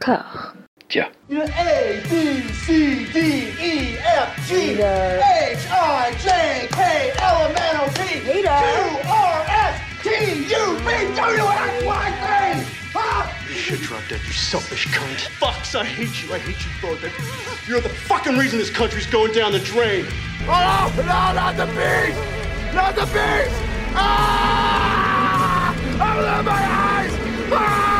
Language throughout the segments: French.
D'accord. Tiens. A, B, C, D, E, F, G, H, I, J, K, L, M, N, O, P, Q, R, S, T, U, V, W, X, Y, Z. Huh? You should drop dead, you selfish cunt. Fucks, I hate you. I hate you both. You're the fucking reason this country's going down the drain. Oh, no, not the beast! Not the beast! Ah! Open my eyes! Eyes! Ah!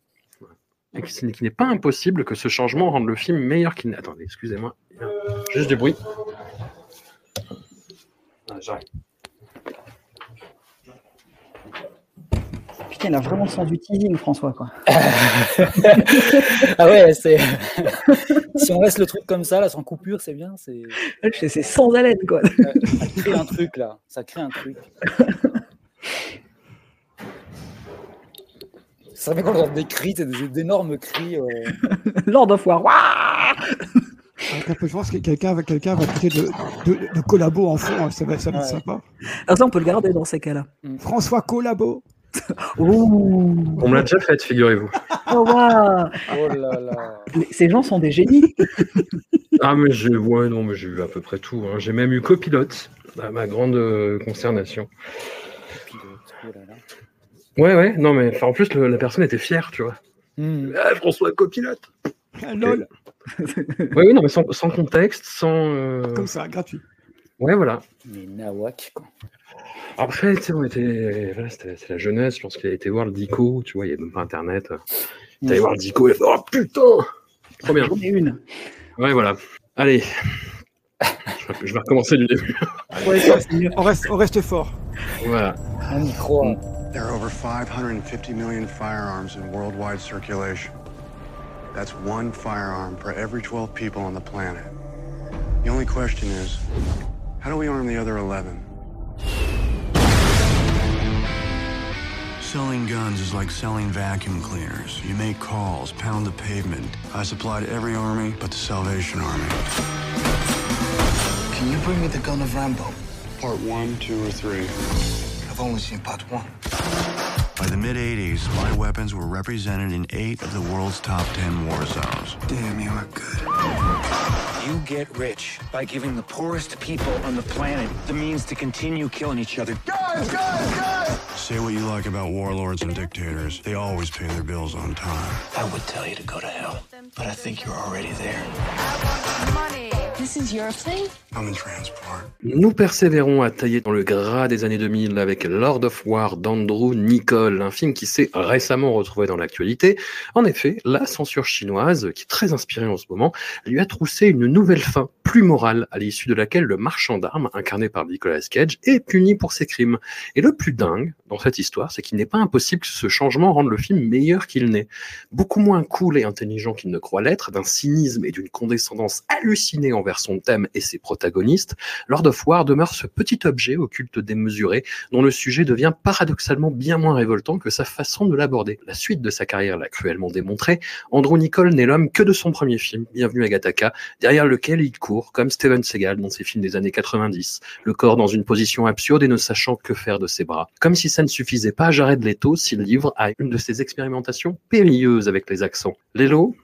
et qu'il n'est pas impossible que ce changement rende le film meilleur qu'il n'est. Attendez, excusez-moi. Juste du bruit. Ah, J'arrive. Putain, il a vraiment sens du teasing, François, quoi. ah ouais, c'est. si on laisse le truc comme ça, là, sans coupure, c'est bien. C'est... C'est sans haleine, quoi. Ça crée un truc, là. Ça crée un truc. Ça fait quand on entend des cris, c'est des, d'énormes cris. euh. Lord of War. Un peu de chance, quelqu'un va, quelqu'un va traiter de, de, de collabo en fond, hein, ça va, ça va être Ouais. sympa. Ah, ça, on peut le garder dans ces cas-là. François Collabo. Ouh. On me l'a déjà fait, figurez-vous. Oh, waouh. Oh là là. Ces gens sont des génies. Ah, mais j'ai ouais, non, mais j'ai eu à peu près tout. hein. J'ai même eu copilote, à ma grande euh, consternation. Pilote, oh là là. Ouais, ouais, non, mais enfin, en plus, le- la personne était fière, tu vois. Hmm. Ah, François, copilote Ah, lol, Oui, oui, non, mais sans, sans contexte, sans. euh, comme ça, gratuit. Ouais, voilà. Mais Nawak, quoi. Après, tu sais, on était. Voilà, c'était c'est la jeunesse, je pense qu'il a été voir le Dico, tu vois, il n'y avait même pas internet. T'allais voir le Dico, il a fait Oh putain Trop bien. J'en ai une. Ouais, voilà. Allez. Je vais- recommencer du début. On reste, on reste fort. Voilà. On y croit. There are over 550 million firearms in worldwide circulation. That's one firearm for every 12 people on the planet. The only question is, how do we arm the other 11? Selling guns is like selling vacuum cleaners. You make calls, pound the pavement. I supply to every army but the Salvation Army. Can you bring me the gun of Rambo? Part one, two, or three. I've only seen part one. By the mid 80s, spy weapons were represented in eight of the world's top 10 war zones. Damn, you are good. You get rich by giving the poorest people on the planet the means to continue killing each other. Guys, guys, guys! Say what you like about warlords and dictators, they always pay their bills on time. I would tell you to go to hell, but I think you're already there. This is your thing? I'm in transport. Nous persévérons à tailler dans le gras des années 2000 avec Lord of War d'Andrew Niccol, un film qui s'est récemment retrouvé dans l'actualité. En effet, la censure chinoise, qui est très inspirée en ce moment, lui a troussé une nouvelle fin, plus morale, à l'issue de laquelle le marchand d'armes, incarné par Nicolas Cage, est puni pour ses crimes. Et le plus dingue dans cette histoire, c'est qu'il n'est pas impossible que ce changement rende le film meilleur qu'il n'est. Beaucoup moins cool et intelligent qu'il ne croit l'être, d'un cynisme et d'une condescendance hallucinée envers son thème et ses protagonistes, Lord of War demeure ce petit objet au culte démesuré, dont le sujet devient paradoxalement bien moins révoltant que sa façon de l'aborder. La suite de sa carrière l'a cruellement démontré. Andrew Niccol n'est l'homme que de son premier film, Bienvenue à Gattaca, derrière lequel il court, comme Steven Seagal dans ses films des années 90, le corps dans une position absurde et ne sachant que faire de ses bras. Comme si ça ne suffisait pas, Jared Leto s'y livre à une de ses expérimentations périlleuses avec les accents. Lélo,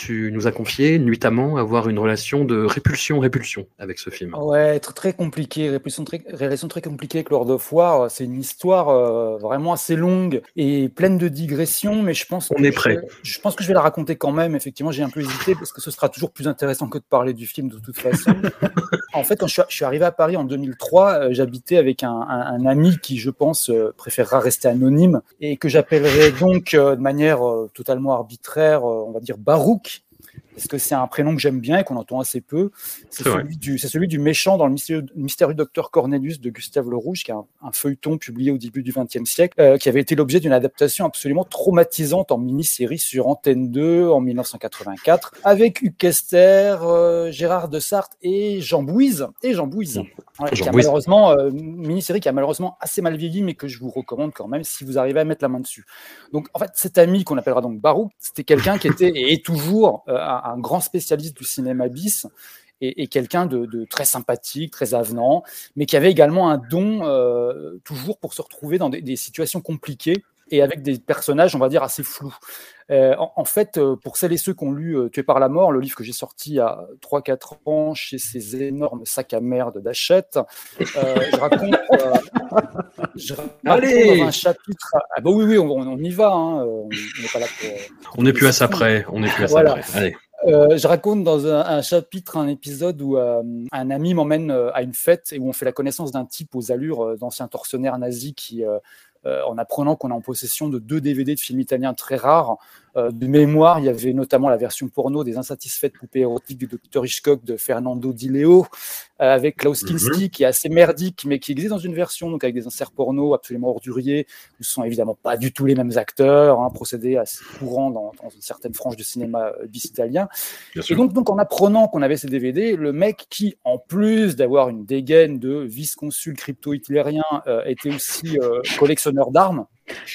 tu nous as confié nuitamment avoir une relation de répulsion-répulsion avec ce film. Ouais, très, très compliqué, répulsion très, relation très compliquée avec Lord of War. C'est une histoire euh, vraiment assez longue et pleine de digressions, mais je pense que On est je prêt. vais- Je, pense que je vais la raconter quand même. Effectivement, j'ai un peu hésité parce que ce sera toujours plus intéressant que de parler du film de toute façon. en fait, quand je suis, je suis arrivé à Paris en 2003, euh, j'habitais avec un, un- un ami qui, je pense, euh, préférera rester anonyme et que j'appellerai donc euh, de manière totalement arbitraire, on va dire Barouk. Parce que c'est un prénom que j'aime bien et qu'on entend assez peu. C'est celui, du- c'est celui du méchant dans le mystérieux, mystérieux docteur Cornelius de Gustave Le Rouge, qui est un, un feuilleton publié au début du XXe siècle, euh, qui avait été l'objet d'une adaptation absolument traumatisante en mini-série sur Antenne 2 en 1984, avec Hugh Kester, euh, Gérard de Sarthe et Jean Bouise. Et Jean Bouise. Ouais, Jean qui a Bouise. malheureusement, euh, une mini-série qui a malheureusement assez mal vieilli, mais que je vous recommande quand même si vous arrivez à mettre la main dessus. Donc, en fait, cet ami qu'on appellera donc Barouk, c'était quelqu'un qui était et est toujours un, un grand spécialiste du cinéma bis et, et quelqu'un de, de très sympathique, très avenant, mais qui avait également un don euh, toujours pour se retrouver dans des, des situations compliquées et avec des personnages, on va dire, assez flous. Euh, en, en fait, euh, pour celles et ceux qui ont lu euh, Tué par la mort, le livre que j'ai sorti il y a 3-4 ans chez ces énormes sacs à merde d'Achette, euh, je raconte, euh, je raconte Allez dans un chapitre. Ah bah oui, oui, on, on y va. Hein, on n'est pas là pour. On n'est plus à ça près. On n'est plus à ça Voilà. près. Allez. Euh, je raconte dans un, chapitre un épisode où euh, un ami m'emmène euh, à une fête et où on fait la connaissance d'un type aux allures d'ancien tortionnaire nazi qui, en apprenant qu'on est en possession de deux DVD de films italiens très rares, euh, de mémoire, il y avait notamment la version porno des insatisfaites poupées érotiques du docteur Hitchcock de Fernando Di Leo, euh, avec Klaus Kinski qui est assez merdique, mais qui existe dans une version, donc avec des inserts porno absolument orduriers. Ce sont évidemment pas du tout les mêmes acteurs, un procédé assez courant dans, dans une certaine frange de cinéma euh, bis italien. Bien Et sûr. donc, donc, en apprenant qu'on avait ces DVD, le mec qui, en plus d'avoir une dégaine de vice-consul crypto-hitlérien, euh, était aussi euh, collectionneur d'armes,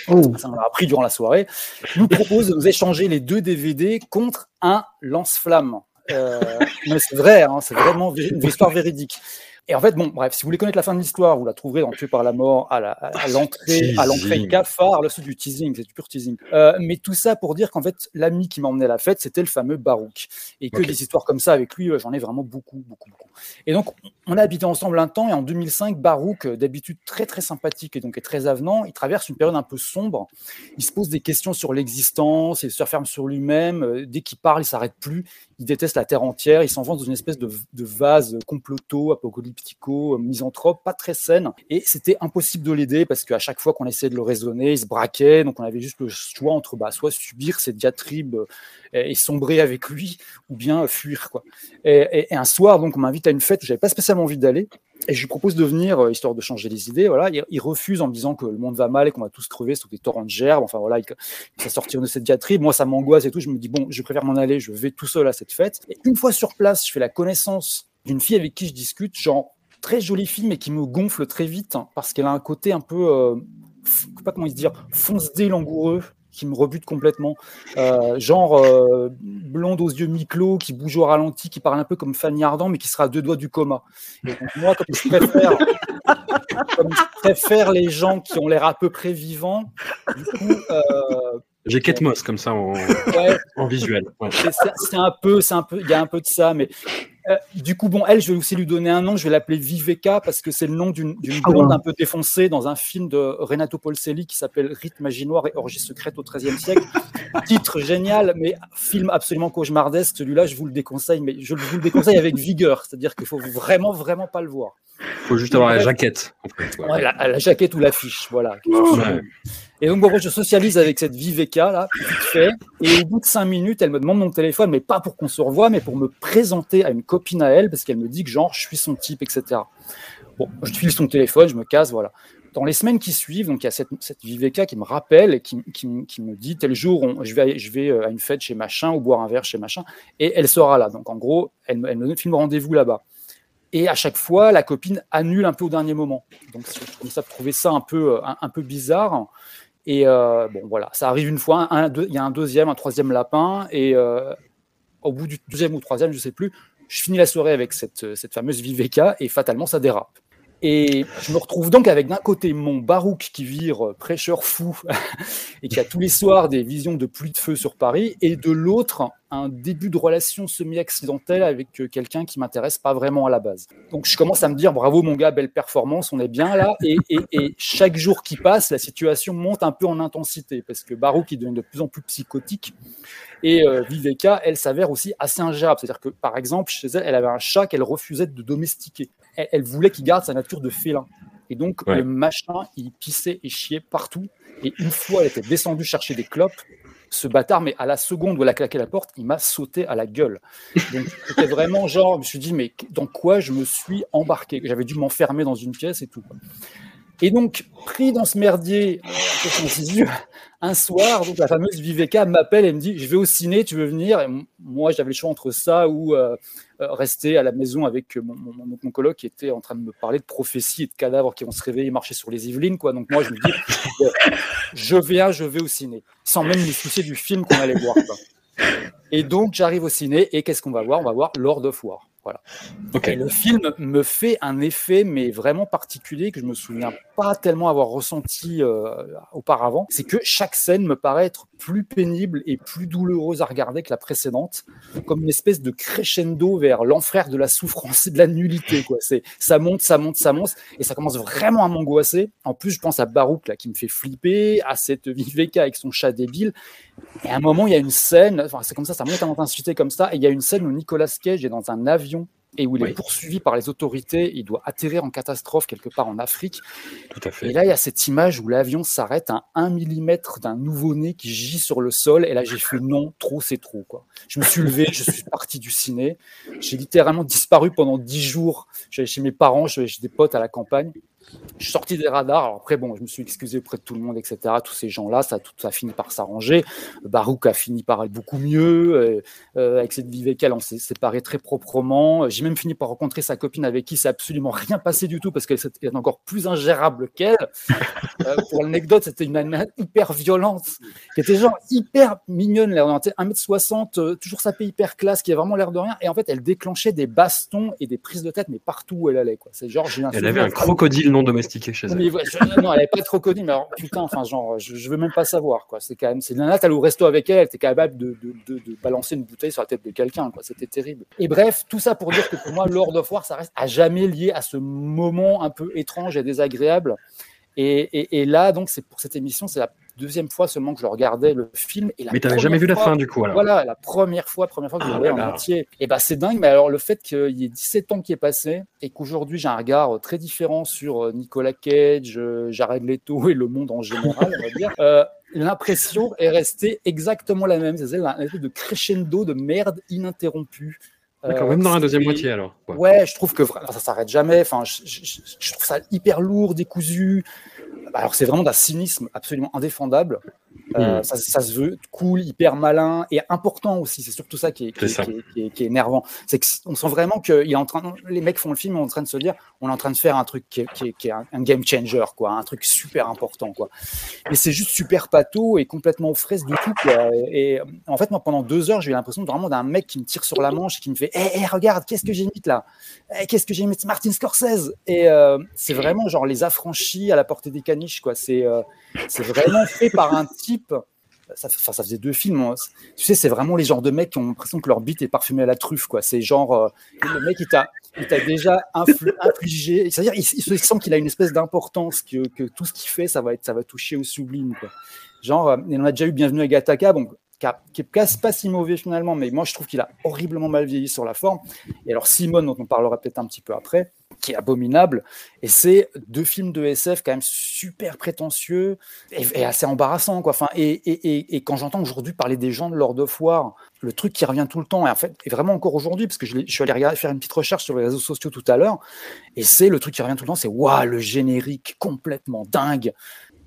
Oh, ça on l'a appris durant la soirée, nous propose de nous échanger les deux DVD contre un lance-flamme. Euh, mais c'est vrai, hein, c'est vraiment une histoire véridique. Et en fait, bon, bref, si vous voulez connaître la fin de l'histoire, vous la trouverez dans Tué par la mort, à à l'entrée, à l'entrée cafard, là, c'est du teasing, c'est du pur teasing. Euh, mais tout ça pour dire qu'en fait, l'ami qui m'emmenait à la fête, c'était le fameux Barouk. Et que des histoires comme ça avec lui, euh, j'en ai vraiment beaucoup, beaucoup, beaucoup. Et donc, on a habité ensemble un temps, et en 2005, Barouk, euh, d'habitude très, très sympathique et donc est très avenant, il traverse une période un peu sombre. Il se pose des questions sur l'existence, il se referme sur lui-même. Dès qu'il parle, il s'arrête plus. Il déteste la terre entière. Il s'enfonce dans une espèce de, de vase comploto, apocalyptico, euh, misanthrope, pas très saine. Et c'était impossible de l'aider parce qu'à chaque fois qu'on essayait de le raisonner, il se braquait. Donc on avait juste le choix entre bah, soit subir ses diatribes euh, et sombrer avec lui, ou bien euh, fuir. Et, un soir, donc, on m'invite à une fête où j'avais pas spécialement envie d'aller. Et je lui propose de venir, histoire de changer les idées. Voilà, il, refuse en me disant que le monde va mal et qu'on va tous crever sous des torrents de gerbes. Enfin voilà, il, va sortir de cette diatribe. Moi, ça m'angoisse et tout. Je me dis bon, je préfère m'en aller. Je vais tout seul à cette fête. Et une fois sur place, je fais la connaissance d'une fille avec qui je discute, genre très jolie fille, mais qui me gonfle très vite hein, parce qu'elle a un côté un peu, euh, je sais pas comment se dire, fonce-dé langoureux qui me rebute complètement. Euh, genre euh, blonde aux yeux mi-clos, qui bouge au ralenti, qui parle un peu comme Fanny Ardant, mais qui sera à deux doigts du coma. Et donc, moi, comme je préfère, comme je préfère les gens qui ont l'air à peu près vivants, du coup, euh, J'ai Kate Moss comme ça en, ouais, en visuel. Ouais. c'est un peu, c'est un peu, il y a un peu de ça, mais euh, du coup, bon, elle, je vais aussi lui donner un nom. Je vais l'appeler Viveka parce que c'est le nom d'une Ah blonde un peu défoncée dans un film de Renato Polselli qui s'appelle Rite magie noire et orgie secrète au XIIIe siècle. Titre génial, mais film absolument cauchemardesque. Celui-là, je vous le déconseille, mais je vous le déconseille avec vigueur. C'est-à-dire qu'il faut vraiment, vraiment pas le voir. Faut juste avoir la jaquette. En fait. Ouais, la, la jaquette ou l'affiche, voilà. Ouais. Et donc, bon, je socialise avec cette Viveka, là, vite fait. Et au bout de cinq minutes, elle me demande mon téléphone, mais pas pour qu'on se revoie, mais pour me présenter à une copine à elle, parce qu'elle me dit que, genre, je suis son type, etc. Bon, je file son téléphone, je me casse, voilà. Dans les semaines qui suivent, donc il y a cette, cette Viveka qui me rappelle et qui, qui, qui me dit tel jour, on- je, vais, je vais euh, à une fête chez machin ou boire un verre chez machin, et elle sera là. Donc en gros, elle, me- elle me filme rendez-vous là-bas. Et à chaque fois, la copine annule un peu au dernier moment. Donc je commence à trouver ça un peu, euh, un, peu bizarre. Et euh, bon, voilà, ça arrive une fois, il y a un deuxième, un troisième lapin, et euh, au bout du deuxième ou troisième, je sais plus, je finis la soirée avec cette, cette fameuse Viveka, et fatalement, ça dérape. Et je me retrouve donc avec d'un côté mon Barouk qui vire euh, prêcheur fou et qui a tous les soirs des visions de pluie de feu sur Paris, et de l'autre un début de relation semi-accidentelle avec euh, quelqu'un qui m'intéresse pas vraiment à la base. Donc je commence à me dire bravo mon gars, belle performance, on est bien là. Et, chaque jour qui passe, la situation monte un peu en intensité parce que Barouk il devient de plus en plus psychotique. Et euh, Viveka, elle s'avère aussi assez ingérable. C'est-à-dire que, par exemple, chez elle, elle avait un chat qu'elle refusait de domestiquer. Elle, elle voulait qu'il garde sa nature de félin. Et donc, Ouais. le machin, il pissait et chiait partout. Et une fois, elle était descendue chercher des clopes. ce bâtard, mais à la seconde où elle a claqué la porte, il m'a sauté à la gueule. Donc c'était vraiment genre, je me suis dit, mais dans quoi je me suis embarqué? J'avais dû m'enfermer dans une pièce et tout. Et donc, pris dans ce merdier, euh, un soir, la fameuse Viveka m'appelle et me dit Je vais au ciné, tu veux venir? Et moi, j'avais le choix entre ça ou euh, euh, rester à la maison avec mon, mon, qui était en train de me parler de prophéties et de cadavres qui vont se réveiller et marcher sur les Yvelines. Quoi. Donc, moi, je me dis Je viens, je vais au ciné, sans même me soucier du film qu'on allait voir. Et donc, j'arrive au ciné et qu'est-ce qu'on va voir? On va voir Lord of War. Voilà. Ok. Et le film me fait un effet, mais vraiment particulier, que je me souviens pas tellement avoir ressenti euh, auparavant. C'est que chaque scène me paraît être plus pénible et plus douloureuse à regarder que la précédente, comme une espèce de crescendo vers l'enfer de la souffrance et de la nullité. Quoi. C'est, ça monte, ça monte, ça monte, et ça commence vraiment à m'angoisser. En plus, je pense à Barouk là, qui me fait flipper, à cette Viveka avec son chat débile. Et à un moment, il y a une scène, enfin, c'est comme ça, ça monte en intensité comme ça, et il y a une scène où Nicolas Cage est dans un avion et où il est poursuivi par les autorités, il doit atterrir en catastrophe quelque part en Afrique. Tout à fait. Et là, il y a cette image où l'avion s'arrête à un millimètre d'un nouveau-né qui gît sur le sol. Et là, j'ai fait non, trop, c'est trop. Quoi. Je me suis levé, je suis parti du ciné. J'ai littéralement disparu pendant dix jours. J'allais chez mes parents, j'allais chez des potes à la campagne. Je suis sorti des radars. Alors après, bon, je me suis excusé auprès de tout le monde, etc. Tous ces gens-là, ça, tout, ça a fini par s'arranger. Barouk a fini par être beaucoup mieux. Euh, euh, avec cette Viveka, on s'est séparés très proprement. J'ai même fini par rencontrer sa copine avec qui c'est absolument rien passé du tout parce qu'elle est encore plus ingérable qu'elle. Euh, pour l'anecdote, c'était une nana hyper violente, qui était genre hyper mignonne. Tu sais, 1m60, euh, toujours sapée hyper classe, qui a vraiment l'air de rien. Et en fait, elle déclenchait des bastons et des prises de tête, mais partout où elle allait. Quoi. C'est genre, j'ai un Elle avait un crocodile non domestiqué chez elle. ouais, je- non, elle avait pas trop connu, mais alors, putain, enfin, genre, je, je veux même pas savoir, quoi. C'est quand même, c'est nana, t'allais au resto avec elle, elle était capable de, de, de, de balancer une bouteille sur la tête de quelqu'un, quoi. C'était terrible. Et bref, tout ça pour dire que pour moi, Lord of War, ça reste à jamais lié à ce moment un peu étrange et désagréable. Et, et, et là, donc, c'est pour cette émission, c'est la deuxième fois seulement que je regardais le film. Et la Mais t'avais jamais vu la fin du coup alors. Voilà, la première fois, première fois que je le Ah en là. entier. Et bah c'est dingue, mais alors le fait qu'il y ait 17 ans qui est passé et qu'aujourd'hui j'ai un regard euh, très différent sur euh, Nicolas Cage, euh, Jared Leto et le monde en général, on va dire, euh, l'impression est restée exactement la même. C'est un espèce de crescendo de merde ininterrompue. D'accord, même dans la deuxième moitié alors. Ouais, je trouve que vra- ça s'arrête jamais. Enfin, je- je trouve ça hyper lourd, décousu. Bah, Alors, c'est vraiment d'un cynisme absolument indéfendable. Euh, Mm. ça, ça se veut cool, hyper malin et important aussi. C'est surtout ça qui est, qui est- ça. qui est- qui est- qui est énervant. C'est qu'on sent vraiment que il est en train, les mecs font le film, ils sont en train de se dire, on est en train de faire un truc qui est, est- est un, un game changer, quoi, un truc super important, quoi. Mais c'est juste super pâteau et complètement aux fraises de tout, quoi. Et, et, en fait, moi, pendant deux heures, j'ai eu l'impression vraiment d'un mec qui me tire sur la manche et qui me fait, hé, hé, regarde, qu'est-ce que j'ai mis là? Eh, Qu'est-ce que j'ai mis C'est Martin Scorsese? Et euh, c'est vraiment genre les affranchis à la portée des caniches, quoi. C'est euh, c'est vraiment fait par un Ça, faisait deux films. hein. Tu sais, c'est vraiment les genres de mecs qui ont l'impression que leur bite est parfumée à la truffe, quoi. C'est genre euh, le mec il t'a déjà infligé. C'est-à-dire, il, il se sent qu'il a une espèce d'importance, que, tout ce qu'il fait, ça va être, ça va toucher au sublime, quoi. Genre, euh, il en a déjà eu Bienvenue à Gataka, bon, qui, a- qui est pas, si mauvais finalement, mais moi je trouve qu'il a horriblement mal vieilli sur la forme. Et alors Simone, dont on parlera peut-être un petit peu après, qui est abominable. Et c'est deux films de SF quand même super prétentieux et, assez embarrassants. Quoi. Enfin, et, quand j'entends aujourd'hui parler des gens de of War, le truc qui revient tout le temps, et en fait, et vraiment encore aujourd'hui, parce que je, suis allé faire une petite recherche sur les réseaux sociaux tout à l'heure, et c'est le truc qui revient tout le temps, c'est waouh, le générique complètement dingue.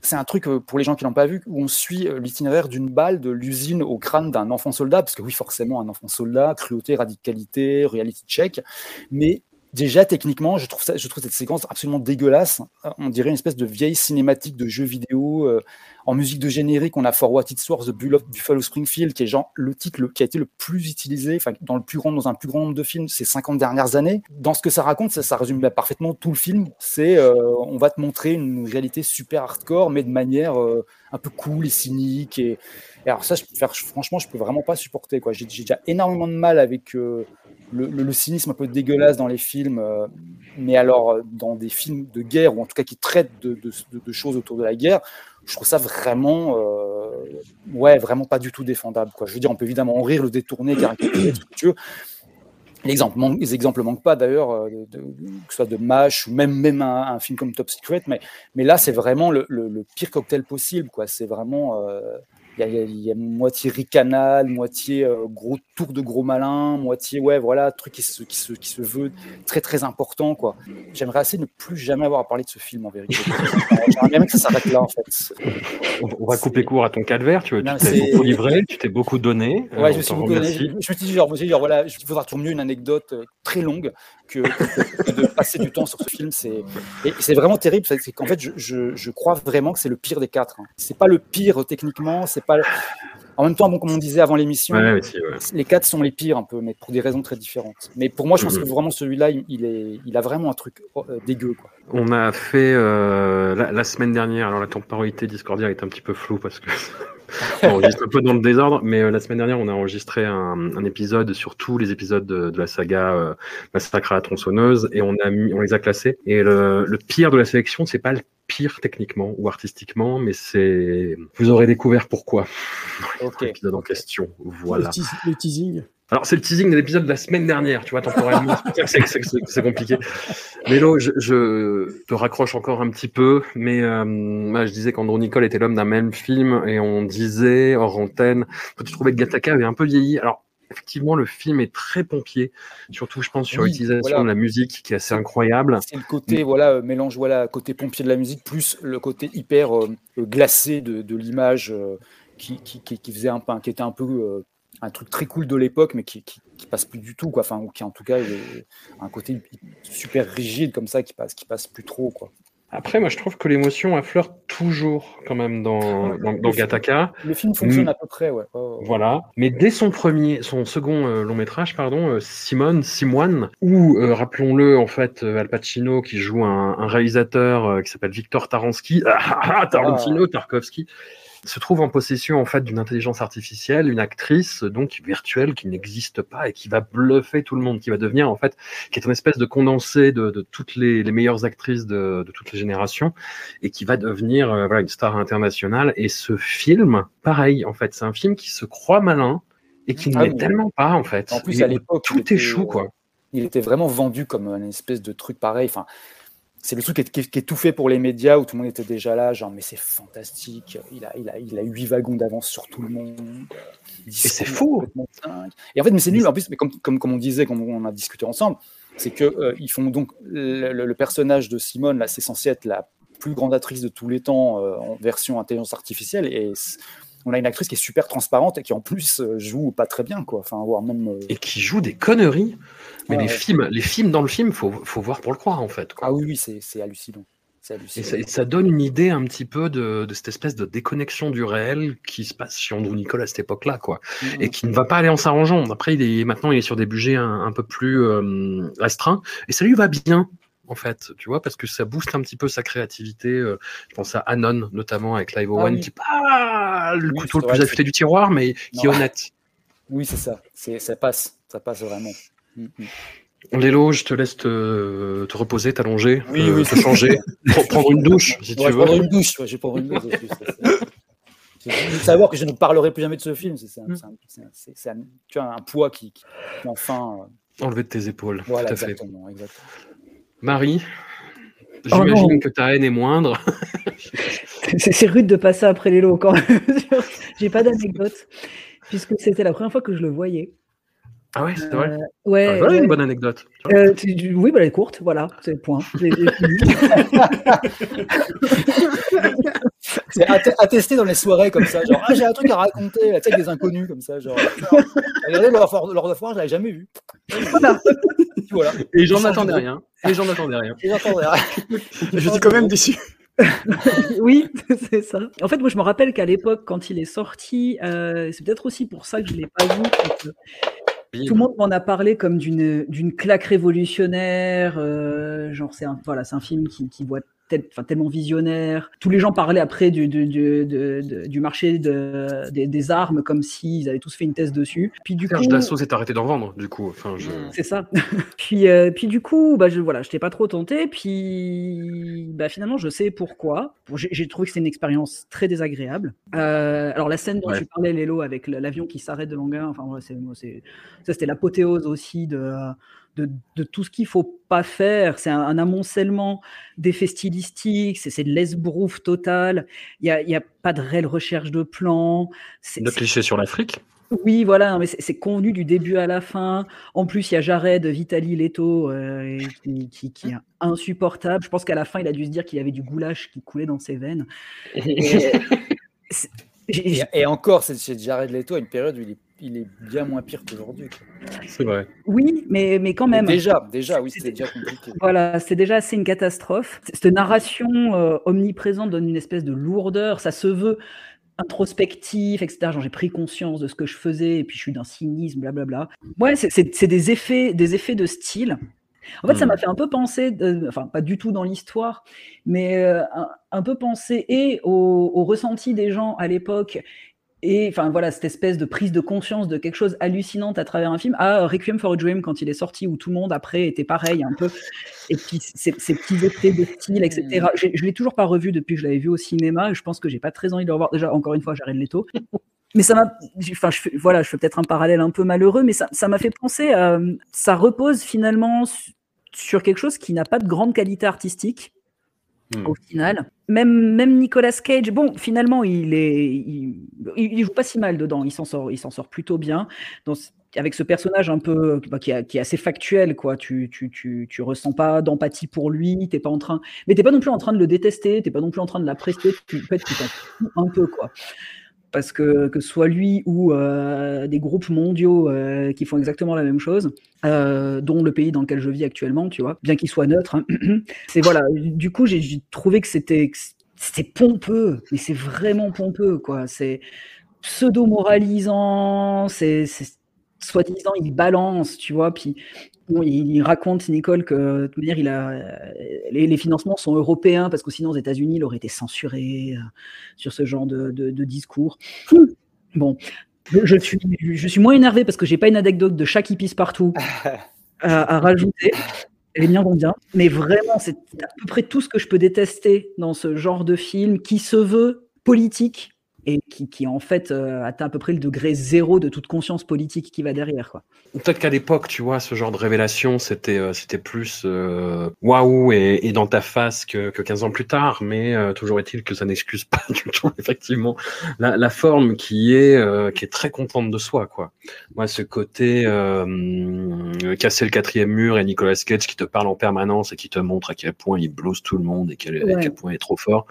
C'est un truc euh, pour les gens qui l'ont pas vu où on suit euh, l'itinéraire d'une balle de l'usine au crâne d'un enfant soldat, parce que oui, forcément, un enfant soldat, cruauté, radicalité, reality check, mais déjà techniquement, je trouve ça, je cette séquence absolument dégueulasse. On dirait une espèce de vieille cinématique de jeu vidéo. euh, en musique de générique, on a For What It's Worth, The Bull of Buffalo Springfield, qui est genre le titre qui a été le plus utilisé, dans un plus grand nombre de films ces 50 dernières années. Dans ce que ça raconte, ça, résume bah, parfaitement tout le film. C'est, euh, on va te montrer une réalité super hardcore, mais de manière euh, un peu cool et cynique. Et, alors ça, franchement, je peux vraiment pas supporter. J'ai, déjà énormément de mal avec euh, le, cynisme un peu dégueulasse dans les films, mais alors dans des films de guerre ou en tout cas qui traitent de, de- de- de choses autour de la guerre, je trouve ça vraiment, euh, ouais, vraiment pas du tout défendable. Je veux dire, on peut évidemment en rire, le détourner, caricaturer, ce que les exemples manquent pas d'ailleurs, euh, que ce soit de MASH ou même, même un, film comme Top Secret, mais, là c'est vraiment le, pire cocktail possible. C'est vraiment, euh, il y, moitié ricanal, moitié euh, tour de gros malin, moitié ouais voilà truc qui se, qui se, qui se veut très très important quoi. J'aimerais assez ne plus jamais avoir à parler de ce film en vérité. J'aimerais bien que ça s'arrête là en fait. On, on va couper court à ton calvaire. Tu, Non, tu t'es c'est- beaucoup livré, tu t'es beaucoup donné. euh, Ouais, je me suis beaucoup donné. Je, je me suis dit, genre, voilà, il faudra toujours mieux une anecdote euh, très longue que, que de passer du temps sur ce film. C'est, et c'est vraiment terrible. C'est c'est qu'en fait, je, je, je crois vraiment que c'est le pire des quatre. hein. C'est pas le pire techniquement, c'est pas. En même temps, bon, comme on disait avant l'émission, Ouais, ouais, les quatre sont les pires un peu, mais pour des raisons très différentes. Mais pour moi, je pense Mhm. que vraiment celui-là, il, il est, il a vraiment un truc euh, dégueu. Quoi. On a fait euh, la, la semaine dernière, alors la temporalité Discordia est un petit peu floue parce que on enregistre un peu dans le désordre, mais euh, la semaine dernière on a enregistré un, un épisode sur tous les épisodes de, de la saga euh, Massacre à la tronçonneuse et on a mis, on les a classés. Et le, le pire de la sélection, c'est pas le pire techniquement ou artistiquement, mais c'est vous aurez découvert pourquoi dans l'épisode en question. Voilà. Le teasing. Alors, c'est le teasing de l'épisode de la semaine dernière, tu vois, temporellement. c'est compliqué. Mélo, je, je te raccroche encore un petit peu, mais euh, moi, je disais qu'Andrew Nicole était l'homme d'un même film, et on disait, hors antenne, que tu trouvais que Gattaca avait un peu vieilli. Alors, effectivement, le film est très pompier, surtout, je pense, sur Oui, l'utilisation voilà. de la musique, qui est assez incroyable. C'est le côté, voilà, euh, mélange, voilà, côté pompier de la musique, plus le côté hyper euh, glacé de, de l'image euh, qui, qui, qui, qui faisait un qui était un peu un truc très cool de l'époque, mais qui, qui, qui passe plus du tout, quoi. Enfin, ou qui en tout cas est un côté super rigide comme ça, qui passe, qui passe plus trop, quoi. Après, moi, je trouve que l'émotion affleure toujours, quand même, dans, dans, dans Le film- Gattaca. Le film fonctionne à peu près, ouais. Voilà. Mais dès son premier, son second euh, long métrage, pardon, euh, Simone, Simoine, où, euh, rappelons-le, en fait, euh, Al Pacino qui joue un, un réalisateur qui s'appelle Victor Taransky, ah, ah, ah, Tarantino, Tarkovsky, se trouve en possession en fait d'une intelligence artificielle, une actrice donc virtuelle qui n'existe pas et qui va bluffer tout le monde, qui va devenir en fait, qui est une espèce de condensé de, de toutes les, les meilleures actrices de, de toutes les générations et qui va devenir euh, voilà une star internationale. Et ce film, pareil en fait, c'est un film qui se croit malin et qui ne Ah l'est oui. tellement pas en fait. En plus, à l'époque, tout était, échoue quoi. Il était vraiment vendu comme une espèce de truc pareil. Enfin, c'est le truc qui est, qui est- qui est tout fait pour les médias où tout le monde était déjà là, genre mais c'est fantastique. Il a, il a, il a huit wagons d'avance sur tout le monde. Et c'est faux. Et en fait, mais c'est nul. En plus, mais comme, comme, comme on disait, comme on a discuté ensemble, c'est que euh, ils font donc le, le- le personnage de Simone là, c'est censé être la plus grande actrice de tous les temps euh, en version intelligence artificielle et on a une actrice qui est super transparente et qui en plus euh, joue pas très bien quoi. Enfin, voire même. euh, Et qui joue des conneries. Mais Ouais, les ouais. films, les films dans le film, faut, faut voir pour le croire en fait. quoi. Ah oui, oui, c'est hallucinant. Et ça, et ça donne une idée un petit peu de, de cette espèce de déconnexion du réel qui se passe chez Andrew Nicole à cette époque-là, quoi. Mhm. Et qui ne va pas aller en s'arrangeant. Après, il est maintenant, il est sur des budgets un, un peu plus euh, restreints, et ça lui va bien. En fait, tu vois, parce que ça booste un petit peu sa créativité. euh, je pense à Anon, notamment avec Live Owen, oui. qui est pas le Oui, couteau le plus affûté du tiroir, mais qui est honnête. Oui, c'est ça. C'est ça passe. Ça passe vraiment. Mm, mm. Lélo, je te laisse te, te reposer, t'allonger, Oui, euh, oui, te changer, pre- prendre une douche, si Ouais, tu je veux. prendrai une douche. ouais, je vais prendre une douche. c'est- faut savoir que je ne parlerai plus jamais de ce film. C'est un, un- poids qui, enfin. euh, Enlever de tes épaules. voilà, tout à fait. exactement, Marie, Oh j'imagine que ta haine est moindre. C'est rude de passer après les lots quand même. J'ai pas d'anecdote, puisque c'était la première fois que je le voyais. Ah ouais, c'est vrai. Euh, ouais, Ah, voilà ouais. une bonne anecdote. Euh, tu- oui, bah, elle est courte, voilà, c'est le point. C'est att- attesté dans les soirées comme ça. Genre, ah, j'ai un truc à raconter, sais, avec des inconnus comme ça. Genre, regardez Lord of Lord of War, je l'avais jamais vu. Voilà. voilà. Et j'en attendais rien. Et j'en attendais rien. Et rien. J'étais quand même déçu. oui, c'est ça. En fait, moi, je me rappelle qu'à l'époque, quand il est sorti, euh, c'est peut-être aussi pour ça que je l'ai pas vu. Tout le monde m'en a parlé comme d'une d'une claque révolutionnaire. euh, genre, c'est un voilà, c'est un film qui, qui voit tel- tellement visionnaire. Tous les gens parlaient après du, du, du, de- de- du marché de- des, des armes comme s'ils avaient tous fait une thèse dessus. Puis du Serge coup, Dassault s'est arrêté d'en vendre, du coup. Enfin, je... c'est ça. puis, euh, puis du coup, bah, je voilà, j'étais pas trop tenté. Puis bah, finalement, je sais pourquoi. Bon, J'ai trouvé que c'était une expérience très désagréable. Euh, alors la scène dont Ouais. tu parlais, Lélo, avec l'avion qui s'arrête devant un enfin c'est c'est ça, c'était l'apothéose aussi de de, de tout ce qu'il faut pas faire. C'est un, un amoncellement d'effets stylistiques, c'est c'est de l'esbrouf total. Il y a, il y a pas de réelle recherche de plan. C'est- De clichés sur l'Afrique. oui, voilà, mais c'est convenu du début à la fin. En plus, il y a Jared Vitali Leto euh, qui, qui- qui est insupportable. Je pense qu'à la fin, il a dû se dire qu'il avait du goulash qui coulait dans ses veines. Et- Et, et encore, c'est Jared Leto à une période où il est, il est bien moins pire qu'aujourd'hui. C'est vrai. Oui, mais, mais quand même. Déjà, déjà, oui, c'était déjà compliqué. Voilà, c'est déjà assez une catastrophe. Cette narration euh, omniprésente donne une espèce de lourdeur. Ça se veut introspectif, etc. J'ai pris conscience de ce que je faisais et puis je suis d'un cynisme, blablabla. Ouais, c'est- des effets, des effets de style. En fait, ça Mm. m'a fait un peu penser, de- enfin pas du tout dans l'histoire, mais euh, un, un peu penser et au, au ressenti des gens à l'époque et enfin voilà cette espèce de prise de conscience de quelque chose hallucinante à travers un film. À Requiem for a Dream quand il est sorti où tout le monde après était pareil un peu. Et puis ces, ces petits effets de style etc J'ai- je l'ai toujours pas revu depuis que je l'avais vu au cinéma. Et je pense que j'ai pas très envie de le revoir. Déjà encore une fois Jared Leto mais ça m'a enfin je fais, voilà je fais peut-être un parallèle un peu malheureux mais ça ça m'a fait penser à ça repose finalement su- sur quelque chose qui n'a pas de grande qualité artistique au final. Même, même Nicolas Cage, bon, finalement, il est, il, il joue pas si mal dedans. Il s'en sort, il s'en sort plutôt bien. Donc, avec ce personnage un peu bah, qui, est, assez factuel, quoi. Tu, tu, tu, tu ressens pas d'empathie pour lui. T'es pas en train, mais t'es pas non plus en train de le détester. T'es pas non plus en train de l'apprécier. Tu, en fait, tu un peu, quoi. Parce que que soit lui ou euh, des groupes mondiaux euh, qui font exactement la même chose, euh, dont le pays dans lequel je vis actuellement, tu vois, bien qu'il soit neutre. hein. c'est voilà. Du coup, j'ai trouvé que c'était c'était pompeux, mais c'est vraiment pompeux, quoi. C'est pseudo moralisant, c'est c'est- soi-disant il balance, tu vois, puis bon, il, il raconte Nicole que de toute manière il a les, les financements sont européens parce que sinon aux États-Unis il aurait été censuré euh, sur ce genre de, de- de discours. Bon, je, je suis je suis moins énervé parce que j'ai pas une anecdote de chat qui pisse partout à, à rajouter. Les miens vont bien, mais vraiment c'est à peu près tout ce que je peux détester dans ce genre de film qui se veut politique et qui, qui en fait euh, atteint à peu près le degré zéro de toute conscience politique qui va derrière. Quoi. Peut-être qu'à l'époque, tu vois, ce genre de révélation, c'était euh, c'était plus euh, waouh et, et dans ta face que, que 15 ans plus tard, mais euh, toujours est-il que ça n'excuse pas du tout, effectivement, la, la forme qui est euh, qui est très contente de soi, quoi. Moi, ce côté casser le quatrième mur et Nicolas Cage qui te parle en permanence et qui te montre à quel point il blose tout le monde et quel, à quel point il est trop fort.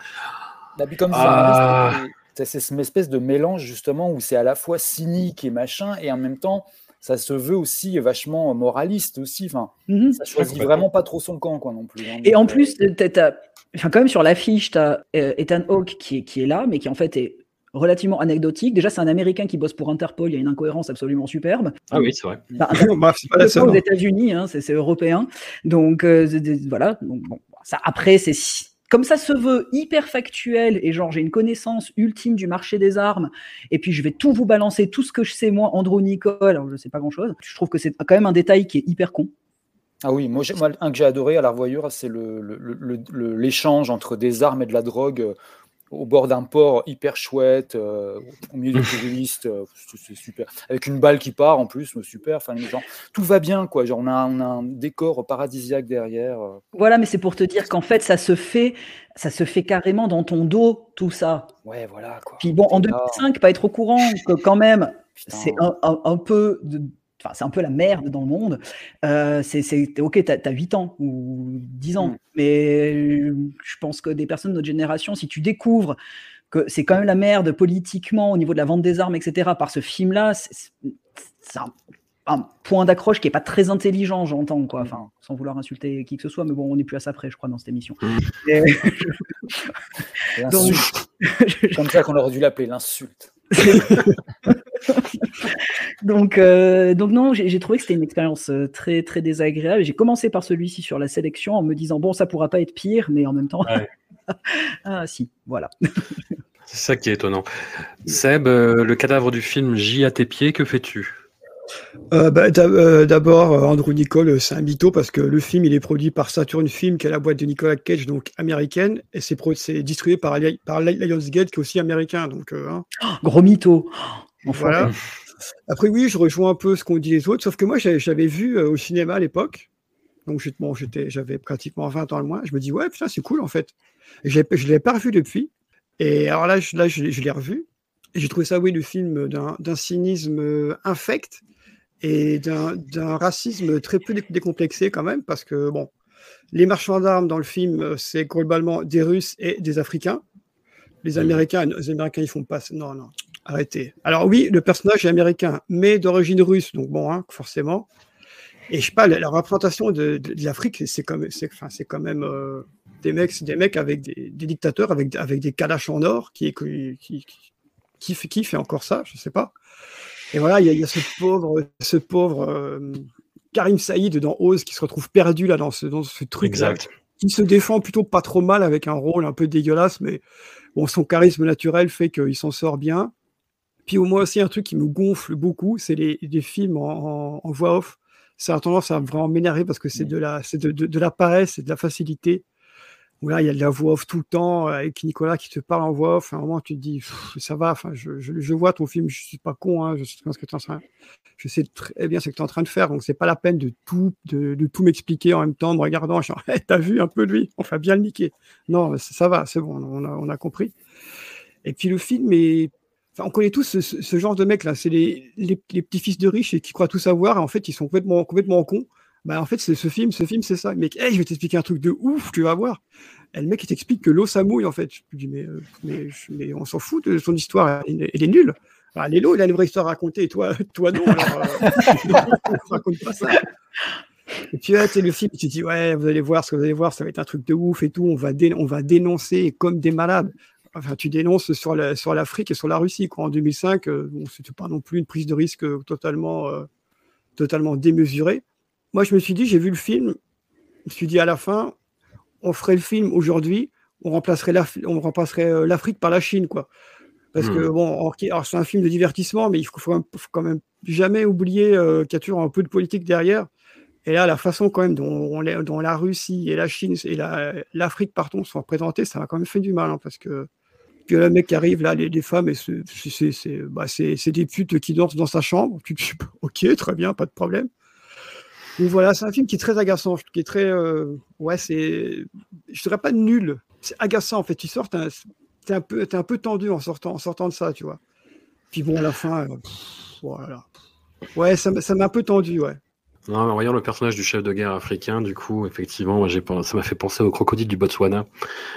Bah, comme Ah. ça, c'est cette espèce de mélange justement où c'est à la fois cynique et machin, et en même temps, ça se veut aussi vachement moraliste aussi. Enfin, Mhm. ça choisit vraiment pas trop son camp, quoi, non plus. hein. Et en euh, plus, t'as- t'as- enfin, quand même sur l'affiche, tu as Ethan Hawke qui est, qui est là, mais qui en fait est relativement anecdotique. Déjà, c'est un Américain qui bosse pour Interpol, il y a une incohérence absolument superbe. Ah oui, c'est vrai. Bah, Interpol, Bah, c'est pas la seule, aux. États-Unis, hein, c'est européen. Donc euh, voilà. Donc, bon, ça, après, c'est comme ça se veut hyper factuel et genre j'ai une connaissance ultime du marché des armes et puis je vais tout vous balancer tout ce que je sais moi, Andrew Nicole. Alors je sais pas grand chose. Je trouve que c'est quand même un détail qui est hyper con. Ah oui, moi, un que j'ai adoré à la revoyure, c'est le- le- l'échange entre des armes et de la drogue euh, au bord d'un port hyper chouette, euh, au milieu des touristes, euh, c'est super. Avec une balle qui part en plus, super. Enfin, les gens- tout va bien, quoi. Genre, on a, on a un décor paradisiaque derrière. euh. Voilà, mais c'est pour te dire qu'en fait ça se fait, ça se fait carrément dans ton dos tout ça. Ouais, voilà quoi. Puis bon, en T'es là. 2005, pas être au courant que quand même, c'est un, un- un peu, de- enfin c'est un peu la merde dans le monde. Euh, c'est, ok, t'as, as 8 ans ou 10 ans, mais euh, je pense que des personnes de notre génération, si tu découvres que c'est quand même la merde politiquement au niveau de la vente des armes, etc. Par ce film-là, c'est, un, un point d'accroche qui est pas très intelligent, j'entends quoi. Enfin, sans vouloir insulter qui que ce soit, mais bon, on n'est plus à ça près, je crois, dans cette émission. Et- Donc-. Comme ça qu'on aurait dû l'appeler, l'insulte. donc, euh, donc non, j'ai trouvé que c'était une expérience euh, très très désagréable. J'ai commencé par celui-ci sur la sélection en me disant bon, ça pourra pas être pire, mais en même temps, ah si, voilà. C'est ça qui est étonnant. Seb, euh, le cadavre du film J à tes pieds, que fais-tu? Euh, bah, d'ab- D'abord, euh, Andrew Nicole, c'est un mytho parce que le film, il est produit par Saturn Film, qui est la boîte de Nicolas Cage, donc américaine, et c'est distribué par, Li- par Li- Lionsgate, qui est aussi américain. Donc, euh, hein. Gros mytho. Voilà. Après, oui, je rejoins un peu ce qu'ont dit les autres, sauf que moi, j'avais vu euh, au cinéma à l'époque. Donc, bon, j'avais pratiquement 20 ans le moins. Je me dis, ouais, putain, c'est cool en fait. Et je ne l'ai pas revu depuis. Et alors là, je, là, je, l'ai- je l'ai revu. Et j'ai trouvé ça, oui, le film d'un cynisme euh, infect et d'un racisme très peu dé- décomplexé quand même, parce que, bon, les marchands d'armes dans le film, euh, c'est globalement des Russes et des Africains. Les Américains, les Américains, ils font pas. Non, non, arrêtez. Alors oui, le personnage est américain, mais d'origine russe, donc bon, hein, forcément. Et je sais pas, la, la représentation de, de- de l'Afrique, c'est quand même, c'est, enfin, c'est quand même euh, des mecs, des mecs avec des, des dictateurs, avec, avec des calaches en or, qui, qui, qui, qui, fait, qui fait encore ça, je sais pas. Et voilà, il y, a- il y a ce pauvre, ce pauvre euh, Karim Saïd dans Oz qui se retrouve perdu là dans ce, dans ce truc Exact. qui se défend plutôt pas trop mal avec un rôle un peu dégueulasse, mais bon, son charisme naturel fait qu'il s'en sort bien. Puis au moins aussi un truc qui me gonfle beaucoup, c'est les, les films en, en- en voix off. Ça a tendance à vraiment m'énerver parce que c'est de la, c'est de, de, de la paresse, c'est de la facilité. Où là, il y a de la voix off tout le temps, euh, avec Nicolas qui te parle en voix off. À un moment, tu te dis, ça va, enfin, je, je, je vois ton film, je suis pas con, hein, je sais très bien ce que tu en train, je sais très bien ce que tu es en train de faire, donc c'est pas la peine de tout, de, de tout m'expliquer en même temps, en me regardant, genre, Hey, t'as vu un peu de lui, on va bien le niquer. Non, ça, ça va, c'est bon, on a, on a compris. Et puis le film est, enfin, on connaît tous ce, genre de mecs là, c'est les, petits-fils de riches et qui croient tout savoir, et en fait, ils sont complètement, complètement cons. Bah, en fait, c'est ce film, ce film, c'est ça. Mec, hey, je vais t'expliquer un truc de ouf, tu vas voir. Et le mec, il t'explique que l'eau, ça mouille, en fait. Je me dis, mais, euh, mais, on s'en fout de son histoire, elle, est- elle est nulle. Bah, Lélo, il a une vraie histoire à raconter, et toi, toi non, alors, euh, raconte pas ça. Et puis, sais, le film, tu te dis, ouais, vous allez voir ce que vous allez voir, ça va être un truc de ouf et tout, on va dénoncer comme des malades. Enfin, tu dénonces sur la- sur l'Afrique et sur la Russie, quoi. En 2005, euh, bon, c'était pas non plus une prise de risque euh, totalement, euh, totalement démesurée. Moi, je me suis dit, j'ai vu le film, je me suis dit à la fin, on ferait le film aujourd'hui, on remplacerait euh, l'Afrique par la Chine, quoi. Parce que Hmm. bon, c'est un film de divertissement, mais il faut, faut quand même- faut quand même jamais oublier euh, qu'il y a toujours un peu de politique derrière. Et là, la façon quand même dont, la Russie et la Chine et la- l'Afrique, pardon, sont représentées, ça m'a quand même fait du mal, hein, parce que que le mec arrive là, les, femmes, et c'est- bah, des putes qui dansent dans sa chambre. Tu dis, ok, très bien, pas de problème. Donc voilà, c'est un film qui est très agaçant, qui est très, euh, ouais, c'est, je dirais pas nul, c'est agaçant en fait. Tu sors, t'es un, peu, t'es un peu tendu en sortant, en sortant de ça, tu vois. Puis bon, à la fin, euh, voilà. Ouais, ça m'a un peu tendu, ouais. Non, en voyant le personnage du chef de guerre africain, du coup, effectivement, moi, ça m'a fait penser au crocodile du Botswana.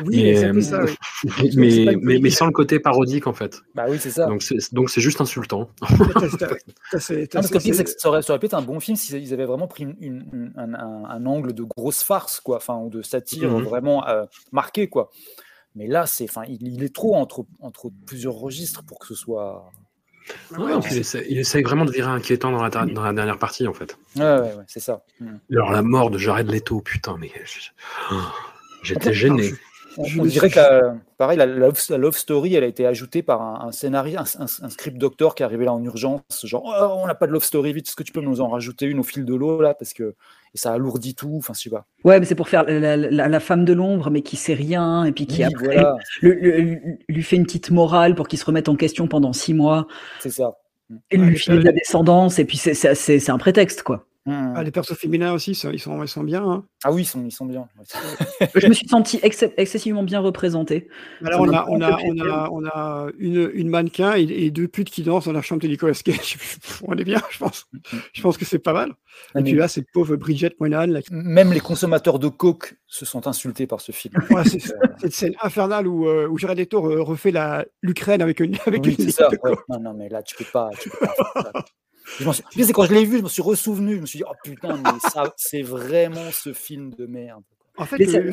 Oui, ça, oui. mais, sans le côté parodique, en fait. Bah oui, c'est ça. Donc c'est juste insultant. Ça aurait, ça aurait pu être un bon film s'ils avaient vraiment pris une- une- une- un, un- un angle de grosse farce, quoi, enfin, ou de satire Mhm. vraiment euh, marqué, quoi. Mais là, c'est, enfin, il, il est trop entre, entre plusieurs registres pour que ce soit. Ouais, il, essaie, il essaie vraiment de virer inquiétant dans la, dans la dernière partie, en fait. Ouais, ouais, ouais, c'est ça. Mm. Alors la mort de Jared Leto, putain, mais oh, j'étais gêné. On, dirait que la, pareil, la, la love, la love story, elle a été ajoutée par un, un scénario, un, un- un script doctor qui est arrivé là en urgence, genre Oh, on n'a pas de love story, vite, est-ce que tu peux nous en rajouter une au fil de l'eau là, parce que et ça alourdit tout, enfin je sais pas. Ouais, mais c'est pour faire la, la- la femme de l'ombre, mais qui sait rien, et puis qui Oui, après voilà. le- le- lui fait une petite morale pour qu'il se remette en question pendant six mois, C'est ça. et lui file de la descendance, et puis c'est- c'est c'est- c'est un prétexte, quoi. Mm. Ah, les persos féminins aussi, ça, ils sont, ils sont bien. Hein. Ah oui, ils sont, ils sont bien. Je me suis senti ex- excessivement bien représenté. Alors, on a, on, a, on, a, on a une, une mannequin et, et deux putes qui dansent dans la chambre de Nicolas Cage. on est bien, je pense. Je pense que c'est pas mal. Ah, Et puis là, cette pauvre Bridget Moynihan, là, qui- Même les consommateurs de coke se sont insultés par ce film. Ouais, c'est cette scène infernale où, euh, où Jared Leto re- refait la- l'Ukraine avec une, avec Oui, une c'est ça. ouais. Non, non, mais là, tu peux pas. Tu peux pas. Je c'est quand je l'ai vu, je me suis ressouvenu. Je me suis dit, oh putain, mais ça, c'est vraiment ce film de merde. En fait, le,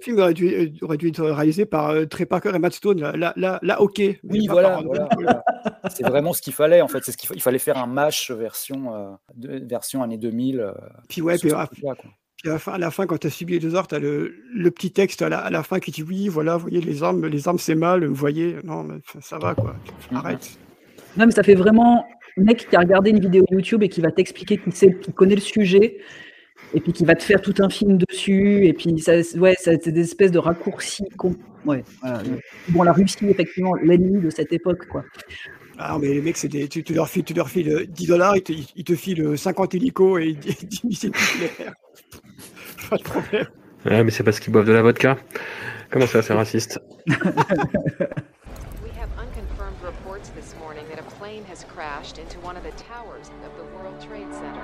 film aurait dû, euh, aurait dû être réalisé par euh, Trey Parker et Matt Stone. Là, là, là, là, ok. mais Oui, voilà, voilà. C'est vraiment ce qu'il fallait, en fait. C'est ce qu'il fa- il fallait faire un match version, euh, de- version année 2000. euh, Puis ouais, puis, puis à la fin, à la fin quand tu as subi les deux heures, tu as le, le petit texte à la, à la fin qui dit oui, voilà, vous voyez, les armes, les armes c'est mal, vous voyez, non, mais ça, ça va quoi, arrête. Non, mais ça fait vraiment mec qui a regardé une vidéo YouTube et qui va t'expliquer qu'il sait, qu'il connaît le sujet, et puis qui va te faire tout un film dessus, et puis ça, ouais, ça- c'est des espèces de raccourcis. Ouais, voilà. Bon, la Russie, effectivement, l'ennemi de cette époque, quoi. Ah, mais les mecs, c'est des, tu, tu leur files, tu leur files euh, 10 dollars, ils te, ils te filent 50 hélicos et 10 missiles nucléaires. Pas de problème. Ouais, mais c'est parce qu'ils boivent de la vodka. Comment ça, c'est raciste? crashed into one of the towers of the World Trade Center.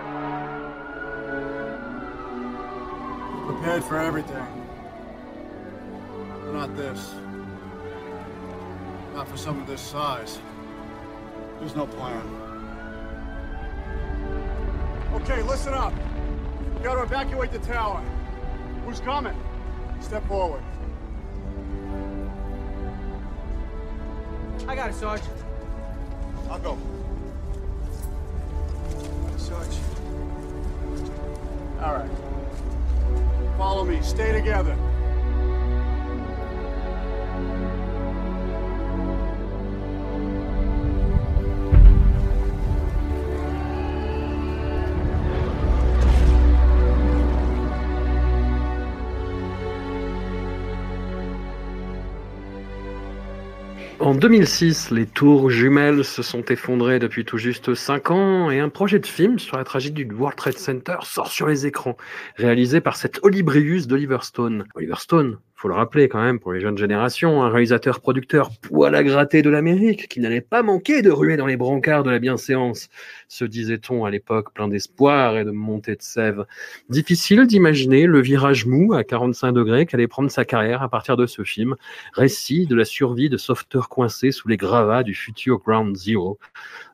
Prepared for everything. Not this. Not for something this size. There's no plan. Okay, listen up. You gotta evacuate the tower. Who's coming? Step forward. I got it, Sarge. I'll go. Sarge. All right. Follow me. Stay together. En 2006, les tours jumelles se sont effondrées depuis tout juste 5 ans et un projet de film sur la tragédie du World Trade Center sort sur les écrans, réalisé par cet Olibrius d'Oliver Stone. Oliver Stone, faut le rappeler quand même pour les jeunes générations, un réalisateur producteur poil à gratter de l'Amérique qui n'allait pas manquer de ruer dans les brancards de la bienséance, se disait-on à l'époque plein d'espoir et de montée de sève. Difficile d'imaginer le virage mou à 45 degrés qu'allait prendre sa carrière à partir de ce film, récit de la survie de sauveteurs coincés sous les gravats du futur Ground Zero.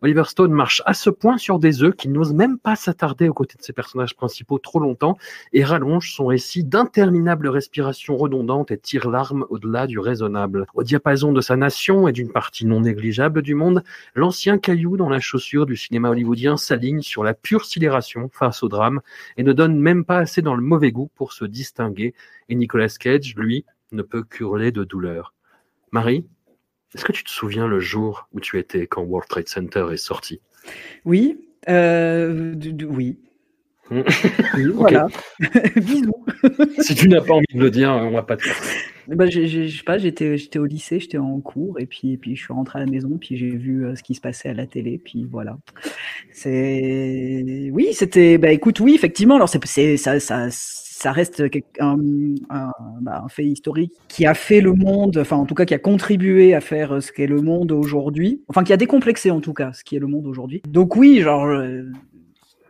Oliver Stone marche à ce point sur des œufs qu'il n'ose même pas s'attarder aux côtés de ses personnages principaux trop longtemps et rallonge son récit d'interminables respirations redondantes et tire l'arme au-delà du raisonnable. Au diapason de sa nation et d'une partie non négligeable du monde, l'ancien caillou dans la chaussure du cinéma hollywoodien s'aligne sur la pure sidération face au drame et ne donne même pas assez dans le mauvais goût pour se distinguer. Et Nicolas Cage, lui, ne peut qu'hurler de douleur. Marie, est-ce que tu te souviens le jour où tu étais quand World Trade Center est sorti? Oui, euh, oui. Oui, voilà. Bisous. Si tu n'as pas envie de le dire, on va pas te faire. Bah, j'ai- j'ai- je sais pas, j'étais, j'étais au lycée, j'étais en cours, et puis, et puis je suis rentré à la maison, puis j'ai vu euh, ce qui se passait à la télé, puis voilà. C'est, oui, c'était, bah écoute, oui, effectivement, alors c'est, c'est, ça, ça, ça reste quelque- un, un, bah, un fait historique qui a fait le monde, enfin en tout cas qui a contribué à faire euh, ce qu'est le monde aujourd'hui, enfin qui a décomplexé en tout cas ce qui est le monde aujourd'hui. Donc oui, genre. euh,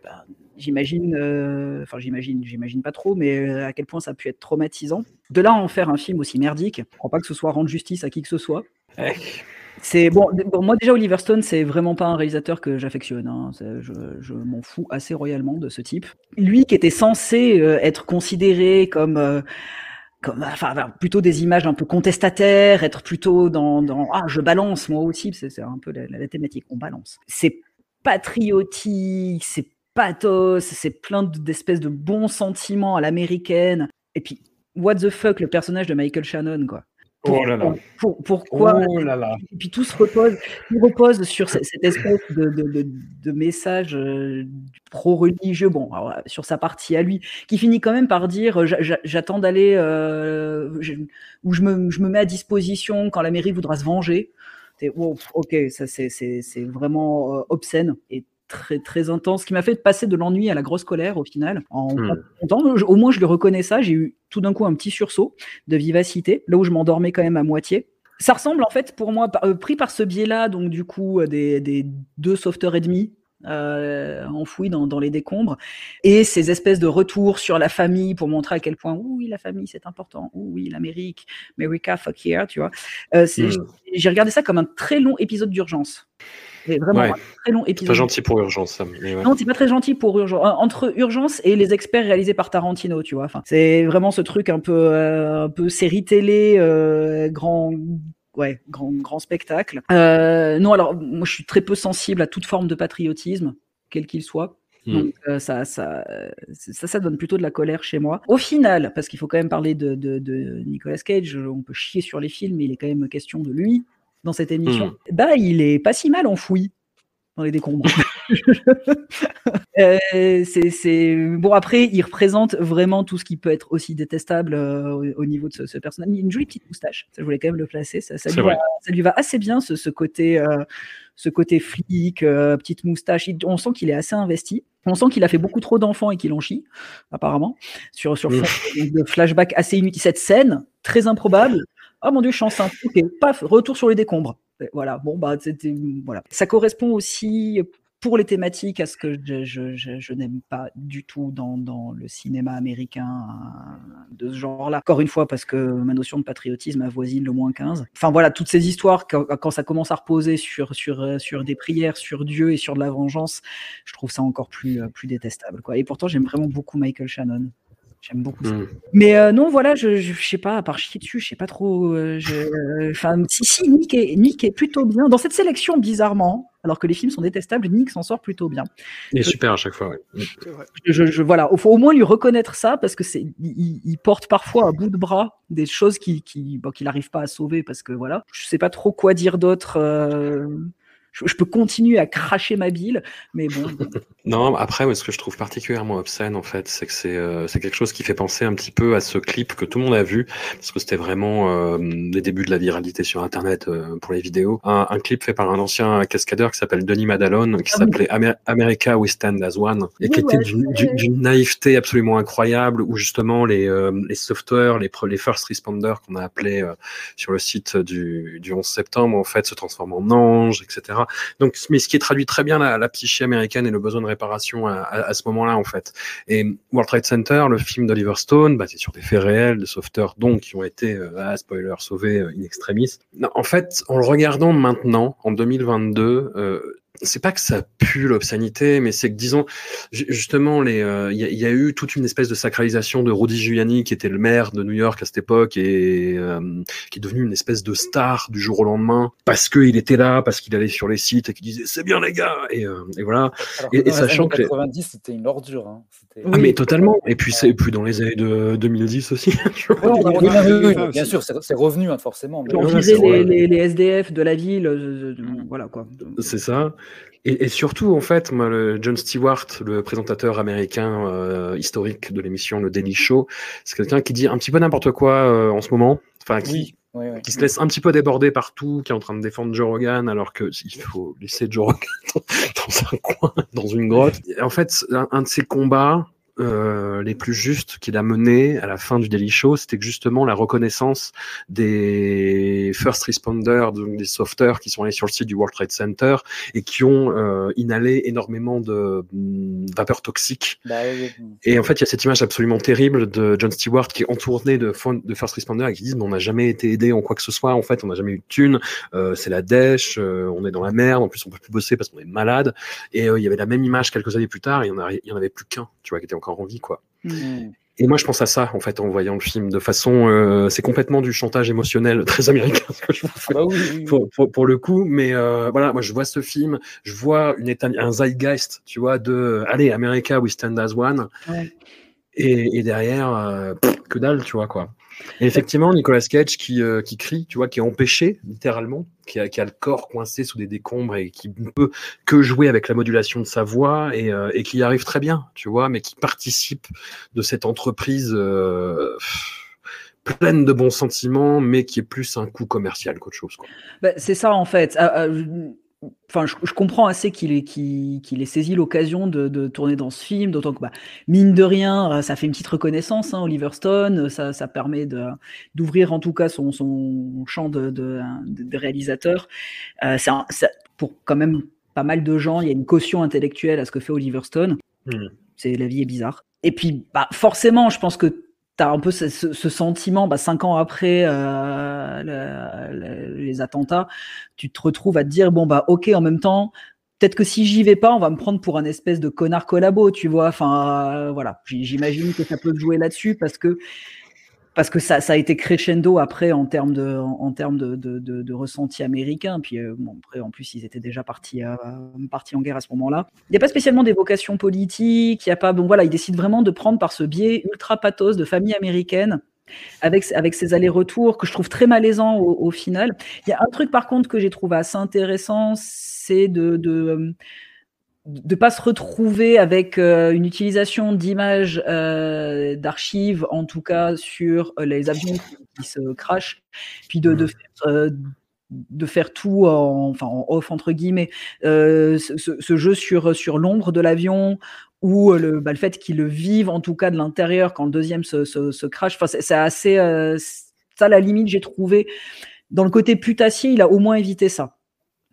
bah, J'imagine, euh, enfin j'imagine, j'imagine pas trop, mais euh, à quel point ça a pu être traumatisant. De là à en faire un film aussi merdique, je crois pas que ce soit rendre justice à qui que ce soit. C'est bon, moi déjà Oliver Stone, c'est vraiment pas un réalisateur que j'affectionne. hein. Je, je m'en fous assez royalement de ce type. Lui qui était censé euh, être considéré comme euh, comme enfin plutôt des images un peu contestataires, être plutôt dans, dans ah je balance moi aussi, c'est c'est un peu la, la thématique, on balance. C'est patriotique, c'est pathos, c'est plein de- d'espèces de bons sentiments à l'américaine. Et puis what the fuck le personnage de Michael Shannon quoi. Oh là là. Pour- pourquoi Oh là là. Et puis tout se repose, tout repose sur ce- cette espèce de, de, de, de message euh, pro-religieux, bon, alors, euh, sur sa partie à lui, qui finit quand même par dire euh, j'a- j'a- j'attends d'aller euh, je- où je me, je me mets à disposition quand la mairie voudra se venger. Wow, ok, ça c'est vraiment euh, obscène et très très intense, qui m'a fait passer de l'ennui à la grosse colère au final. En Hmm. Je- au moins je le reconnais ça. J'ai eu tout d'un coup un petit sursaut de vivacité, là où je m'endormais quand même à moitié. Ça ressemble en fait pour moi, euh, pris par ce biais-là, donc du coup euh, des, des deux sauveteurs et demi euh, enfouis dans, dans les décombres, et ces espèces de retours sur la famille pour montrer à quel point oui la famille c'est important, oui l'Amérique, America fuck yeah, tu vois. Euh, c'est- Mm. J'ai regardé ça comme un très long épisode d'urgence. Et Vraiment Ouais. un très long C'est épisode. pas gentil pour urgence, ça. mais ouais. Non, c'est pas très gentil pour Urgence. Entre Urgence et les experts réalisés par Tarantino, tu vois. Enfin, c'est vraiment ce truc un peu, euh, un peu série télé, euh, grand, ouais, grand, grand spectacle. Euh, non, alors moi, je suis très peu sensible à toute forme de patriotisme, quel qu'il soit. Hmm. Donc euh, ça, ça, ça, ça donne plutôt de la colère chez moi. Au final, parce qu'il faut quand même parler de, de, de Nicolas Cage, on peut chier sur les films, mais il est quand même question de lui dans cette émission. Hmm. Bah, il est pas si mal enfoui dans les décombres. Euh, c'est bon après il représente vraiment tout ce qui peut être aussi détestable euh, au, niveau de ce, ce, personnage. Il a une jolie petite moustache, ça je voulais quand même le placer. Ça, ça, lui, va, ça lui, va, assez bien ce, ce côté, euh, ce côté flic, petite moustache. Il, on sent qu'il est assez investi. On sent qu'il a fait beaucoup trop d'enfants et qu'il en chie, apparemment, sur sur fond de flashback assez inutile. Cette scène très improbable. Oh mon dieu, je suis enceinte. Ok, paf, retour sur les décombres. Voilà, bon, bah, c'était. Voilà. Ça correspond aussi pour les thématiques à ce que je, n'aime pas du tout dans, le cinéma américain de ce genre-là. Encore une fois, parce que ma notion de patriotisme avoisine le moins 15. Enfin voilà, toutes ces histoires, quand, ça commence à reposer sur des prières, sur Dieu et sur de la vengeance, je trouve ça encore plus, plus détestable. Quoi. Et pourtant, j'aime vraiment beaucoup Michael Shannon. J'aime beaucoup ça. Mm. Mais euh, non, voilà, je, je, je, sais pas, à part chier dessus, je sais pas trop. Enfin, euh, si, si, Nick est, Nick est plutôt bien. Dans cette sélection, bizarrement, alors que les films sont détestables, Nick s'en sort plutôt bien. Il est super à chaque fois, oui. Je, je, voilà, il faut au moins lui reconnaître ça parce que c'est, il, il, porte parfois à bout de bras des choses qu'il qui, bon, qu n'arrive pas à sauver parce que voilà, je sais pas trop quoi dire d'autre. Euh, je, je, peux continuer à cracher ma bile, mais bon. non, après, ce que je trouve particulièrement obscène, en fait, c'est que c'est euh, quelque chose qui fait penser un petit peu à ce clip que tout le monde a vu, parce que c'était vraiment euh, les débuts de la viralité sur Internet euh, pour les vidéos. Un, un, clip fait par un ancien cascadeur qui s'appelle Denis Madalone, qui ah, s'appelait oui. Amer America We Stand As One, et oui, qui ouais, était d'une naïveté absolument incroyable, où justement les, les softwares, les, les first responders qu'on a appelés sur le site du, du 11 septembre, en fait, se transforment en anges, etc. Donc, mais ce qui traduit très bien la, psyché américaine et le besoin de réparation à, ce moment-là, en fait. Et World Trade Center, le film d'Oliver Stone, basé sur des faits réels, de sauveteurs donc qui ont été, euh, ah, spoiler, sauvés euh, in extremis. En fait, en le regardant maintenant, en 2022, euh, c'est pas que ça pue l'obscénité, mais c'est que disons justement les, il euh, y, y, a eu toute une espèce de sacralisation de Rudy Giuliani qui était le maire de New York à cette époque et euh, qui est devenu une espèce de star du jour au lendemain parce qu'il était là, parce qu'il allait sur les sites et qu'il disait c'est bien les gars et, euh, et voilà. Alors et, et sachant que 90 c'était une ordure. Hein. Ah mais totalement. Et puis c'est plus dans les années de 2010 aussi. oui, bien sûr, c'est revenu hein, forcément. On disait les, les, les, SDF de la ville, euh, voilà quoi. C'est ça. Et, et, surtout, en fait, moi, le John Stewart, le présentateur américain euh, historique de l'émission Le Daily Show, c'est quelqu'un qui dit un petit peu n'importe quoi euh, en ce moment. Enfin, qui, oui. Oui, oui. qui se laisse un petit peu déborder partout, qui est en train de défendre Joe Rogan, alors que il faut laisser Joe Rogan dans, dans un coin, dans une grotte. Et en fait, un, un de ces combats, euh, les plus justes qu'il a mené à la fin du Daily Show, c'était que justement la reconnaissance des first responders, donc des sauveteurs qui sont allés sur le site du World Trade Center et qui ont euh, inhalé énormément de mm, vapeurs toxiques. Bah, oui, oui. Et en fait, il y a cette image absolument terrible de John Stewart qui est entouré de, de first responders et qui disent on n'a jamais été aidé en quoi que ce soit, en fait, on n'a jamais eu de thunes, euh, c'est la dèche, euh, on est dans la merde, en plus on peut plus bosser parce qu'on est malade. Et il y avait la même image quelques années plus tard, et il y en, avait plus qu'un, tu vois, qui était encore en vie, quoi. Mmh. Et moi, je pense à ça, en fait, en voyant le film, de façon, euh, c'est complètement du chantage émotionnel très américain, ce que je fais, bah oui, oui, pour, pour, pour, le coup. Mais euh, voilà, moi, je vois ce film, je vois une état, un zeitgeist, tu vois, de, allez, America, we stand as one. Ouais. Et, et, derrière, euh, pff, que dalle, tu vois, quoi. Et effectivement, Nicolas Cage qui, euh, qui crie, tu vois, qui est empêché, littéralement, qui a, qui a, le corps coincé sous des décombres et qui ne peut que jouer avec la modulation de sa voix et, euh, et qui y arrive très bien, tu vois, mais qui participe de cette entreprise euh, pleine de bons sentiments, mais qui est plus un coup commercial qu'autre chose. Bah, c'est ça, en fait. Euh, Enfin, je, je, comprends assez qu'il ait, qu qu ait, saisi l'occasion de, de, tourner dans ce film, d'autant que, bah, mine de rien, ça fait une petite reconnaissance, hein, Oliver Stone, ça, ça permet d'ouvrir en tout cas son, son champ de, de, de réalisateur. Euh, ça, ça, pour quand même pas mal de gens, il y a une caution intellectuelle à ce que fait Oliver Stone. Mmh. C'est la vie est bizarre. Et puis, bah, forcément, je pense que tu un peu ce, sentiment, bah, cinq ans après euh, le, le, les attentats, tu te retrouves à te dire, bon, bah, ok, en même temps, peut-être que si j'y vais pas, on va me prendre pour un espèce de connard collabo, tu vois. Enfin, euh, voilà, j'imagine que ça peut jouer là-dessus parce que parce que ça, ça, a été crescendo après en termes de, en, termes de, de, de, de, ressenti américain. Puis euh, bon, après, en plus, ils étaient déjà partis, euh, partis en guerre à ce moment-là. Il n'y a pas spécialement d'évocation politique. Il y a pas, bon voilà, ils décident vraiment de prendre par ce biais ultra pathos de famille américaine. Avec, avec ces allers-retours que je trouve très malaisant au, au, final. Il y a un truc par contre que j'ai trouvé assez intéressant, c'est de, de de pas se retrouver avec euh, une utilisation d'images euh, d'archives, en tout cas sur euh, les avions qui se crashent, puis de, de, faire, de faire tout en, enfin, en off entre guillemets, euh, ce, ce jeu sur, sur l'ombre de l'avion ou le, bah, le fait qu'ils le vivent en tout cas de l'intérieur quand le deuxième se, se, se crash. Enfin, c'est assez euh, ça la limite j'ai trouvé dans le côté putassier, il a au moins évité ça.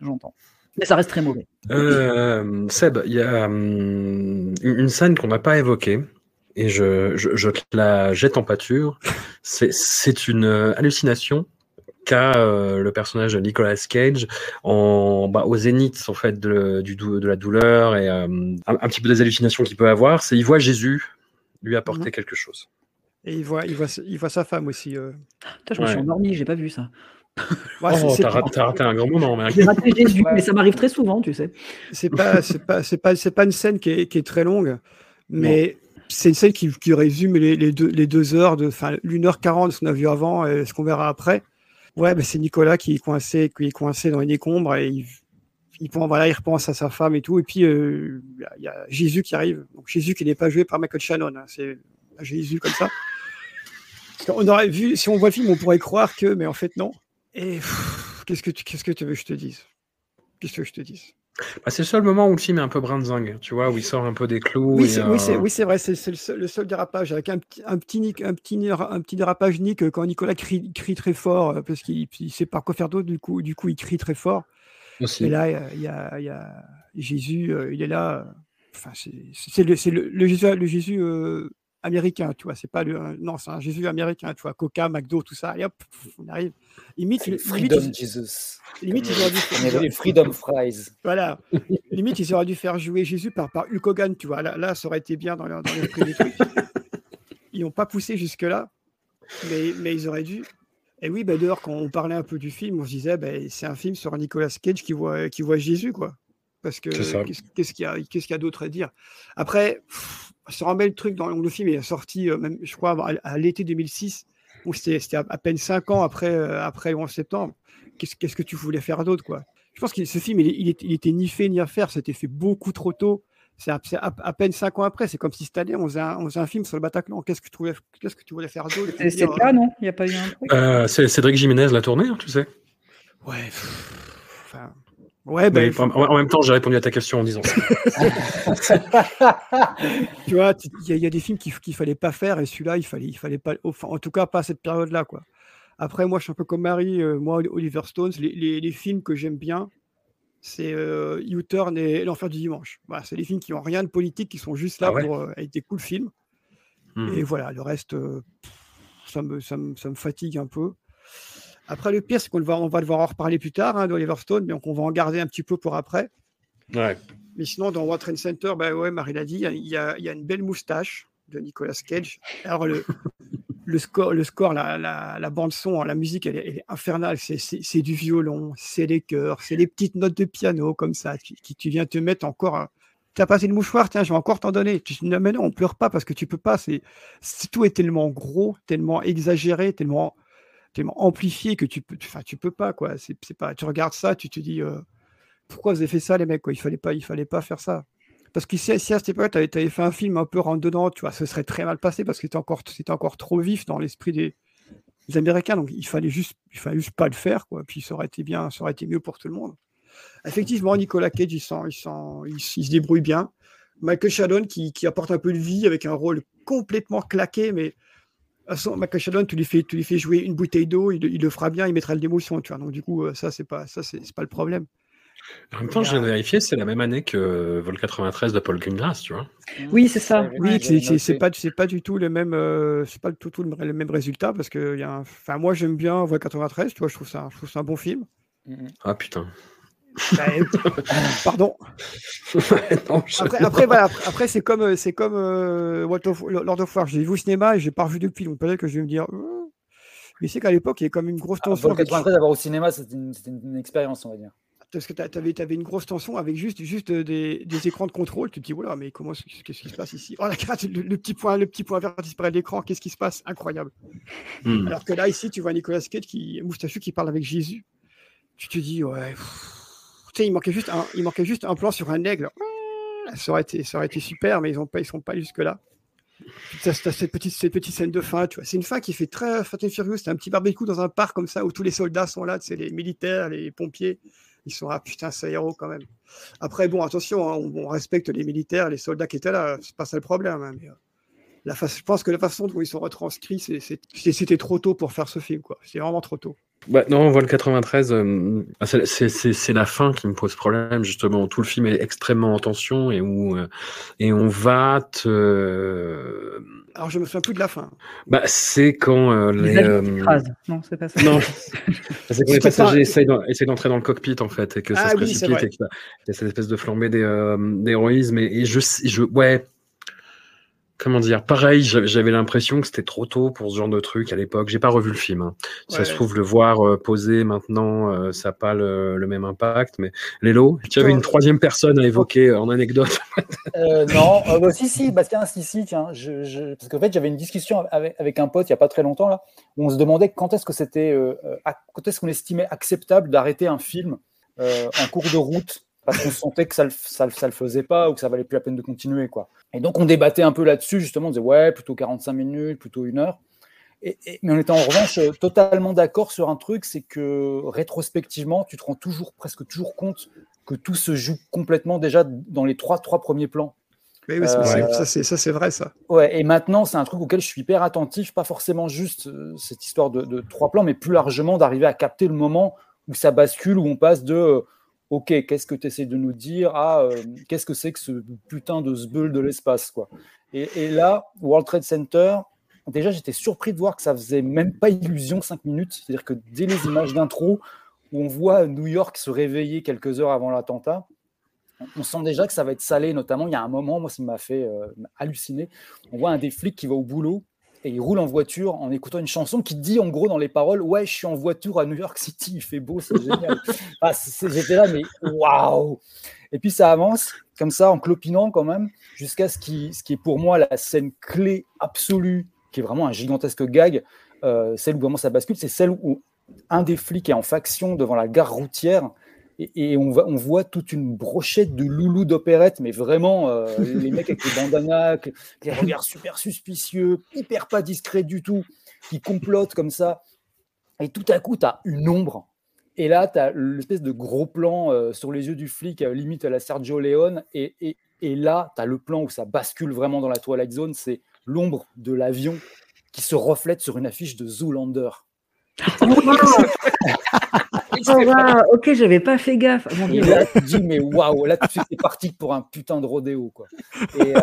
J'entends. Mais ça reste très mauvais. Euh, Seb, il y a hum, une scène qu'on n'a pas évoquée et je, je, je te la jette en pâture. C'est- une hallucination qu'a euh, le personnage de Nicolas Cage en, bah, au zénith en fait de, du, de la douleur et euh, un, un petit peu des hallucinations qu'il peut avoir. C'est il voit Jésus lui apporter Mhm. quelque chose. Et il voit, il voit, il voit sa femme aussi. euh. Putain, je me suis Ouais. endormi, j'ai pas vu ça. Ouais, c'est- oh, t'as raté, un grand moment, mec. J'ai raté Jésus, mais ça m'arrive très souvent, tu sais. C'est pas, c'est pas, c'est pas, c'est pas une scène qui est, qui est très longue, mais c'est une scène qui, qui résume les, les deux, les deux heures de, enfin, l'une heure quarante ce qu'on a vu avant et ce qu'on verra après. Ouais, bah, c'est Nicolas qui est coincé, qui est coincé dans les décombres et il, il, pense, voilà, il repense à sa femme et tout. Et puis, euh, il y a- il y, a Jésus qui arrive. Donc, Jésus qui n'est pas joué par Michael Shannon. hein, c'est Jésus comme ça. Qu'on aurait vu, si on voit le film, on pourrait croire que, mais en fait, non. Et qu'est-ce que tu, qu'est-ce que tu veux que je te dise? Qu'est-ce que je te dise? Bah, c'est le seul moment où le film est un peu brinzingue, tu vois, où il sort un peu des clous. Oui, c'est- euh, oui, c'est vrai, c'est c'est le, seul- le seul dérapage, avec un, petit- un, petit, un, petit, un petit dérapage Nick euh, quand Nicolas crie, crie très fort, euh, parce qu'il ne sait pas quoi faire d'autre, du coup, du coup, il crie très fort. Aussi. Et là, il y a, il y a Jésus, il est là. Enfin, c'est le, c'est le, le Jésus, le Jésus euh, américain, tu vois. C'est pas le, non, c'est un Jésus américain, tu vois. Coca, McDo, tout ça. Et hop, on arrive. Limite, le limite, Freedom ils- Jesus. limite, ils auraient dû On est les Freedom Fries. voilà. Limite, ils auraient dû faire jouer Jésus par, par Hulk Hogan, tu vois. Là, là, ça aurait été bien dans, le- dans l'esprit du truc. Ils n'ont pas poussé jusque-là, mais, mais ils auraient dû. Et oui, bah, d'ailleurs, quand on parlait un peu du film, on se disait, bah, c'est un film sur Nicolas Cage qui voit, qui voit Jésus, quoi. Parce que ça. qu'est-ce qu'il y a, d'autre à dire? Après, pff, se remet le truc dans le film, il est sorti, euh, même, je crois, à, à l'été 2006. Bon, C'était à, à peine cinq ans après, euh, après le 11 septembre. Qu'est-ce que tu voulais faire d'autre, quoi? Je pense que ce film, il, il, était ni fait ni à faire. C'était fait beaucoup trop tôt. C'est à, c'est à- à peine cinq ans après. C'est comme si cette année, on faisait un, on faisait un film sur le Bataclan. Qu'est-ce que tu voulais, qu'est-ce que tu voulais faire d'autre? C'est c'est là, non? Il n'y a pas eu un truc? Euh, c'est Cédric Jiménez l'a tourné, hein, tu sais. Ouais. pff, Enfin, ouais, ben, en, en même temps, j'ai répondu à ta question en disant ça. tu vois, il y, a- il y a des films qu'il qu'il fallait pas faire et celui-là, il fallait, il fallait pas, enfin, en tout cas pas à cette période-là, quoi. Après, moi, je suis un peu comme Marie, euh, moi, Oliver Stones, les, les- les films que j'aime bien, c'est euh, U-Turn et L'Enfer du Dimanche. Voilà, c'est des films qui ont rien de politique, qui sont juste là Ah ouais pour euh, être des cool films. Hmm. Et voilà, le reste, euh, pff, ça, me, ça, me, ça me fatigue un peu. Après, le pire, c'est qu'on va, on va devoir en reparler plus tard hein, d'Oliver Stone, donc on va en garder un petit peu pour après. Ouais. Mais sinon, dans World Trade Center, bah ouais, Marie l'a dit, il y a- y, y une belle moustache de Nicolas Cage. Alors, le, le score, le score la, la, la bande-son, la musique, elle est, elle est infernale. C'est- du violon, c'est les chœurs, c'est les petites notes de piano comme ça, qui, qui tu viens te mettre encore. un- T'as passé le mouchoir, tiens, je vais encore t'en donner. Tu dis, non, mais non, on pleure pas parce que tu peux pas. C'est- tout est tellement gros, tellement exagéré, tellement, tellement amplifié que tu peux, enfin, tu peux pas quoi. C'est pas. Tu regardes ça, tu te dis, pourquoi vous avez fait ça, les mecs quoi? Il fallait pas, il fallait pas faire ça. Parce que si, si à cette époque, tu avais, fait un film un peu rentre dedans, tu vois, ce serait très mal passé parce que c'était encore, c'était encore trop vif dans l'esprit des, Américains. Donc il fallait juste, il fallait juste pas le faire, quoi. Puis ça aurait été bien, ça aurait été mieux pour tout le monde. Effectivement, Nicolas Cage, il, il, il, il se débrouille bien. Michael Shannon qui, qui apporte un peu de vie avec un rôle complètement claqué, mais son- Michael Shannon, tu lui fais, tu lui fais jouer une bouteille d'eau, il, il le fera bien, il mettra le d'émotion, tu vois. Donc du coup, euh, ça c'est pas, ça c'est c'est pas le problème. En même temps, je viens de vérifier, c'est la même année que Vol 93 de Paul Greengrass, tu vois. Oui, c'est ça. Oui, c'est- pas, c'est pas du tout le même, euh, c'est pas tout, tout le, le même résultat parce que il y a un- enfin moi j'aime bien Voix 93, tu vois, je trouve ça, je trouve ça un bon film. Ah putain. Bah, Pardon. Non, je- Après, après, voilà, après, après, c'est comme, euh, c'est comme euh, What of- Lord of War. J'ai vu au cinéma et j'ai pas revu depuis, donc peut-être que je vais me dire. euh, Mais c'est qu'à l'époque, il y avait comme une grosse Ah, tension. Vol avec- 93, d'avoir au cinéma, c'était une, une expérience, on va dire. Parce que tu avais, une grosse tension avec juste, juste des, des écrans de contrôle. Tu te dis, voilà, mais comment, qu'est-ce qui se passe ici? Oh la carte, le, le petit point, le petit point vert disparaît de l'écran. Qu'est-ce qui se passe? Incroyable. Hmm. Alors que là, ici, tu vois Nicolas Cage qui moustachu qui parle avec Jésus. Tu te dis, ouais. pff, sais, il manquait juste un, il manquait juste un plan sur un aigle. Ça aurait été, ça aurait été super, mais ils ont pas, ils sont pas jusque là. T'as t'as cette petite, cette petite scène de fin, tu vois. C'est une fin qui fait très Fast and Furious. C'est un petit barbecue dans un parc comme ça où tous les soldats sont là, c'est les militaires, les pompiers. Ils sont ah putain, c'est héros quand même. Après, bon, attention, hein, on, respecte les militaires, les soldats qui étaient là. C'est pas ça le problème. hein, mais, euh, la je pense que la façon dont ils sont retranscrits, c'était trop tôt pour faire ce film, quoi. C'est vraiment trop tôt. Bah, non, on voit le 93. euh, ah, c'est- c'est c'est- c'est la fin qui me pose problème, justement. Tout le film est extrêmement en tension et où euh, et on va te. Alors, je me souviens plus de la fin. Bah, c'est quand euh, Les les. euh. Non, c'est pas ça. Non, c'est quand les passagers pas- essayent d'en- essayent d'entrer dans le cockpit en fait et que ça Ah se oui, précipite et qu'il y a- cette espèce de flambée d'hé- euh, d'héroïsme et, et je, je ouais comment dire pareil j'avais l'impression que c'était trop tôt pour ce genre de truc à l'époque j'ai pas revu le film hein. ça Ouais. se trouve le voir euh, posé maintenant euh, ça n'a pas le, le même impact mais Lélo tu avais une troisième personne à évoquer euh, en anecdote Euh, non, bah, si, si, Bastien, si, si, tiens, je, je- parce qu'en fait, j'avais une discussion avec, avec un pote il n'y a pas très longtemps, là, où on se demandait quand est-ce que c'était, quand est-ce qu'on estimait acceptable d'arrêter un film euh, en cours de route, parce qu'on sentait que ça le, ça, le- ça le faisait pas ou que ça valait plus la peine de continuer, quoi. Et donc, on débattait un peu là-dessus, justement, on disait, ouais, plutôt 45 minutes, plutôt une heure. Et, et- mais on était en revanche euh, totalement d'accord sur un truc, c'est que rétrospectivement, tu te rends toujours, presque toujours compte que tout se joue complètement déjà dans les trois, trois premiers plans. Oui, oui, Euh, ça, c'est ça, c'est vrai, ça. Ouais, et maintenant, c'est un truc auquel je suis hyper attentif, pas forcément juste euh, cette histoire de, de trois plans, mais plus largement d'arriver à capter le moment où ça bascule, où on passe de OK, qu'est-ce que tu essaies de nous dire? À euh, qu'est-ce que c'est que ce putain de zbeul de l'espace, quoi? Et, là, World Trade Center, déjà, j'étais surpris de voir que ça faisait même pas illusion 5 minutes, c'est-à-dire que dès les images d'intro, où on voit New York se réveiller quelques heures avant l'attentat, on sent déjà que ça va être salé, notamment il y a un moment, moi ça m'a fait euh, halluciner, on voit un des flics qui va au boulot et il roule en voiture en écoutant une chanson qui dit en gros dans les paroles ouais je suis en voiture à New York City, il fait beau, c'est génial. Ah, J'étais là mais waouh Et puis ça avance comme ça en clopinant quand même jusqu'à ce qui, ce qui est pour moi la scène clé absolue, qui est vraiment un gigantesque gag, euh, celle où vraiment ça bascule, c'est celle où un des flics est en faction devant la gare routière et, et on, va, on voit toute une brochette de loulous d'opérette, mais vraiment, euh, les mecs avec les bandanas, avec les regards super suspicieux, hyper pas discrets du tout, qui complotent comme ça. Et tout à coup, tu as une ombre. Et là, tu as l'espèce de gros plan euh, sur les yeux du flic, euh, limite à la Sergio Leone. Et, et, et là, tu as le plan où ça bascule vraiment dans la Twilight Zone. C'est l'ombre de l'avion qui se reflète sur une affiche de Zoolander. Oh, ok, j'avais pas fait gaffe. Mon Et là, tu dis, mais waouh, là, tout de suite, c'est parti pour un putain de rodéo, quoi. Euh,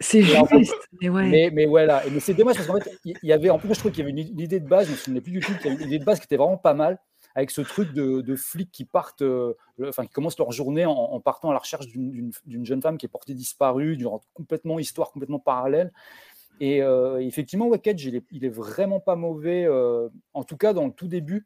C'est et en fait, juste. Mais ouais. mais, mais voilà, mais c'est dommage parce qu'en fait, il y avait, en plus, je trouve qu'il y avait une, une idée de base, je me souvenais plus du tout, qu'il y avait une idée de base qui était vraiment pas mal, avec ce truc de, de flics qui partent, euh, le- enfin, qui commencent leur journée en, en partant à la recherche d'une- jeune femme qui est portée disparue, d'une complètement histoire complètement parallèle. Et euh, effectivement, Wackage, il est, il est vraiment pas mauvais, euh, en tout cas dans le tout début,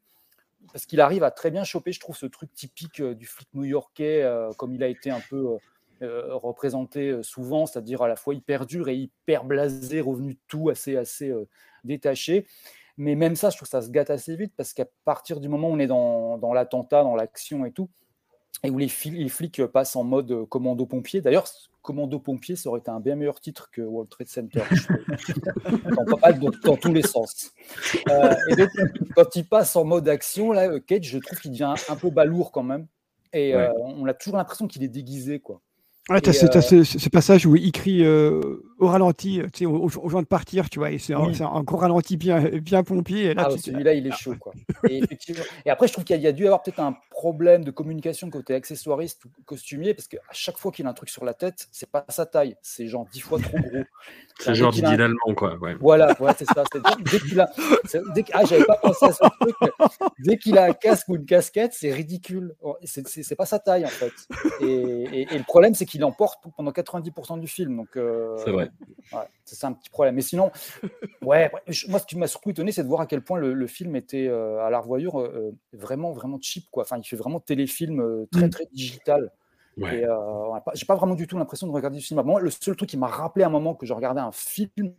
parce qu'il arrive à très bien choper, je trouve, ce truc typique euh, du flic new-yorkais, euh, comme il a été un peu euh, représenté souvent, c'est-à-dire à la fois hyper dur et hyper blasé, revenu de tout, assez, assez détaché. Mais même ça, je trouve que ça se gâte assez vite, parce qu'à partir du moment où on est dans, dans l'attentat, dans l'action et tout, et où les, fli- les flics passent en mode commando-pompier. D'ailleurs, c- commando-pompier, ça aurait été un bien meilleur titre que World Trade Center. dans, pas dans tous les sens. Euh, et donc, quand il passe en mode action, là, euh, Cage, je trouve qu'il devient un, un peu balourd quand même. Et Ouais. euh, on a toujours l'impression qu'il est déguisé, quoi. Ouais, t'as ce, t'as euh, ce- ce passage où il crie euh, au ralenti, tu sais, aux, aux gens de partir, tu vois, et c'est un, Oui. un gros ralenti bien, bien pompier. Et là, Ah, tu celui-là, il est chaud. Quoi. Et, effectivement- et après, je trouve qu'il y, a- il y a dû avoir peut-être un problème de communication côté accessoiriste ou costumier, parce qu'à chaque fois qu'il a un truc sur la tête, c'est pas sa taille, c'est genre dix fois trop gros. c'est genre un- Didier Lallemand quoi ouais. Voilà, ouais, c'est ça. Dès qu'il a, c'est- dès que- ah, j'avais pas pensé à ce truc. mais Dès qu'il a un casque ou une casquette, c'est ridicule. C'est pas sa taille en fait. Et, et- et le problème, c'est qu'il emporte pendant 90% du film. Donc, euh, C'est vrai. ouais, c'est ça un petit problème. Mais sinon, ouais, moi, ce qui m'a surtout étonné, c'est de voir à quel point le, le film était euh, à la revoyure euh, vraiment, vraiment cheap. Quoi. Enfin, il fait vraiment téléfilm euh, très, Mm. très digital. Ouais. Euh, j'ai pas vraiment du tout l'impression de regarder du cinéma. Moi, le seul truc qui m'a rappelé à un moment que je regardais un film,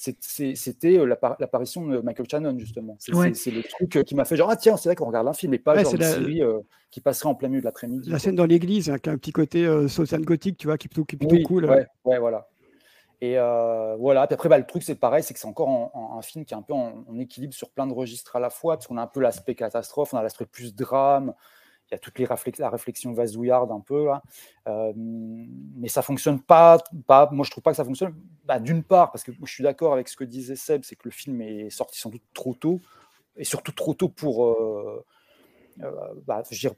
c'était euh, l'appar- l'apparition de Michael Shannon, justement. C'est Ouais. le truc euh, qui m'a fait genre, ah tiens, c'est vrai qu'on regarde un film et pas Ouais, genre une la- série euh, qui passerait en plein milieu de l'après-midi. La quoi. scène dans l'église, hein, qui a un petit côté euh, social gothique, tu vois, qui est plutôt, qui est plutôt Oui, cool. ouais, ouais, voilà. Et euh, voilà. Puis après, bah, le truc, c'est pareil, c'est que c'est encore en- en- un film qui est un peu en, en équilibre sur plein de registres à la fois, parce qu'on a un peu l'aspect catastrophe, on a l'aspect plus drame, il y a toute la réflexion vasouillarde un peu là. Euh, mais ça fonctionne pas, pas. Moi, je trouve pas que ça fonctionne. Bah, D'une part, parce que je suis d'accord avec ce que disait Seb, c'est que le film est sorti sans doute trop tôt, et surtout trop tôt pour. euh, euh, bah, je veux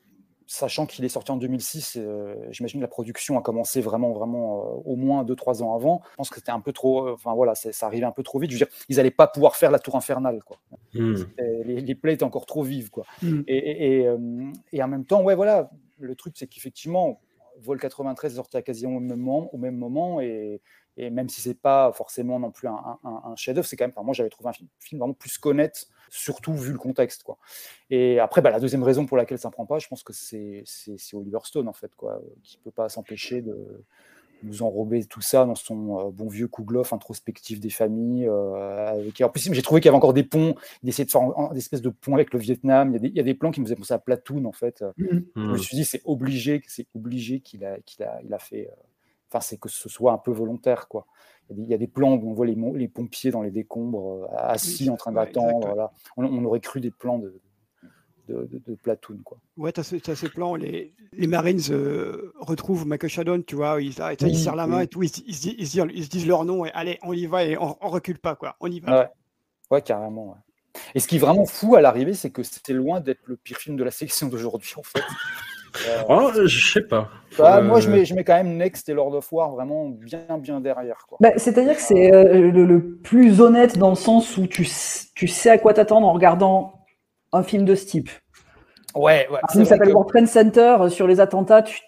sachant qu'il est sorti en 2006, euh, j'imagine que la production a commencé vraiment, vraiment euh, au moins 2-3 ans avant. Je pense que c'était un peu trop. euh, Enfin voilà, c'est- ça arrivait un peu trop vite. Je veux dire, ils n'allaient pas pouvoir faire la tour infernale, quoi. Hmm. Les, les plaies étaient encore trop vives, quoi. Mm. Et, et, et, euh, et en même temps, ouais, voilà, le truc, c'est qu'effectivement, Vol 93 est sorti à quasiment au même moment, au même moment et, et même si c'est pas forcément non plus un, un- un chef-d'œuvre, c'est quand même. Enfin, moi, j'avais trouvé un film, film vraiment plus connaître, surtout vu le contexte, quoi. Et après, bah, la deuxième raison pour laquelle ça ne prend pas, je pense que c'est Oliver Stone, en fait, quoi, qui peut pas s'empêcher de nous enrober tout ça dans son euh, bon vieux Kouglof introspectif des familles. euh, avec... En plus, j'ai trouvé qu'il y avait encore des ponts, il essayait de faire des espèces de ponts avec le Vietnam. Il y a des, il y a des plans qui me faisaient penser à Platoon, en fait. Mhm. Je me suis dit, c'est obligé, c'est obligé qu'il a, qu'il a, il a fait. euh, Enfin, c'est que ce soit un peu volontaire, quoi. Il y a des, plans où on voit les, les pompiers dans les décombres, euh, assis en train d'attendre. ouais. On, on aurait cru des plans de, de, de, de Platoon, quoi. Ouais, t'as ce, t'as ce plan, les, les Marines euh, retrouvent Michael Shannon, tu vois, ils, ils Oui, serrent la main oui. et tout, ils, ils, se disent- ils, se disent, ils se disent leur nom et allez, on y va et on, on recule pas, quoi, on y va. Ouais, ouais carrément. ouais. Et ce qui est vraiment fou à l'arrivée, c'est que c'était loin d'être le pire film de la sélection d'aujourd'hui, en fait. Euh, Oh, je sais pas. bah, Moi, je Euh, mets, je mets quand même Next et Lord of War vraiment bien, bien derrière. Bah, C'est-à-dire que c'est euh, le, le plus honnête dans le sens où tu, tu sais à quoi t'attendre en regardant un film de ce type. Ouais, ouais. Un film s'appelle que- World Trade Center euh, sur les attentats, tu,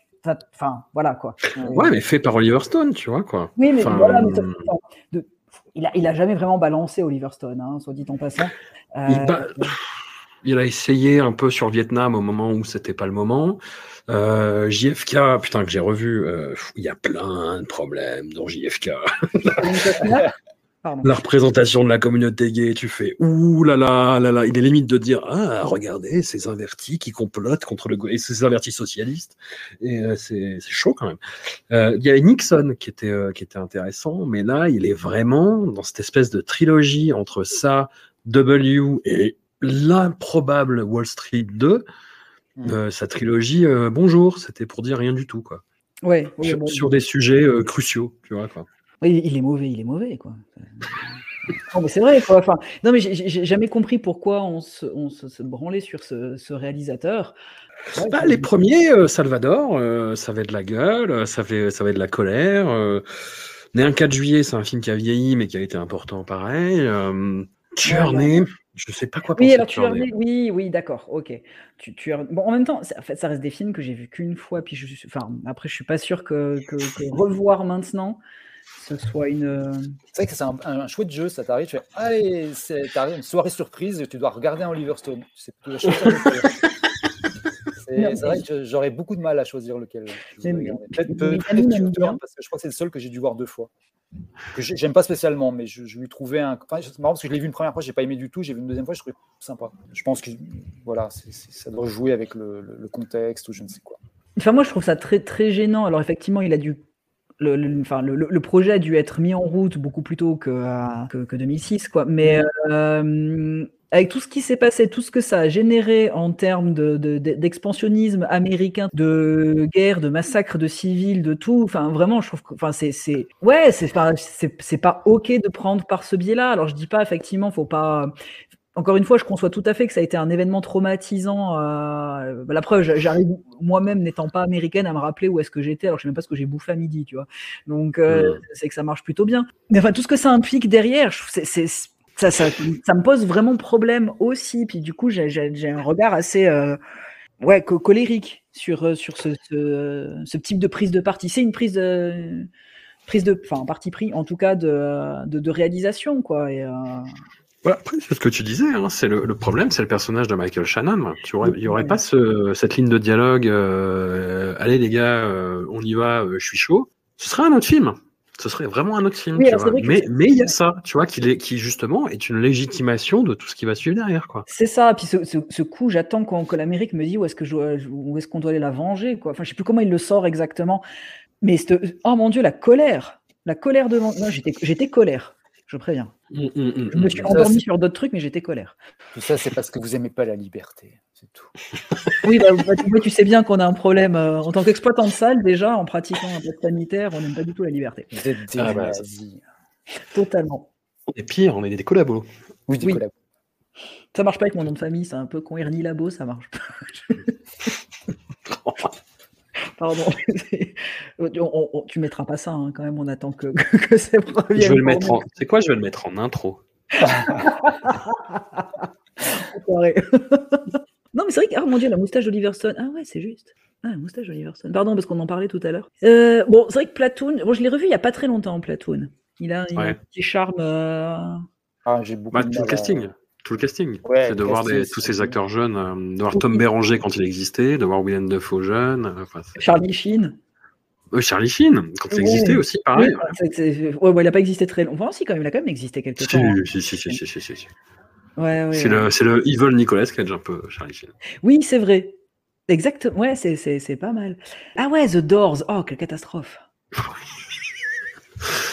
enfin voilà quoi. Ouais, mais fait par Oliver Stone, tu vois, quoi. Oui, mais Enfin, voilà, mais de- il, a, il a jamais vraiment balancé Oliver Stone, hein, soit dit en passant. Euh, Il, ba- il a essayé un peu sur Vietnam au moment où c'était pas le moment. Euh, JFK, putain, que j'ai revu, euh, il y a plein de problèmes dans JFK. La représentation de la communauté gay, tu fais ouh là là là là, il est limite de dire ah regardez ces invertis qui complotent contre le et ces invertis socialistes et euh, c'est chaud quand même. Euh, Il y avait Nixon qui était euh, qui était intéressant, mais là il est vraiment dans cette espèce de trilogie entre ça, W et l'improbable Wall Street 2. Euh, sa trilogie euh, Bonjour, c'était pour dire rien du tout quoi. Ouais, sur, bon, sur des sujets euh, cruciaux, tu vois quoi. il, il est mauvais, il est mauvais quoi. Non, mais c'est vrai quoi. Enfin, non mais j'ai- jamais compris pourquoi on se, on se, se branlait sur ce, ce réalisateur. Ouais, Bah, les premiers, Salvador, ça avait de la gueule, ça avait, ça avait de la colère. Né un 4 juillet, c'est un film qui a vieilli, mais qui a été important pareil. Euh, Journey, je sais pas quoi penser Oui, alors tu oui, oui, d'accord, ok. Tu, tu bon, en même temps, ça, en fait, ça reste des films que j'ai vus qu'une fois, puis je, suis- enfin, après, je suis pas sûr que, que, que revoir maintenant, ce soit une. euh, C'est vrai que c'est un, un chouette jeu, ça t'arrive, tu fais Allez, c'est- t'arrives, une soirée surprise, tu dois regarder un Oliver Stone. C'est plutôt la chose à faire. C'est vrai que j'aurais beaucoup de mal à choisir lequel. Peut-être peut- bien. parce que je crois que c'est le seul que j'ai dû voir deux fois. Que j'ai- j'aime pas spécialement, mais je, je lui trouvais un. Enfin, c'est marrant parce que je l'ai vu une première fois, j'ai pas aimé du tout, j'ai vu une deuxième fois, je trouvais sympa. Je pense que voilà, ça doit jouer avec le, le- le contexte ou je ne sais quoi. Enfin, moi, je trouve ça très, très gênant. Alors, effectivement, il a dû. Le, le- enfin, le, le- le projet a dû être mis en route beaucoup plus tôt que, euh, que, que 2006, quoi. Mais euh, avec tout ce qui s'est passé, tout ce que ça a généré en termes de, de- de- d'expansionnisme américain, de guerre, de massacre de civils, de tout. Enfin, vraiment, je trouve que, enfin, c'est, ouais, c'est, pas- c'est, pas ok de prendre par ce biais-là. Alors, je dis pas effectivement, faut pas. Encore une fois, je conçois tout à fait que ça a été un événement traumatisant. euh, la preuve, j'a- j'arrive moi-même n'étant pas américaine à me rappeler où est-ce que j'étais, alors je sais même pas ce que j'ai bouffé à midi, tu vois. Donc, euh, c'est que ça marche plutôt bien. Mais enfin, tout ce que ça implique derrière, c'est, ça, ça, ça me pose vraiment problème aussi. Puis du coup, j'ai, un regard assez, euh, ouais, co- colérique sur euh, sur ce, ce, ce type de prise de parti. C'est une prise de prise de, enfin, parti pris, en tout cas de de, de réalisation, quoi. Et, euh, Voilà, après, c'est ce que tu disais, hein, c'est le, le problème, c'est le personnage de Michael Shannon. Tu aurais, il y aurait pas ce, cette ligne de dialogue. euh, allez les gars, euh, on y va, euh, je suis chaud. Ce serait un autre film. Ce serait vraiment un autre film, Oui, Mais il y a ça, tu vois, qui, est- qui justement est une légitimation de tout ce qui va suivre derrière, quoi. C'est ça, puis ce, ce- ce coup, j'attends qu'on- que l'Amérique me dise où est-ce qu'on doit aller la venger, quoi. Enfin, je sais plus comment il le sort exactement, mais oh mon dieu, la colère, la colère de, j'étais colère, je préviens. Mm, mm, mm, Je me suis endormi sur d'autres trucs, mais j'étais colère. Tout ça, c'est parce que vous aimez pas la liberté. C'est tout. Oui, bah, bah, tu, vois, tu sais bien qu'on a un problème euh, en tant qu'exploitant de salle déjà, en pratiquant un peu sanitaire, on n'aime pas du tout la liberté. Vous êtes des Ah bah. Totalement. Et pire, on est des collabos. Oui, des Oui. collabos. Ça marche pas avec mon nom de famille, c'est un peu con. Ernie Labo, ça marche pas. Pardon. On- on- on- tu mettras pas ça, hein, quand même. On attend que, que, que ça revienne. Je vais le mettre en. C'est quoi Je vais le mettre en intro. Non, mais c'est vrai que, ah mon dieu, la moustache d'Oliver Stone. Ah ouais, c'est juste. Ah, la moustache d'Oliver Stone. Pardon, parce qu'on en parlait tout à l'heure. Euh, bon, c'est vrai que Platoon, bon, je l'ai revu il y a pas très longtemps, Platoon. Il a, il a Ouais. un petit charme. euh, Ah, j'ai beaucoup Bah, de mal casting. Tout le casting. Ouais, c'est de voir des- tous ces acteurs jeunes, euh, de voir Tom Béranger quand il existait, de voir William Dafoe jeune. euh, enfin, Charlie Sheen. Euh, Charlie Sheen, quand il existait aussi, pareil. Oui, ouais, ouais, il a pas existé très longtemps. si, quand même, il a quand même existé quelque Si, temps. hein. si, si, si, si, si, si, si. Ouais, ouais, C'est ouais. le, c'est le evil Nicolas Cage un peu, Charlie Sheen. Oui, c'est vrai. Exactement. Ouais, c'est, c'est, c'est pas mal. Ah ouais, The Doors. Oh, quelle catastrophe.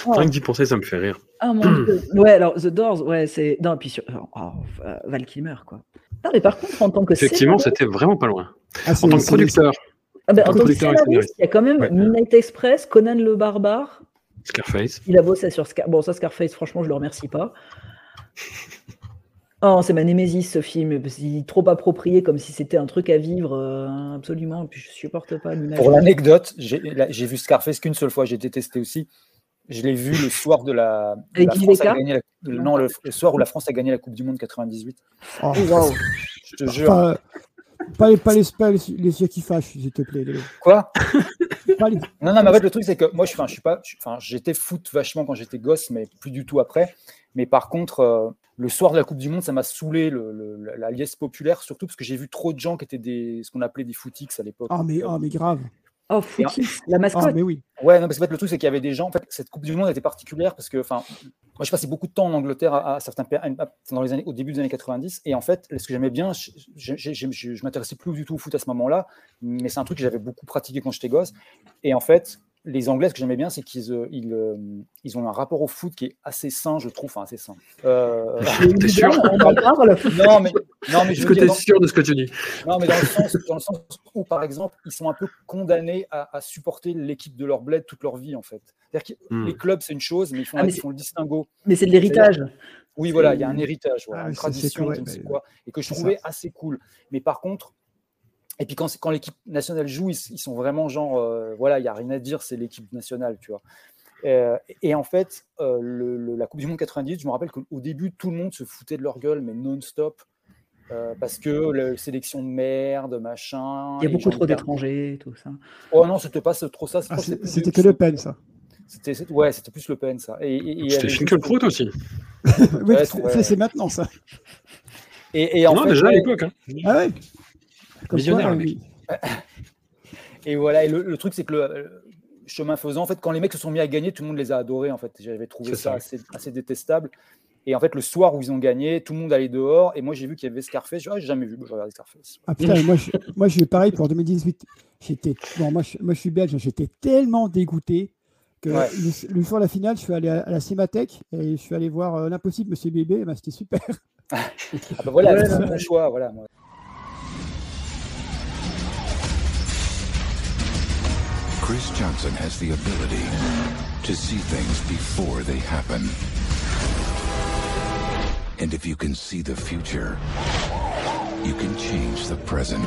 Oh. Rien que d'y penser, ça me fait rire. Ah mon dieu. Ouais, alors The Doors, ouais, c'est. Non, puis sur. oh, euh, Val Kilmer, quoi. Non, mais par contre, en tant que Effectivement, c'était vraiment pas loin. Ah, c'est- en tant que c'est- producteur, Ah ben, en en tant que scénariste, il y a quand même Ouais. Midnight Express, Conan le Barbare. Scarface. Il a bossé sur Scar... Bon, ça, Scarface, franchement, je le remercie pas. Oh, c'est ma némésis ce film. parce qu'il est trop approprié comme si c'était un truc à vivre, euh, absolument. Et puis je supporte pas l'image. Pour l'anecdote, j'ai la- j'ai vu Scarface qu'une seule fois, j'ai détesté aussi. Je l'ai vu le soir de la, de Avec la Yves France a Descartes gagné la- non, le, le soir où la France a gagné la Coupe du Monde 98. Oh. Waouh. Je te jure. Enfin, pas les, pas les, pas les, les yeux qui fâchent, s'il te plaît. les- Quoi? Pas les- Non, non, mais en fait, le truc, c'est que moi, je, enfin, je suis pas, j'étais foot vachement quand j'étais gosse, mais plus du tout après. Mais par contre, euh, le soir de la Coupe du Monde, ça m'a saoulé le, le- la liesse populaire, surtout parce que j'ai vu trop de gens qui étaient des, ce qu'on appelait des footix à l'époque. Ah, mais, ah, mais grave. Oh, Footy, la mascotte. Ah, mais oui. Ouais, non, parce que en fait, le truc, c'est qu'il y avait des gens. En fait, cette Coupe du Monde était particulière parce que, enfin, moi, je passais beaucoup de temps en Angleterre à, à certains, à- dans les années, au début des années 90. Et en fait, ce que j'aimais bien, je, je- je- je m'intéressais plus du tout au foot à ce moment-là, mais c'est un truc que j'avais beaucoup pratiqué quand j'étais gosse. Et en fait, les Anglais, ce que j'aimais bien, c'est qu'ils euh, ils, euh, ils ont un rapport au foot qui est assez sain, je trouve, enfin, assez sain. Euh, T'es sûr On en parle. non, mais, non, mais je Est-ce veux que dire, t'es dans- sûr de ce que tu dis? Non, mais dans le, sens, dans le sens où, par exemple, ils sont un peu condamnés à, à supporter l'équipe de leur bled toute leur vie, en fait. C'est-à-dire que Hmm. les clubs, c'est une chose, mais ils font, Ah, mais ils font le distinguo. Mais c'est de l'héritage. Oui, voilà, il y a un héritage, voilà, Ah, une c'est tradition, je ne sais quoi, et que je trouvais ça. assez cool. Mais par contre, et puis quand, l'équipe nationale joue, ils, ils sont vraiment genre, euh, voilà, il n'y a rien à dire, c'est l'équipe nationale, tu vois. Euh, et en fait, euh, le- le- la Coupe du Monde 98, je me rappelle qu'au début, tout le monde se foutait de leur gueule, mais non-stop. euh, parce que la sélection de merde, machin. Il y a beaucoup trop d'étrangers, tout ça. Oh non, c'était pas trop ça. Ah, C'était le- que Le Pen, ça. C'était, ouais, c'était plus Le Pen, ça. Et, et- et C'était Finkelkraut aussi. Oui, Ouais, c'est ouais. c'est maintenant, ça. Et, et en non, fait, déjà à l'époque. Hein. Ah ouais Visionnaire, quoi, le mec. Et voilà, et le, le truc, c'est que le, le chemin faisant, en fait, quand les mecs se sont mis à gagner, tout le monde les a adorés, en fait. J'avais trouvé ça, ça. Assez, assez détestable. Et en fait, le soir où ils ont gagné, tout le monde allait dehors. Et moi, j'ai vu qu'il y avait Scarface. Ah, j'ai jamais vu, je regarde Scarface. Ah putain, moi, je, moi, je pareil pour 2018. J'étais, bon, moi, je, moi, je suis belge, j'étais tellement dégoûté que Ouais. le, le soir de la finale, je suis allé à, à la Cinémathèque et je suis allé voir euh, l'impossible Monsieur Bébé. ben, c'était super. Ah bah voilà, Ouais, c'est mon choix. Voilà, moi. Chris Johnson has the ability to see things before they happen. And if you can see the future, you can change the present.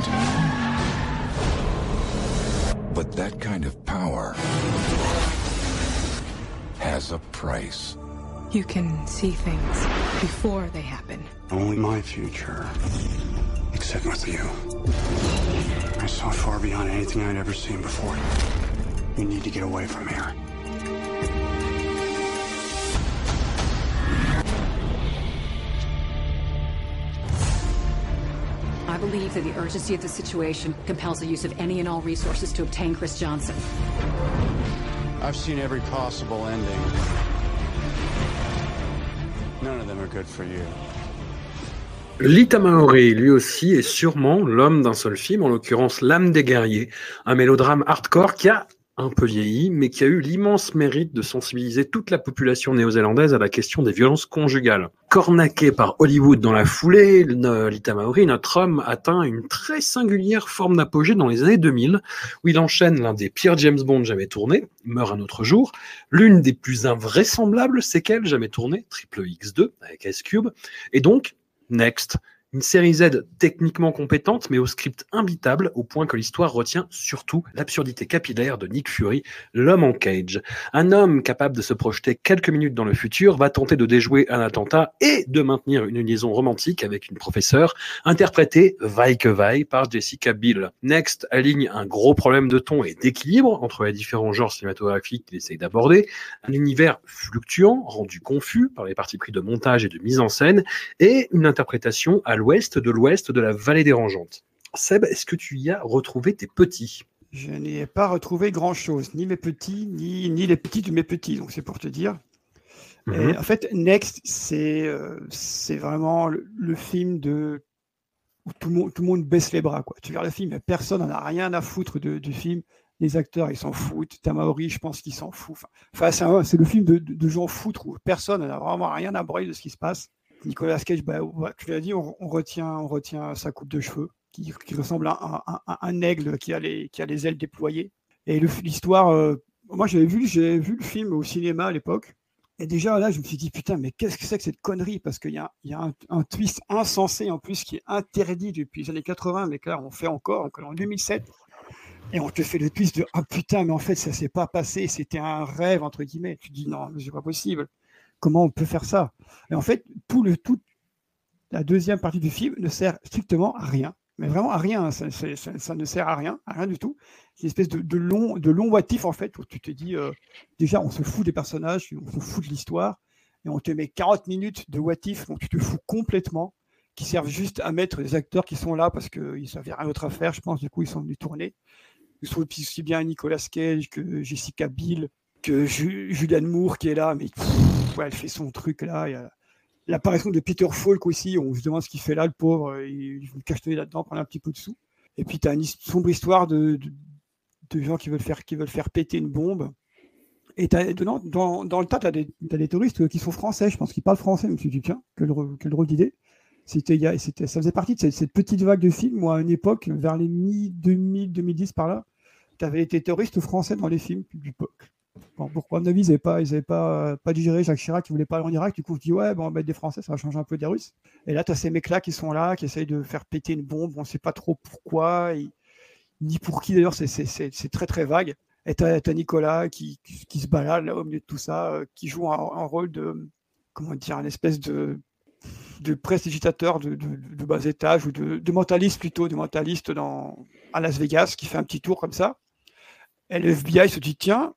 But that kind of power has a price. You can see things before they happen. Only my future, except with you. I saw far beyond anything I'd ever seen before. You need to get away from here. I believe that the urgency of the situation compels the use of any and all resources to obtain Chris Johnson. I've seen every possible ending. None of them are good for you. Lita Maori, lui aussi, est sûrement l'homme d'un seul film, en l'occurrence L'âme des guerriers, un mélodrame hardcore qui a un peu vieilli, mais qui a eu l'immense mérite de sensibiliser toute la population néo-zélandaise à la question des violences conjugales. Cornaqué par Hollywood dans la foulée, Lita Maori, notre homme atteint une très singulière forme d'apogée dans les années 2000, où il enchaîne l'un des pires James Bond jamais tournés, Meurt un autre jour, l'une des plus invraisemblables séquelles jamais tournées, Triple X2 avec Ice Cube, et donc Next, une série Z techniquement compétente, mais au script imbitable, au point que l'histoire retient surtout l'absurdité capillaire de Nick Fury, l'homme en cage. Un homme capable de se projeter quelques minutes dans le futur va tenter de déjouer un attentat et de maintenir une liaison romantique avec une professeure, interprétée vaille que vaille par Jessica Biel. Next aligne un gros problème de ton et d'équilibre entre les différents genres cinématographiques qu'il essaye d'aborder, un univers fluctuant, rendu confus par les parties pris de montage et de mise en scène, et une interprétation à l'ouest de l'ouest de la vallée dérangeante. Seb, est-ce que tu y as retrouvé tes petits? Je n'y ai pas retrouvé grand-chose, ni mes petits, ni, ni les petits de mes petits, donc c'est pour te dire. Et Mhm. en fait, Next, c'est euh, c'est vraiment le, le film de où tout le, monde, tout le monde baisse les bras. Quoi. Tu regardes le film, et personne n'en a rien à foutre de- du film. Les acteurs, ils s'en foutent. Tamaori, je pense qu'il s'en fout. Enfin, c'est le film de, de, de gens foutres où personne n'a vraiment rien à broyer de ce qui se passe. Nicolas Cage, bah, tu l'as dit, on, retient, on retient sa coupe de cheveux qui, ressemble à un, aigle qui a, les, qui a les ailes déployées. Et l'histoire, euh, moi j'avais vu, vu le film au cinéma à l'époque. Et déjà là, je me suis dit, putain, mais qu'est-ce que c'est que cette connerie? Parce qu'il y a, y a un, twist insensé en plus qui est interdit depuis les années 80, mais que là on fait encore, en 2007. Et on te fait le twist de, ah putain, mais en fait ça s'est pas passé, c'était un rêve, entre guillemets. Tu dis, non, c'est pas possible. Comment on peut faire ça Et en fait, tout le, tout, la deuxième partie du film ne sert strictement à rien. Mais vraiment à rien, ça, ça- ne sert à rien, à rien du tout. C'est une espèce de, long, de long what if, en fait, où tu te dis, euh, déjà, on se fout des personnages, on se fout de l'histoire, et on te met 40 minutes de what if, donc tu te fous complètement, qui servent juste à mettre les acteurs qui sont là parce qu'ils n'avaient rien d'autre à faire, je pense, du coup, ils sont venus tourner. Je trouve aussi bien Nicolas Cage que Jessica Biel, que Ju- Julianne Moore qui est là, mais elle fait son truc là. L'apparition de Peter Falk aussi, on se demande ce qu'il fait là, le pauvre, il il veut cachetonner là-dedans, prendre un petit peu de sous. Et puis tu as une sombre histoire de, de, gens qui veulent, faire, qui veulent faire péter une bombe. Et t'as- dans, dans, le tas, tu as, des touristes qui sont français, je pense qu'ils parlent français. Je me suis dit, tiens, quelle, quelle drôle d'idée. Ça faisait partie de cette, petite vague de films, moi, à une époque, vers les mi-2000, 2010 par là, tu avais des touristes français dans les films du époque. Bon, pourquoi, à mon avis, ils n'avaient pas, pas, euh, pas digéré Jacques Chirac qui voulait pas aller en Irak. Du coup, je dis, ouais, bon, on va mettre des Français, ça va changer un peu des Russes. Et là, tu as ces mecs-là qui sont là, qui essayent de faire péter une bombe. On ne sait pas trop pourquoi, ni pour qui d'ailleurs, c'est- très très vague. Et tu as, Nicolas qui, qui, se balade là au milieu de tout ça, euh, qui joue un, rôle de, comment dire, une espèce de, de prestidigitateur de, de, bas étage ou de, de mentaliste plutôt, de mentaliste dans, à Las Vegas qui fait un petit tour comme ça. Et le FBI se dit tiens,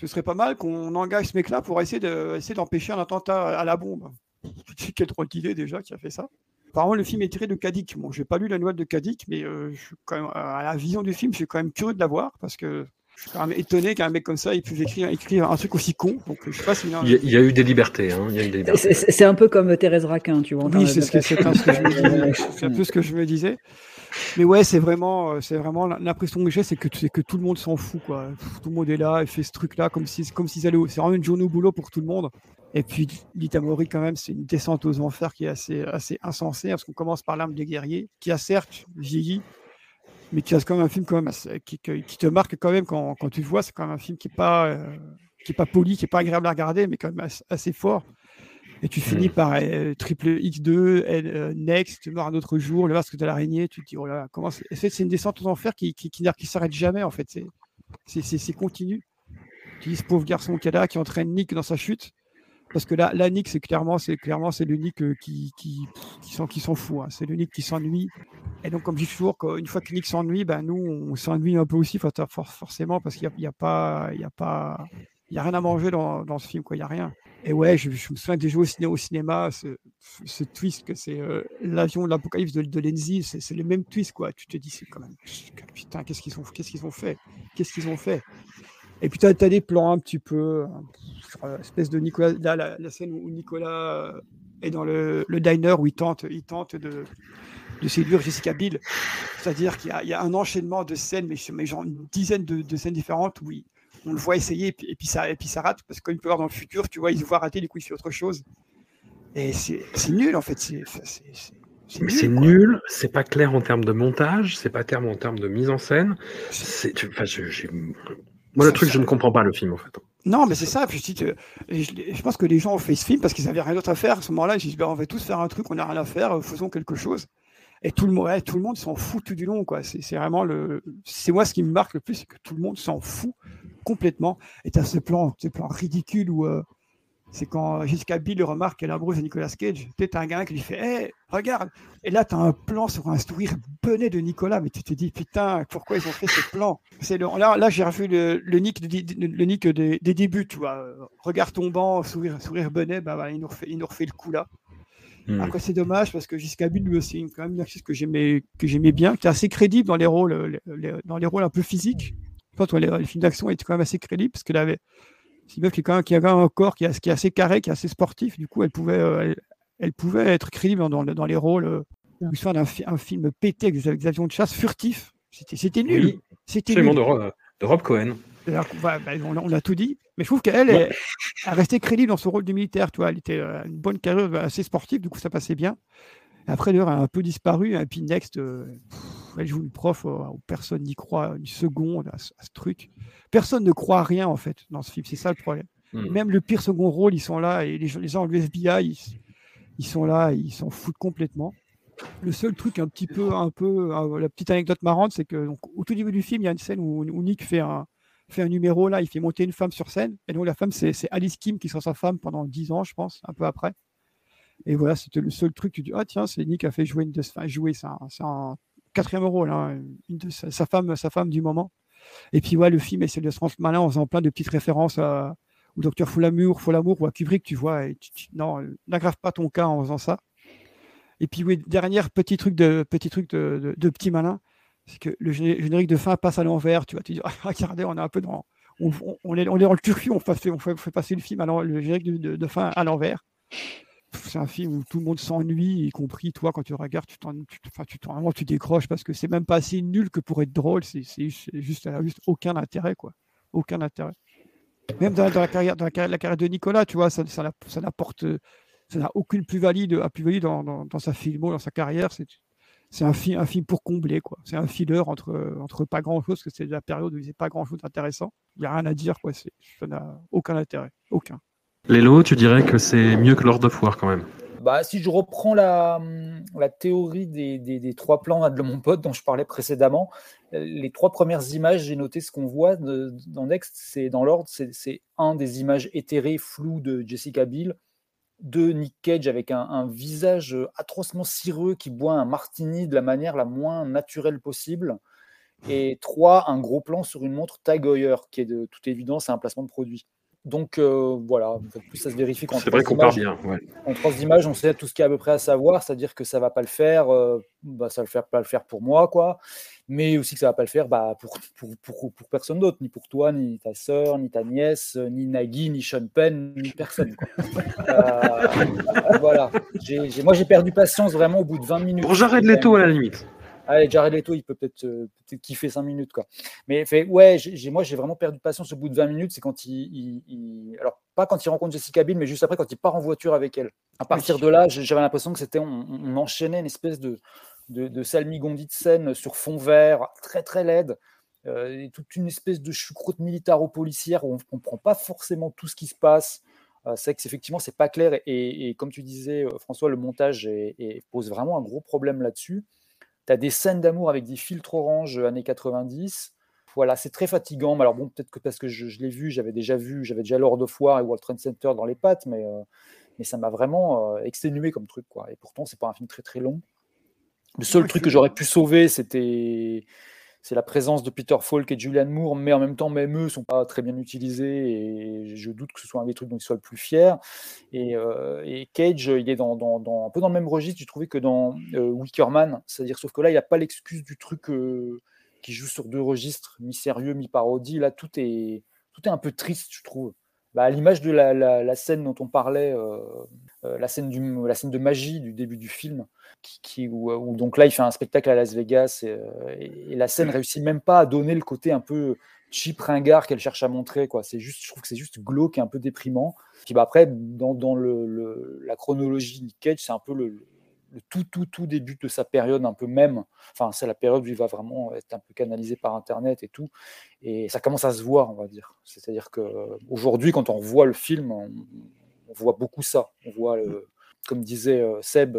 ce serait pas mal qu'on engage ce mec-là pour essayer de- essayer d'empêcher un attentat à la bombe. Quelle drôle d'idée déjà qui a fait ça. Apparemment, le film est tiré de Kadik. Bon, j'ai pas lu la nouvelle de Kadik, mais euh, je suis quand même, à la vision du film, je suis quand même curieux de la voir parce que je suis quand même étonné qu'un mec comme ça puisse écrire, écrire un truc aussi con. Donc, je sais pas si. Il y, a, il y a eu des libertés. Hein, il y a eu des libertés. C'est- un peu comme Thérèse Raquin, tu vois. en Oui, c'est ce que, c'est un- ce que je me d'adaptation. disais. C'est un peu ce que je me disais. Mais ouais, c'est vraiment, euh, c'est vraiment l'impression que j'ai, c'est que, que tout le monde s'en fout, quoi. Tout le monde est là, et fait ce truc-là comme si, comme s'ils allaient. C'est vraiment une journée au boulot pour tout le monde. Et puis l'Itamori, quand même, c'est une descente aux enfers qui est assez, assez insensée, parce qu'on commence par l'arme des guerriers, qui a certes vieilli, mais qui reste quand même un film quand même qui, te marque quand même quand, quand tu le vois. C'est quand même un film qui est pas, euh, qui est pas poli, qui est pas agréable à regarder, mais quand même assez fort. Et tu finis par euh, triple X2, L- euh, Next, tu meurs un autre jour, le masque de l'araignée, tu te dis, oh là là, comment c'est c'est une descente aux enfers qui, qui, qui, qui s'arrête jamais, en fait. C'est- C'est c'est- c'est continu. Tu dis, ce pauvre garçon qui est là, qui entraîne Nick dans sa chute. Parce que là, là Nick, c'est clairement, c'est clairement, c'est le Nick euh, qui, qui, qui s'en, fout. hein. C'est le Nick qui s'ennuie. Et donc, comme je dis toujours, une fois que Nick s'ennuie, ben, nous, on s'ennuie un peu aussi, for- for- forcément, parce qu'il n'y a, y a pas, il y a pas, il y a rien à manger dans, dans ce film, quoi. Il y a rien. Et ouais, je, je me souviens déjà au, ciné, au cinéma, ce, twist que c'est euh, l'avion de l'apocalypse de, Lenzi, c'est, le même twist, quoi. Tu te dis, c'est quand même, putain, qu'est-ce qu'ils ont, fait, qu'est-ce qu'ils ont fait? Et puis tu as, des plans un petit peu, euh, espèce de Nicolas, la, scène où Nicolas euh, est dans le, diner où il tente, il tente de, séduire Jessica Biel. C'est-à-dire qu'il y, a un enchaînement de scènes, mais, mais genre une dizaine de, de scènes différentes où il, on le voit essayer et puis, et puis, ça, et puis ça rate parce qu'il peut voir dans le futur, tu vois, il se voit rater, du coup il fait autre chose. Et c'est nul en fait. C'est c'est nul, c'est pas clair en termes de montage, c'est pas clair en termes de mise en scène. Enfin, Moi, le truc, je ne comprends pas le film en fait. Non, mais c'est ça. Puis, je, je, pense que les gens ont fait ce film parce qu'ils n'avaient rien d'autre à faire. À ce moment-là, ils disent ben, on va tous faire un truc, on n'a rien à faire, faisons quelque chose. Et tout le, monde, tout le monde s'en fout tout du long. quoi. C'est vraiment le. C'est moi ce qui me marque le plus, c'est que tout le monde s'en fout complètement. Et tu as ce plan, ce plan ridicule où. Euh, c'est quand Jessica Biel remarque qu'elle amoureuse de Nicolas Cage. Tu as un gars qui lui fait Hé, regarde Et là, tu as un plan sur un sourire bonnet de Nicolas, mais tu te dis Putain, pourquoi ils ont fait ce plan? Là, là j'ai revu le, le, nick, le nick des, débuts, tu vois. Regard tombant, sourire, sourire bonnet, bah, il, nous refait, il nous refait le coup là. Hmm. Après, c'est dommage parce que Jessica Biel, lui aussi, quand même une actrice que j'aimais bien, qui est assez crédible dans les rôles, dans les rôles un peu physiques. Que les, films d'action étaient quand même assez crédibles parce qu'elle avait c'est une meuf qui, qui a un corps qui, est assez carré, qui est assez sportif. Du coup, elle pouvait, euh, elle, pouvait être crédible dans, dans les rôles. Euh, l'histoire d'un un film pété avec des, avions de chasse furtifs. C'était nul. C'était de, de, Rob Cohen. Bah, on, a tout dit. Mais je trouve qu'elle a resté crédible dans son rôle de militaire. Tu vois, elle était euh, une bonne carrière assez sportive. Du coup, ça passait bien. Après, d'ailleurs, elle a un peu disparu. Et puis, Next, elle joue une prof où personne n'y croit une seconde à, ce truc. Personne ne croit à rien, en fait, dans ce film. C'est ça le problème. Hmm. Même le pire second rôle, ils sont là. Et les, les gens de l'FBI, ils, sont là, ils s'en foutent complètement. Le seul truc un petit peu, un peu, euh, la petite anecdote marrante, c'est que donc, au tout début du film, il y a une scène où, Nick fait un, fait un numéro là, il fait monter une femme sur scène. Et donc la femme, c'est Alice Kim qui sera sa femme pendant 10 ans, je pense, un peu après. Et voilà, c'était le seul truc. Tu dis, ah tiens, c'est Nick qui a fait jouer une enfin, jouer, c'est un, quatrième rôle, hein, sa, femme, sa femme du moment. Et puis ouais, le film essaie de se rendre malin en faisant plein de petites références à, au docteur Foulamour, Foulamour ou à Kubrick, tu vois. Non, n'aggrave pas ton cas en faisant ça. Et puis oui, dernière petit truc de petit truc de, petit malin, c'est que le générique de fin passe à l'envers. Tu vois, tu dis, ah, regardez, on est un peu dans, on, est, on est dans le turfu, on fait, on fait, passer le film, alors le générique de fin à l'envers c'est un film où tout le monde s'ennuie, y compris toi quand tu regardes, tu t'en, enfin, tu, vraiment, tu décroches parce que c'est même pas assez nul que pour être drôle, c'est, juste, ça n'a juste aucun intérêt, quoi. Aucun intérêt. Même dans, la, carrière, dans la, carrière, de Nicolas, tu vois, ça, ça, n'apporte, ça n'a aucune plus-value, plus dans, dans, dans, sa filmo, dans sa carrière. C'est, c'est un, film, un film pour combler, quoi. C'est un filler entre, entre pas grand-chose, que c'est la période où il n'y pas grand-chose d'intéressant. Il n'y a rien à dire, quoi. C'est, ça n'a aucun intérêt. Aucun. Lélo, tu dirais que c'est mieux que Lord of War quand même bah, si je reprends la, théorie des, trois plans de mon pote dont je parlais précédemment, les trois premières images, j'ai noté ce qu'on voit dans Next, c'est dans l'ordre, c'est un des images éthérées, floues de Jessica Biel, deux Nick Cage avec un, un, visage atrocement cireux qui boit un martini de la manière la moins naturelle possible, et trois, un gros plan sur une montre Tag Heuer, qui est de toute évidence un placement de produit. Donc euh, voilà, ça se vérifie quand C'est vrai qu'on part bien. En trois images, on sait tout ce qu'il y a à peu près à savoir, c'est-à-dire que ça va pas le faire, euh, bah, ça va le faire, pas le faire pour moi, quoi. Mais aussi que ça va pas le faire bah, pour, pour, pour, pour personne d'autre, ni pour toi, ni ta sœur, ni ta nièce, ni Nagui, ni Sean Penn, ni personne. euh, voilà. moi, j'ai perdu patience vraiment au bout de 20 minutes. Pour Jared Leto à la limite. Allez, Jared Leto, il peut peut-être euh, kiffer 5 minutes. Quoi. Mais fait, ouais, moi, j'ai vraiment perdu de patience au bout de 20 minutes. C'est quand il, Alors, pas quand il rencontre Jessica Biel, mais juste après, quand il part en voiture avec elle. À partir de là, j'avais l'impression que c'était. On, enchaînait une espèce de, de, de salmigondie de scène sur fond vert, très, très laide. Euh, toute une espèce de choucroute militaro-policière où on ne comprend pas forcément tout ce qui se passe. Euh, c'est que effectivement c'est pas clair et, comme tu disais François, le montage pose vraiment un gros problème là-dessus tu as des scènes d'amour avec des filtres orange euh, années 90. Voilà, c'est très fatigant. Alors bon, peut-être que parce que je, l'ai vu, j'avais déjà vu, j'avais déjà Lord of War et World Trade Center dans les pattes, mais, euh, mais ça m'a vraiment euh, exténué comme truc. Quoi. Et pourtant, c'est pas un film très très long. Le seul truc que j'aurais pu sauver, c'était c'est la présence de Peter Falk et Julianne Moore, mais en même temps, même eux sont pas très bien utilisés et je doute que ce soit un des trucs dont ils soient le plus fiers. Et, euh, Cage, il est dans, un peu dans le même registre, j'ai trouvé que dans euh, Wickerman, c'est-à-dire, sauf que là, il n'y a pas l'excuse du truc euh, qui joue sur deux registres, mi-sérieux, mi-parodie. Là, tout est, un peu triste, je trouve. Bah, à l'image de la, scène dont on parlait, la scène de magie du début du film, où, donc là il fait un spectacle à Las Vegas et, et, la scène réussit même pas à donner le côté un peu cheap ringard qu'elle cherche à montrer. C'est juste, je trouve que c'est juste glauque et un peu déprimant. Bah, après, dans, la chronologie Nick Cage, c'est un peu le, tout, début de sa période un peu même. Enfin, c'est la période où il va vraiment être un peu canalisé par Internet et tout. Et ça commence à se voir, on va dire. C'est-à-dire qu'aujourd'hui, quand on voit le film, on, voit beaucoup ça. On voit, comme disait Seb,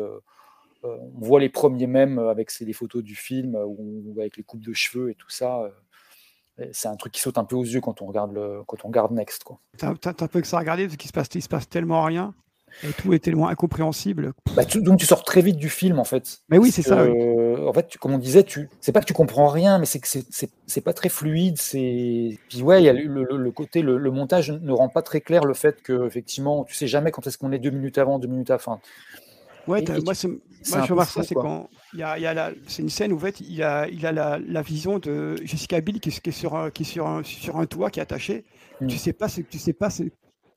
on voit les premiers mèmes avec les photos du film, ou avec les coupes de cheveux et tout ça c'est un truc qui saute un peu aux yeux quand on regarde, le, quand on regarde Next. T'as un peu que ça à regarder parce qu'il se passe, il se passe tellement rien. Et tout est tellement incompréhensible. Bah, tu, donc tu sors très vite du film en fait. Mais oui, c'est ça. Euh, oui. En fait, tu, comme on disait, tu, c'est pas que tu comprends rien, mais c'est que c'est pas très fluide. C'est puis ouais, y a le, le, le côté, le, montage ne rend pas très clair le fait que effectivement, tu sais jamais quand est-ce qu'on est deux minutes avant, deux minutes à fin. Ouais, moi, moi je remarque ça, c'est quand il y a, il y a la, c'est une scène où en fait, il a, il a la, la vision de Jessica Biel qui, qui, est sur un, qui est sur un, sur un toit qui est attaché. Mm. Tu sais pas, tu sais pas,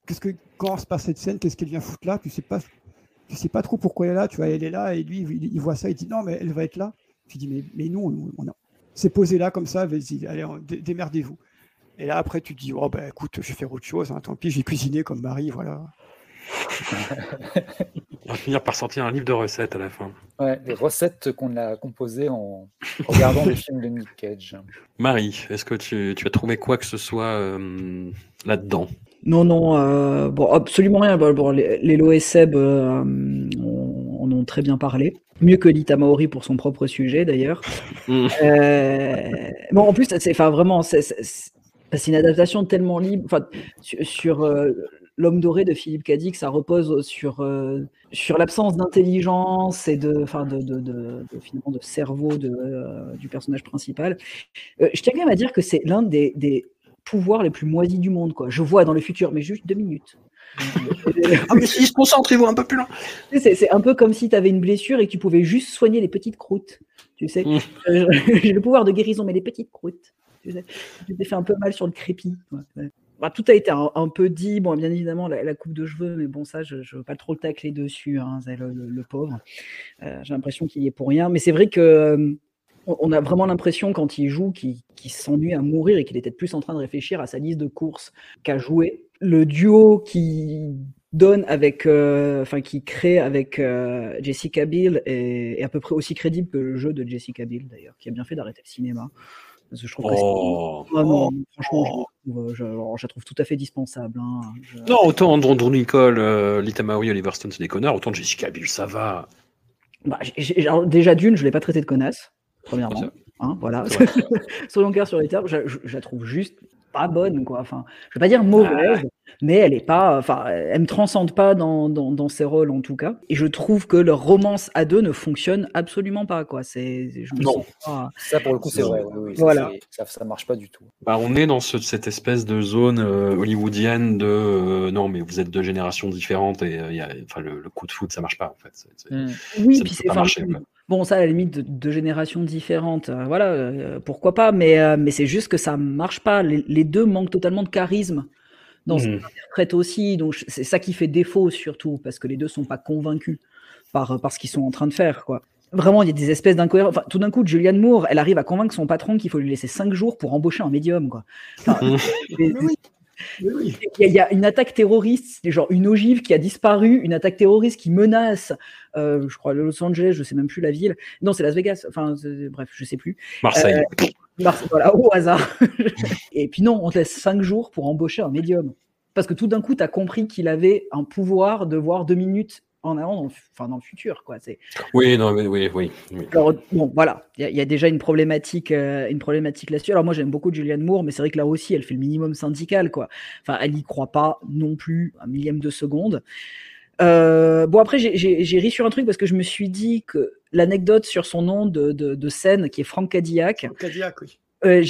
qu'est-ce que quand se passe cette scène, qu'est-ce qu'elle vient foutre là, tu sais pas, tu sais pas trop pourquoi elle est là. Tu vois, elle est là et lui, il, il voit ça, il dit non, mais elle va être là. Tu dis mais, mais nous, on, on a, c'est posé là comme ça, vas-y, allez, démerdez-vous. Et là après, tu te dis oh ben écoute, je vais faire autre chose, hein, tant pis, j'ai cuisiné comme Marie, voilà. On va finir par sortir un livre de recettes à la fin. Ouais, des recettes qu'on a composées en regardant les films de Nick Cage. Marie, est-ce que tu, tu, as trouvé quoi que ce soit euh, là-dedans? Non, non, euh, bon, absolument rien. Bon, les, les Lo et Seb euh, en ont très bien parlé. Mieux que Lita Maori pour son propre sujet, d'ailleurs. Mm. bon, en plus, c'est vraiment, c'est une adaptation tellement libre. Sur L'homme doré de Philippe Cadic, ça repose sur, euh, sur l'absence d'intelligence et de, de, de, de, finalement de cerveau de, euh, du personnage principal. Euh, je tiens quand même à dire que c'est l'un des, des, pouvoirs les plus moisis du monde. Quoi. Je vois dans le futur, mais juste deux minutes. ah, mais se concentre, il voit un peu plus loin. C'est un peu comme si tu avais une blessure et que tu pouvais juste soigner les petites croûtes. Tu sais, mmh. j'ai le pouvoir de guérison, mais les petites croûtes. Tu sais, tu t'es fait un peu mal sur le crépi. Ouais. Bah, tout a été un, peu dit. Bon, bien évidemment, la, coupe de cheveux, mais bon, ça, je ne veux pas trop le tacler dessus, hein, le, le, pauvre. Euh, J'ai l'impression qu'il y est pour rien. Mais c'est vrai que euh, on a vraiment l'impression, quand il joue, qu'il qu s'ennuie à mourir et qu'il était plus en train de réfléchir à sa liste de courses qu'à jouer. Le duo qui donne avec, euh, enfin, qui crée avec Jessica Biel est, est, à peu près aussi crédible que le jeu de Jessica Biel, d'ailleurs, qui a bien fait d'arrêter le cinéma. Parce que je trouve oh. que vraiment, oh. franchement, je, je, je, la trouve tout à fait dispensable. Hein. Je... Non, autant Andrew Nicole, euh, Lita Maori, Oliver Stone, c'est des connards, autant Jessica Biel, ça va. Bah, j ai, j ai, déjà d'une, je l'ai pas traité de connasse, premièrement. Hein, voilà. Soyons clairs sur les termes, je, la trouve juste pas bonne, quoi. Enfin, je vais pas dire mauvaise, ah. mais elle est pas, enfin, elle me transcende pas dans, dans, dans, ses rôles en tout cas. Et je trouve que leur romance à deux ne fonctionne absolument pas, quoi. C'est, non. Pas... Ça pour le coup c'est vrai. Oui, oui, voilà. Ça, ça marche pas du tout. Bah, on est dans ce, cette espèce de zone euh, hollywoodienne de euh, non mais vous êtes deux générations différentes et euh, y a, enfin le, le, coup de foot ça marche pas en fait. C est, c est, mmh. Oui, puis c'est Bon, ça, à la limite, de, de générations différentes, euh, voilà, euh, pourquoi pas, mais, euh, mais c'est juste que ça marche pas. Les, les, deux manquent totalement de charisme dans mmh. ce qu'ils interprètent aussi, donc c'est ça qui fait défaut surtout, parce que les deux sont pas convaincus par, par ce qu'ils sont en train de faire, quoi. Vraiment, il y a des espèces d'incohérences. Enfin, tout d'un coup, Julianne Moore, elle arrive à convaincre son patron qu'il faut lui laisser cinq jours pour embaucher un médium, quoi. Enfin, oui. Il y, a, il y, a une attaque terroriste, genre une ogive qui a disparu, une attaque terroriste qui menace, euh, je crois, Los Angeles, je sais même plus la ville. Non, c'est Las Vegas. Enfin, bref, je sais plus. Marseille. Euh, Marseille voilà, au hasard. Et puis non, on te laisse cinq jours pour embaucher un médium. Parce que tout d'un coup, tu as compris qu'il avait un pouvoir de voir deux minutes en avant, dans le, enfin dans le futur, quoi. C'est. Oui, non, oui, oui, oui. Alors, bon, voilà, il y, y, a déjà une problématique, euh, une problématique là-dessus. Alors moi, j'aime beaucoup Julianne Moore, mais c'est vrai que là aussi, elle fait le minimum syndical, quoi. Enfin, elle n'y croit pas non plus un millième de seconde. Euh, bon après j'ai ri sur un truc parce que je me suis dit que l'anecdote sur son nom de, de, de, scène qui est Franck Cadillac. Franck Cadillac oui. Euh,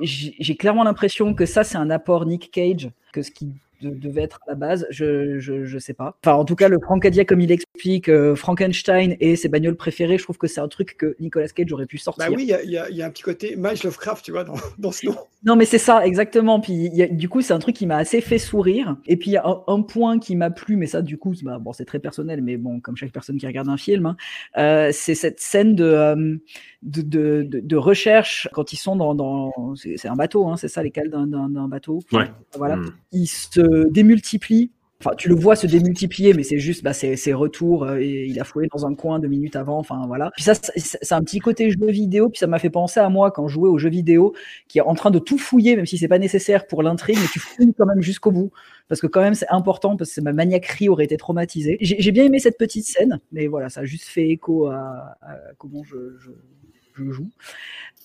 j'ai clairement l'impression que ça c'est un apport Nick Cage que ce qui de- devait être à la base, je, je, je sais pas. Enfin, en tout cas, le Francadia, comme il explique, euh, Frankenstein et ses bagnoles préférées, je trouve que c'est un truc que Nicolas Cage aurait pu sortir. Bah oui, il y a, y y un petit côté Miles Lovecraft, tu vois, dans, dans ce nom. Non, mais c'est ça, exactement. Puis y a- du coup, c'est un truc qui m'a assez fait sourire. Et puis il y a un, un point qui m'a plu, mais ça, du coup, c'est- bah, bon, c'est très personnel, mais bon, comme chaque personne qui regarde un film, hein, euh, c'est cette scène de, euh, de, de, de- de recherche quand ils sont dans, dans c'est un bateau, hein, c'est ça, les cales d'un- bateau. Ouais. Voilà, Mm. ils se démultiplient. Enfin, tu le vois se démultiplier, mais c'est juste, bah, c'est c'est retour. euh, et il a fouillé dans un coin deux minutes avant. Enfin, voilà. Puis ça, c'est un petit côté jeu vidéo. Puis ça m'a fait penser à moi quand je jouais aux jeux vidéo, qui est en train de tout fouiller, même si c'est pas nécessaire pour l'intrigue, mais tu fouilles quand même jusqu'au bout. Parce que quand même, c'est important, parce que ma maniaquerie aurait été traumatisée. J'ai bien aimé cette petite scène, mais voilà, ça a juste fait écho à, à comment je, je, je joue.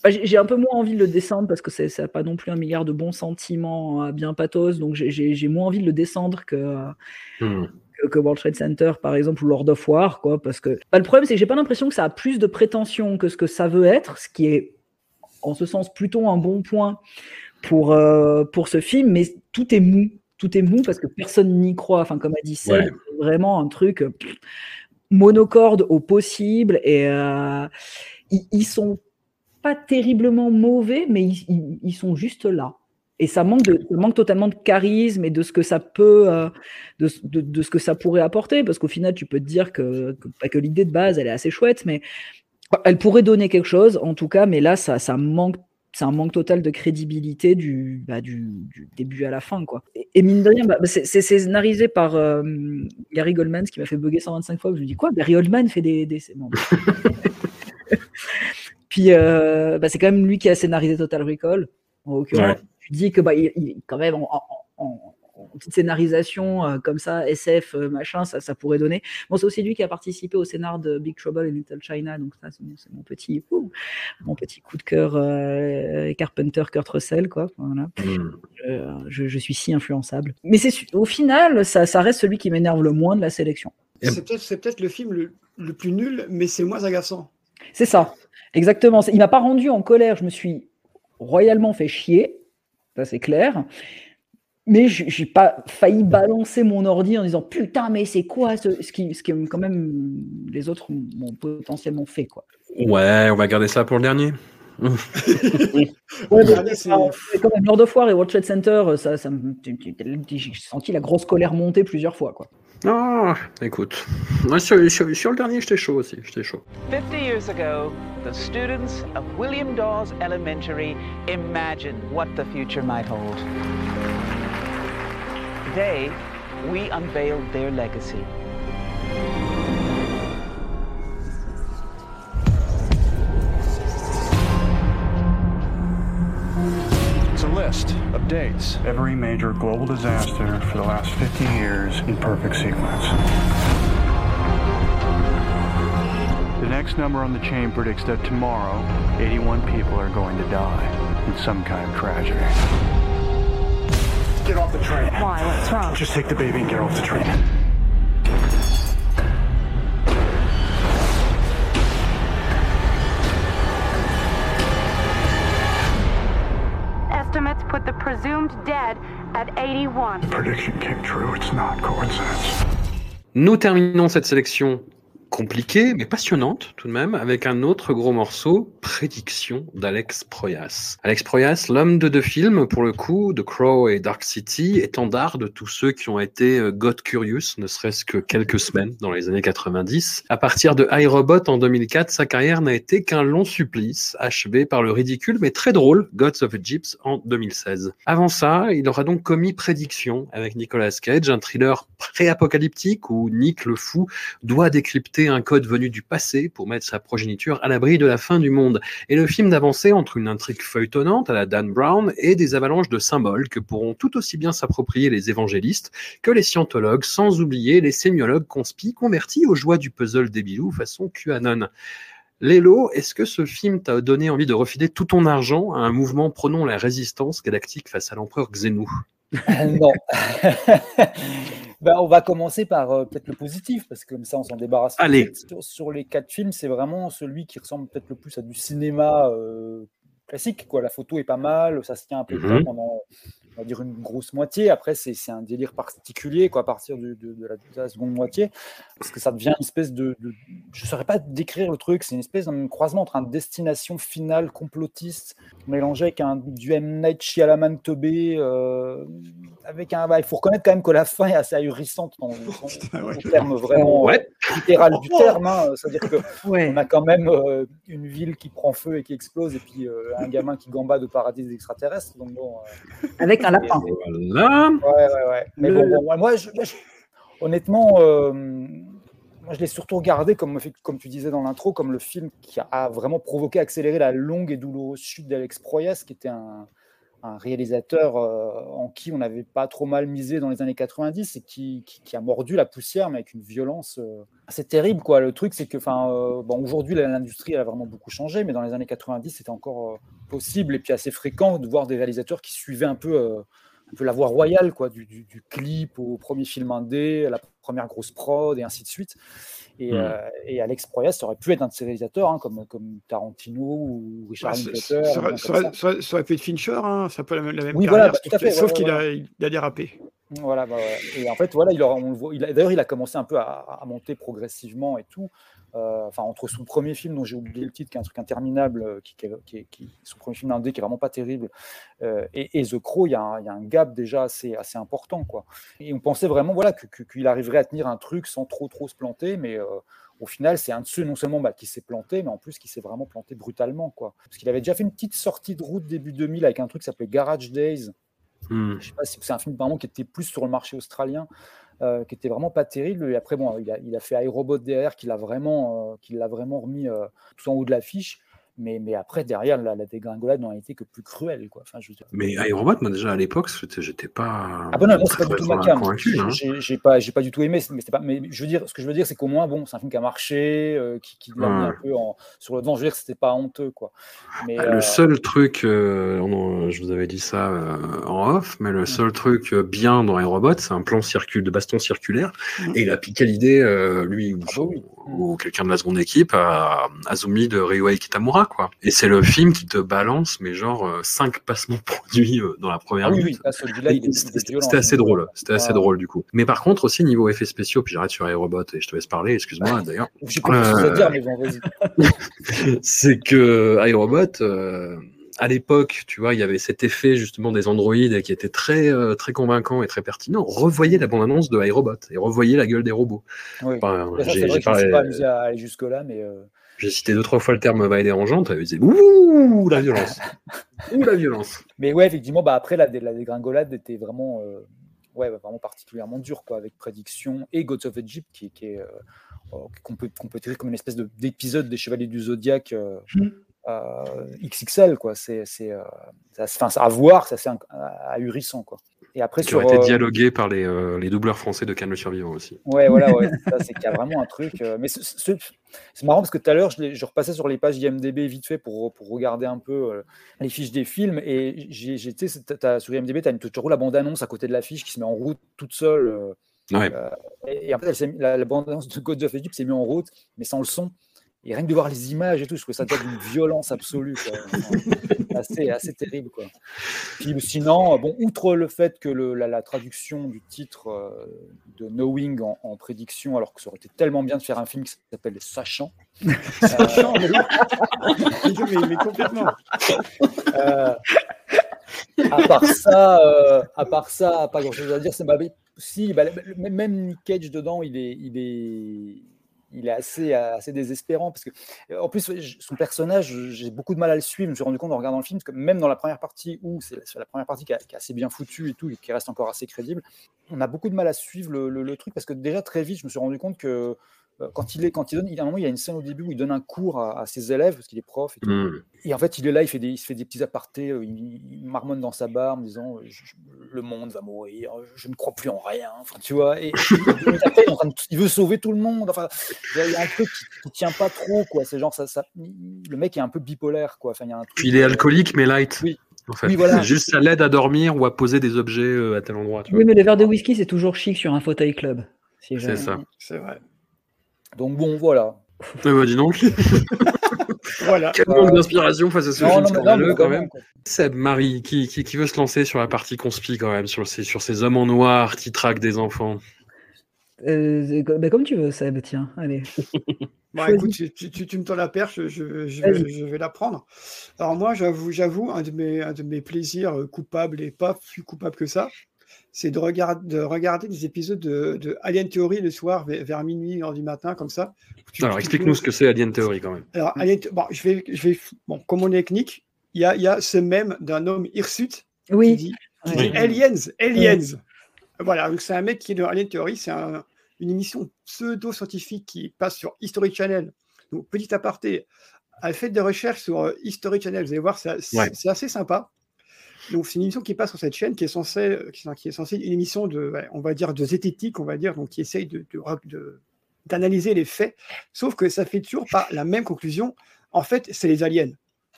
J'ai un peu moins envie de le descendre parce que ça n'a pas non plus un milliard de bons sentiments euh, bien pathos, donc j'ai- moins envie de le descendre que, euh, Hmm. que, que World Trade Center par exemple ou Lord of War, quoi, parce que bah, le problème c'est que j'ai pas l'impression que ça a plus de prétention que ce que ça veut être, ce qui est en ce sens plutôt un bon point pour, euh, pour ce film, mais tout est mou. Tout est mou parce que personne n'y croit. Enfin, comme a dit Seb, Ouais. c'est vraiment un truc pff, monocorde au possible et euh, ils, ils sont pas terriblement mauvais, mais ils, sont juste là. Et ça manque, de, manque totalement de charisme et de ce que ça peut, euh, de, ce que ça pourrait apporter, parce qu'au final, tu peux te dire que, que, que l'idée de base, elle est assez chouette, mais elle pourrait donner quelque chose, en tout cas, mais là, ça, ça manque. C'est un manque total de crédibilité du, bah, du, début à la fin. Quoi. Et, mine de rien, bah, c'est scénarisé par euh, Gary Goldman, ce qui m'a fait bugger 125 fois. Je me dis quoi Gary Oldman fait des. des... bon. Puis euh, bah, c'est quand même lui qui a scénarisé Total Recall. En l'occurrence, Ouais. tu dis que bah, il, il- quand même en, en- en- en petite scénarisation euh, comme ça, SF, euh, machin, ça, ça pourrait donner. Bon, c'est aussi lui qui a participé au scénar de Big Trouble in Little China, donc ça, c'est mon, petit, ouh, mon petit coup de cœur euh, Carpenter, Kurt Russell, quoi. Voilà. Hmm. Euh, je, je suis si influençable. Mais c'est au final, ça, ça reste celui qui m'énerve le moins de la sélection. C'est peut-être c'est peut-être le film le, le plus nul, mais c'est le moins agaçant. C'est ça, exactement. Il m'a pas rendu en colère. Je me suis royalement fait chier, ça c'est clair. Mais j'ai pas failli balancer mon ordi en disant putain mais c'est quoi ce, ce qui ce qui quand même les autres m'ont potentiellement fait quoi. Ouais, on va garder ça pour le dernier. Ouais, mais dernier, c'est- enfin, c'est quand même Lord of War et World Trade Center, ça, ça tu- j'ai senti la grosse colère monter plusieurs fois quoi. Ah, écoute. Sur, sur- sur le dernier, j'étais chaud aussi. J'étais chaud. 50 years ago, the students of William Dawes Elementary imagined what the future might hold. Today, we unveiled their legacy. List of dates. Every major global disaster for the last 50 years in perfect sequence. The next number on the chain predicts that tomorrow, 81 people are going to die in some kind of tragedy. Get off the train. Why? What's wrong? Just take the baby and get off the train. Estimates put the presumed dead at 81. Prediction came true. It's not coincidence. Nous terminons cette sélection compliquée, mais passionnante tout de même, avec un autre gros morceau, Prédiction d'Alex Proyas. Alex Proyas, l'homme de deux films, pour le coup, The Crow et Dark City, étendard de tous ceux qui ont été euh, God Curious, ne serait-ce que quelques semaines dans les années 90. À partir de iRobot en 2004, sa carrière n'a été qu'un long supplice, achevé par le ridicule mais très drôle Gods of Egypt en 2016. Avant ça, il aura donc commis Prédiction avec Nicolas Cage, un thriller pré-apocalyptique où Nick le fou doit décrypter un code venu du passé pour mettre sa progéniture à l'abri de la fin du monde. Et le film d'avancer entre une intrigue feuilletonnante à la Dan Brown et des avalanches de symboles que pourront tout aussi bien s'approprier les évangélistes que les scientologues, sans oublier les sémiologues conspis convertis aux joies du puzzle débilou façon QAnon. Lélo, est-ce que ce film t'a donné envie de refiler tout ton argent à un mouvement prônant la résistance galactique face à l'empereur Xenu? Non. Ben, on va commencer par euh, peut-être le positif, parce que comme ça on s'en débarrasse. Allez. Sur, sur les quatre films, c'est vraiment celui qui ressemble peut-être le plus à du cinéma euh, classique. Quoi. La photo est pas mal, ça se tient un peu Mhm. pendant, on va dire une grosse moitié. Après, c'est c'est un délire particulier quoi, à partir de, de la, de la seconde moitié, parce que ça devient une espèce de, de- je ne saurais pas décrire le truc, c'est une espèce d'un croisement entre un destination finale complotiste mélangé avec un du M Night Shyamalan teubé, euh, avec un, bah, il faut reconnaître quand même que la fin est assez ahurissante dans, au terme vraiment Ouais. euh, littéral du terme. hein. C'est-à-dire que Ouais. on a quand même euh, une ville qui prend feu et qui explose, et puis euh, un gamin qui gambade au paradis des extraterrestres. Donc bon, euh, Avec un lapin. Voilà. Ouais, ouais, ouais. Mais Le- bon, bon, moi, je- je- honnêtement, euh, moi, je l'ai surtout regardé, comme, comme tu disais dans l'intro, comme le film qui a vraiment provoqué, accéléré la longue et douloureuse chute d'Alex Proyas, qui était un, un réalisateur euh, en qui on n'avait pas trop mal misé dans les années 90 et qui, qui- a mordu la poussière, mais avec une violence euh, assez terrible. Quoi. Le truc, c'est que euh, bon, aujourd'hui, l'industrie a vraiment beaucoup changé, mais dans les années 90, c'était encore possible et puis assez fréquent de voir des réalisateurs qui suivaient un peu, la voie royale, quoi, du, du- du clip au premier film indé, à la première grosse prod et ainsi de suite. Et, Mm. euh, et Alex Proyas, ça aurait pu être un de ces réalisateurs, hein, comme, comme Tarantino ou Richard Ah, Linklater. ça, ça aurait- ça ça. ça ça pu être Fincher, hein, c'est un peu la même, la même Oui, carrière, voilà, bah, fait, sauf ouais, qu'il ouais, a, ouais. il a dérapé. Voilà, bah et en fait, voilà, il aura, on le voit. il a- D'ailleurs, il a commencé un peu à, à monter progressivement et tout. Euh, enfin, entre son premier film, dont j'ai oublié le titre, qui est un truc interminable, euh, qui, qui, son premier film indé, qui est vraiment pas terrible, euh, et, et The Crow, il y, a un, il y a un gap déjà assez, assez important, quoi. Et on pensait vraiment, voilà, qu'il arriverait à tenir un truc sans trop, trop se planter, mais au final, c'est un de ceux non seulement bah, qui s'est planté, mais en plus qui s'est vraiment planté brutalement, quoi. Parce qu'il avait déjà fait une petite sortie de route début 2000 avec un truc qui s'appelait Garage Days. Hmm. Je sais pas si c'est un film vraiment qui était plus sur le marché australien, euh, qui était vraiment pas terrible. Et après, bon, il a, fait iRobot derrière, qui l'a vraiment, euh, qui l'a vraiment remis euh, tout en haut de l'affiche. Mais, mais après, derrière, la, la dégringolade n'en a été que plus cruelle. Quoi. Enfin, je. Mais iRobot, moi déjà à l'époque, j'étais pas. Ah bon, non, moi, c'est pas du tout ma hein. J'ai pas, pas du tout aimé. Mais, pas, mais je veux dire, ce que je veux dire, c'est qu'au moins, bon, c'est un film qui a marché, euh, qui, qui l'a mis un Ouais. peu en, sur le devant. Je veux dire, c'était pas honteux, quoi. Mais, Ah, euh, Le seul truc, euh, on- je vous avais dit ça euh, en off, mais le seul truc euh, bien dans iRobot, c'est un plan de baston circulaire, et il a piqué l'idée, euh, lui ou, ou quelqu'un de la seconde équipe, à Azumi de Ryuhei Kitamura, quoi. Et c'est le film qui te balance, mais genre euh, cinq passements produits euh, dans la première Ah oui, minute. oui, C'était assez drôle, c'était assez ouais. drôle du coup. Mais par contre aussi niveau effets spéciaux, puis j'arrête sur iRobot et je te laisse parler, excuse-moi d'ailleurs. J'ai pas dire, mais bon, vas-y. c'est que iRobot, euh, à l'époque, tu vois, il y avait cet effet justement des androïdes qui était très euh, très convaincant et très pertinent. Revoyez la bande-annonce de iRobot et revoyez la gueule des robots. Oui. Enfin, j'ai pas amusé à aller mais. euh, j'ai cité deux trois fois le terme vague dérangeante, et disait ouh la violence, ouh la violence. Mais ouais, effectivement, bah après, la, dé- la dégringolade était vraiment, euh, ouais, vraiment particulièrement dure, quoi, avec Prédiction et Gods of Egypt, qui, qui est, euh, euh, qu'on peut, qu'on peut décrire comme une espèce de- d'épisode des Chevaliers du Zodiaque euh, XXL, quoi. C'est, c'est, euh, ça- ça- à voir, c'est assez inc- ahurissant, quoi. Et après, Qui sur. aurait été euh, dialogué par les, euh, les doubleurs français de Cannes le Survivant aussi. Ouais, voilà, ouais, c'est ça, c'est qu'il y a vraiment un truc. euh, mais ce- ce- c'est marrant parce que tout à l'heure, je, repassais sur les pages IMDB vite fait pour, pour regarder un peu euh, les fiches des films. Et t'as- sur IMDB, tu as toujours la bande-annonce à côté de l'affiche qui se met en route toute seule. euh, Ouais. euh, et, et en fait, elle la, la bande-annonce de God of Egypt s'est mise en route, mais sans le son. Et rien que de voir les images et tout, je trouve ça d'une violence absolue. quoi. Assez, assez terrible. Quoi. Puis sinon, euh, bon, outre le fait que le- la, la traduction du titre euh, de Knowing en, en prédiction, alors que ça aurait été tellement bien de faire un film qui s'appelle Sachant. Sachant, mais mais, mais complètement. Euh, à part ça, euh, à part ça, pas grand chose à dire. C'est bah, si, bah, même Nick Cage dedans, il est, il est, il est assez, assez désespérant parce que, euh, en plus, son personnage, j'ai beaucoup de mal à le suivre. Je me suis rendu compte en regardant le film, que même dans la première partie où c'est la, première partie qui, est assez bien foutue et tout, qui reste encore assez crédible, on a beaucoup de mal à suivre le, le- truc parce que déjà très vite, je me suis rendu compte que euh, quand il est, quand il donne, il y a un moment, il y a une scène au début où il donne un cours à, à ses élèves parce qu'il est prof et tout. Mm. Et en fait, il est là, il, fait des, il se fait des petits apartés, euh, il, il marmonne dans sa barre en disant euh, je- Le monde va mourir, je ne crois plus en rien. Enfin, tu vois, et, et deux minutes après, il, est en train de- il veut sauver tout le monde. Enfin, il y a un truc qui, qui tient pas trop, quoi. C'est genre, ça, ça, le mec est un peu bipolaire, quoi. Enfin, il y a un truc, Puis il est euh, alcoolique mais light. Oui. En fait. Oui, voilà. Juste ça l'aide à dormir ou à poser des objets euh, à tel endroit. Tu vois. Oui, mais le verre de whisky, c'est toujours chic sur un fauteuil club. Si C'est ça. C'est vrai. Donc bon, voilà. Eh ben, dis donc. Voilà. Quel manque d'inspiration face à ce Non, film non, mais- non, scandaleux, quand même. quoi. Seb, Marie, qui, qui, qui veut se lancer sur la partie conspi quand même, sur ces, sur ces hommes en noir qui traquent des enfants? Euh, bah, comme tu veux, Seb, tiens, allez. Bon, Choisis. écoute, tu, tu- tu- tu me tends la perche, je, je, je je vais la prendre. Alors moi, j'avoue, j'avoue, un de mes, un de mes plaisirs euh, coupables et pas plus coupable que ça, c'est de, regard- de regarder des épisodes de, de Alien Theory le soir vers, vers minuit, heure du matin, comme ça. Tu- Alors, explique-nous ce que c'est Alien Theory quand même. Alors, Alien- bon, je vais, je vais, bon, comme on est technique, il y a, il y a ce même d'un homme hirsute Oui. qui dit, qui Ouais. dit aliens, aliens. Voilà, donc c'est un mec qui est de Alien Theory, c'est un- une émission pseudo-scientifique qui passe sur History Channel. Donc, petit aparté, elle fait des recherches sur euh, History Channel, vous allez voir, c'est c'est- Ouais. c'est assez sympa. Donc, c'est une émission qui passe sur cette chaîne qui est censée, qui est, qui est censée une émission de, on va dire, de zététique, on va dire, donc qui essaye de, de- de- d'analyser les faits, sauf que ça fait toujours pas la même conclusion. En fait, c'est les aliens.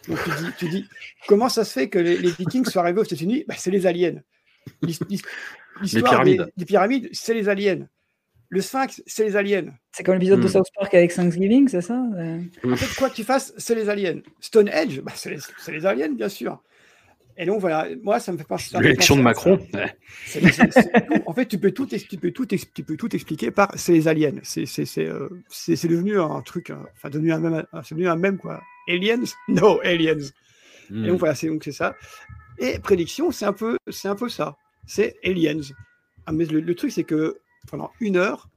Donc tu dis, tu dis comment ça se fait que les, les Vikings soient arrivés aux États-Unis? Ben, C'est les aliens. L'his- l'his- L'histoire pyramides. Des, des pyramides, c'est les aliens. Le sphinx, c'est les aliens. C'est comme l'épisode de Hmm. South Park avec Thanksgiving, c'est ça? Euh, En fait, quoi que tu fasses, c'est les aliens. Stonehenge, bah, c'est les, c'est les aliens, bien sûr. Et donc voilà, moi ça me fait penser. L'élection de. Macron ouais. Tout. En fait, tu peux tout, tu peux tout, tu peux tout expliquer par c'est les aliens. C'est c'est- c'est, euh, devenu un truc, euh, enfin devenu un même, c'est devenu un même quoi. Aliens, no aliens. Hmm. Et donc voilà, c'est donc c'est ça. Et prédiction, c'est un peu, c'est un peu ça. C'est aliens. Ah, mais le, le truc, c'est que pendant une heure,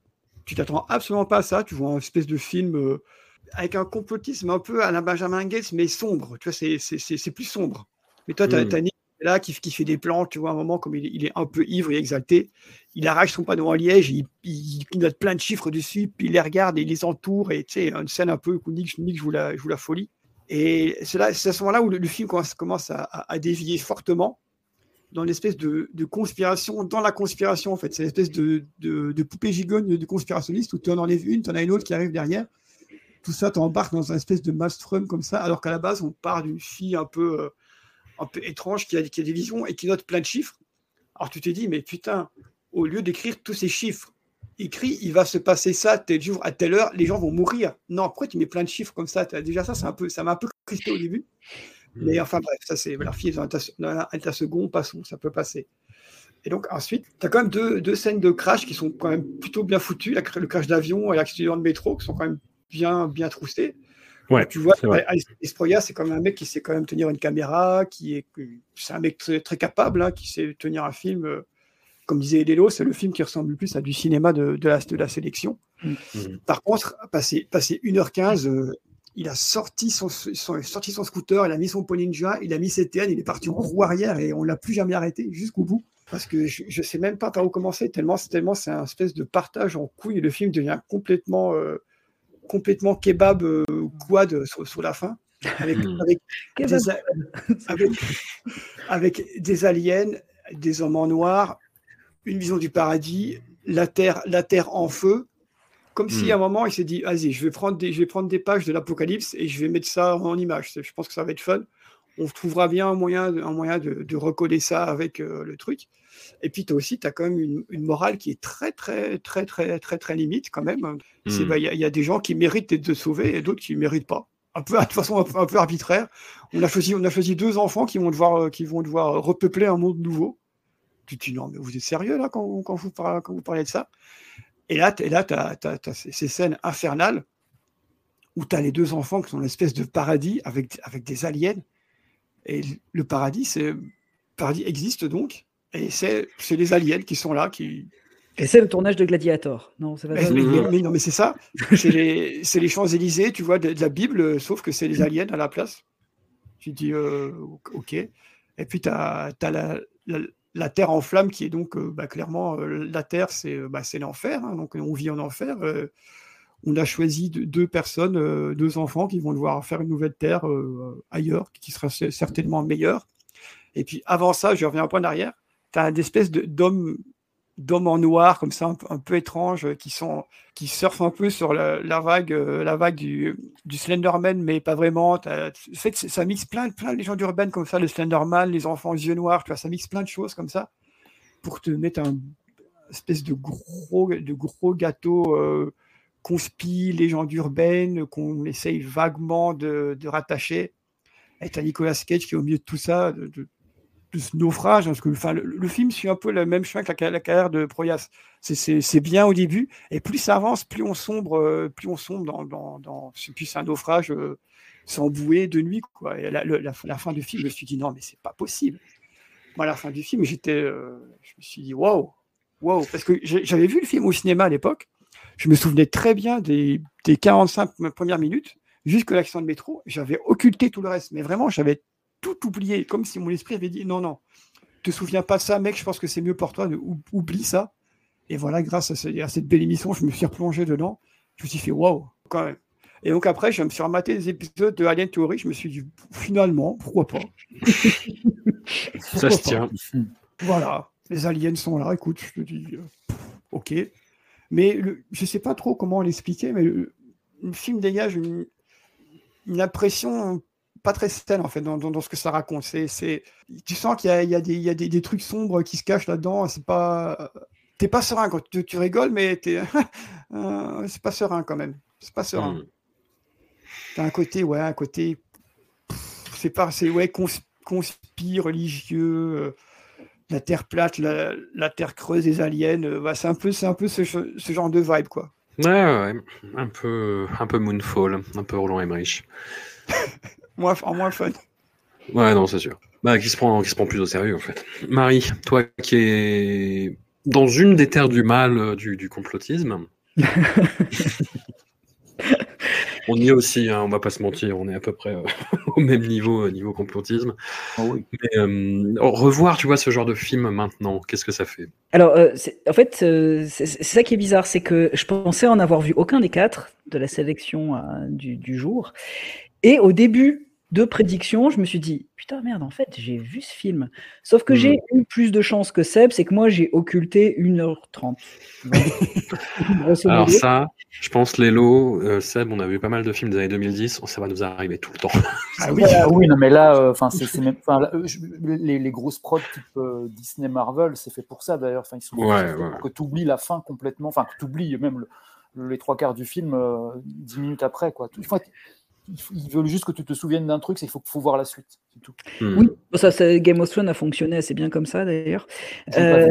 tu t'attends absolument pas à ça. Tu vois un espèce de film euh, avec un complotisme un peu à la Benjamin Gates, mais sombre. Tu vois, c'est c'est- c'est- c'est plus sombre. Mais toi, tu as, Mm. Nick qui est là qui, qui fait des plans, tu vois, à un moment, comme il, est- il est un peu ivre et exalté, il arrache son panneau en liège, il, il, il note plein de chiffres dessus, puis il les regarde et il les entoure, et tu sais, une scène un peu où Nick, Nick joue, la, joue la folie. Et c'est à ce moment-là où le, le film commence, commence à, à- à dévier fortement dans une espèce de, de conspiration, dans la conspiration en fait. C'est une espèce de, de, de poupée gigogne de conspirationniste où tu en enlèves une, tu en as une autre qui arrive derrière. Tout ça t'embarque dans une espèce de maelstrom comme ça, alors qu'à la base, on part d'une fille un peu, euh, un peu étrange qui a, qui a des visions et qui note plein de chiffres. Alors tu te dis, mais putain, au lieu d'écrire tous ces chiffres, écrit il va se passer ça tel jour à telle heure, les gens vont mourir. Non, pourquoi tu mets plein de chiffres comme ça? T'as- Déjà ça, c'est un peu, ça m'a un peu crispé au début. Mais enfin bref, ça c'est la fille est dans un second, passons, ça peut passer. Et donc ensuite, tu as quand même deux, deux scènes de crash qui sont quand même plutôt bien foutues, le crash d'avion et l'accident de métro qui sont quand même bien bien troussés. Ouais, tu vois. Alice Esproya, c'est quand même un mec qui sait quand même tenir une caméra, qui est, c'est un mec très, très capable, hein, qui sait tenir un film. euh, comme disait Lelo, c'est le film qui ressemble le plus à du cinéma de, de la, de la sélection. Mhm. Par contre, passé, passé 1h15, euh, il a sorti son, son- sorti son scooter, il a mis son Pony Ninja, il a mis ses TN, il est parti en roue arrière et on l'a plus jamais arrêté jusqu'au bout. Parce que je, je sais même pas par où commencer, tellement, tellement c'est un espèce de partage en couille et le film devient complètement, euh, complètement kebab euh, quad sur, sur la fin. Avec, Mm. avec des, a- avec, avec des aliens, des hommes en noir, une vision du paradis, la terre, la terre en feu. Comme si Mm. à un moment il s'est dit, vas-y, je vais prendre des, je vais prendre des pages de l'Apocalypse et je vais mettre ça en image. Je pense que ça va être fun. On trouvera bien un moyen, de- un moyen de, de recoller ça avec euh, le truc. Et puis toi aussi, tu as quand même une, une morale qui est très, très, très, très, très, très limite quand même. C'est, Mm. bah, Il y, a- il y a des gens qui méritent d'être sauvés et d'autres qui ne méritent pas. Un peu, de façon un peu, un peu arbitraire. On a, choisi, on a choisi deux enfants qui vont devoir, euh, qui vont devoir repeupler un monde nouveau. Tu te dis, non, mais vous êtes sérieux là quand, quand, vous, parlez, quand vous parlez de ça? Et là, tu as, ces, ces scènes infernales où tu as les deux enfants qui sont une espèce de paradis avec, avec des aliens. Et le paradis, c'est le paradis existe donc. Et c'est les aliens qui sont là, qui, Et c'est le tournage de Gladiator. Non, mais, non, mais c'est ça. C'est les, les Champs-Élysées, tu vois, de, de la Bible, sauf que c'est les aliens à la place. Tu dis, euh, ok. Et puis, tu as, la, la, la Terre en flamme qui est donc, euh, bah, clairement, euh, la Terre, c'est bah, l'enfer. hein, donc, on vit en enfer. on a choisi de- deux personnes, deux enfants qui vont devoir faire une nouvelle Terre ailleurs, qui sera cer- certainement meilleure. Et puis, avant ça, je reviens un peu en arrière. Tu as une espèce de- d'homme d'hommes en noir comme ça un, peu- étranges qui sont qui surfent un peu sur la, vague euh, la vague du, du Slenderman mais pas vraiment fait ça mixe plein plein de légendes urbaines comme ça le Slenderman les enfants aux yeux noirs tu vois ça mixe plein de choses comme ça pour te mettre un espèce de gros de gros gâteau euh, conspire, légende urbaine qu'on essaye vaguement de, de rattacher. Et t'as Nicolas Cage qui est au milieu de tout ça, ce naufrage, hein, parce que le, film suit un peu le même chemin que la, carrière de Proyas. C'est- bien au début, et plus ça avance, plus on sombre, euh, plus on sombre dans, dans, dans c'est plus un naufrage euh, sans bouée de nuit, la, fin du film, je me suis dit non, mais c'est pas possible. Moi, à la fin du film, j'étais, euh, je me suis dit waouh, waouh, parce que j'avais vu le film au cinéma à l'époque. Je me souvenais très bien des, des 45 premières minutes, jusqu'à l'accident de métro. J'avais occulté tout le reste, mais vraiment, j'avais tout oublié, comme si mon esprit avait dit non, non, te souviens pas de ça, mec, je pense que c'est mieux pour toi, de, ou- oublie ça. Et voilà, grâce à, ce- à cette belle émission, je me suis replongé dedans. Je me suis fait waouh, quand même. Et donc après, je me suis rematé des épisodes de Alien Theory. Je me suis dit, finalement, pourquoi pas? Ça se tient. Voilà, les aliens sont là. Écoute, je te dis, euh, ok. Mais le, je sais pas trop comment l'expliquer, mais le, le film dégage une, une impression pas très saine en fait dans, dans- dans ce que ça raconte. C'est, c'est, tu sens qu'il y a, il y a, des, il y a des, des trucs sombres qui se cachent là-dedans. C'est pas, t'es pas serein quand tu, tu rigoles, mais t'es, euh, c'est pas serein quand même. C'est pas serein. Mm. T'as un côté, ouais, un côté, c'est pas, c'est ouais, cons, conspire, religieux, euh, la terre plate, la, la terre creuse des aliens. euh, bah, c'est un peu, c'est un peu ce, ce genre de vibe quoi. Ouais. Un peu, un peu Moonfall, un peu Roland Emmerich. Moins, en moins fun. Ouais, non, c'est sûr. Bah, qui se prend, qui se prend plus au sérieux, en fait. Marie, toi qui es dans une des terres du mal euh, du, du complotisme. on y est aussi, hein, on va pas se mentir, on est à peu près euh, au même niveau, euh, niveau complotisme. Mais euh, revoir, tu vois, ce genre de film maintenant, qu'est-ce que ça fait? Alors, euh, en fait, euh, c'est c'est ça qui est bizarre, c'est que je pensais en avoir vu aucun des quatre de la sélection euh, du, du jour. Et au début de prédiction, je me suis dit, putain, merde, en fait, j'ai vu ce film. Sauf que j'ai eu plus de chance que Seb, c'est que moi, j'ai occulté 1h30. Grosso Alors ça, je pense, Lélo, euh, Seb, on a vu pas mal de films des années 2010, ça va nous arriver tout le temps. Ah oui, ah oui, non mais là, enfin c'est c'est même, enfin là, je- les, les grosses prods type euh, Disney, Marvel, c'est fait pour ça d'ailleurs. Enfin ils sont Ouais, pour que tu oublies la fin complètement, enfin que tu oublies même le- le- les trois quarts du film euh, dix minutes après quoi. Tout- ils, veulent juste que tu te souviennes d'un truc, c'est qu'il faut, faut voir la suite, tout. Oui, ça, ça- Game of Thrones a fonctionné assez bien comme ça d'ailleurs. Euh,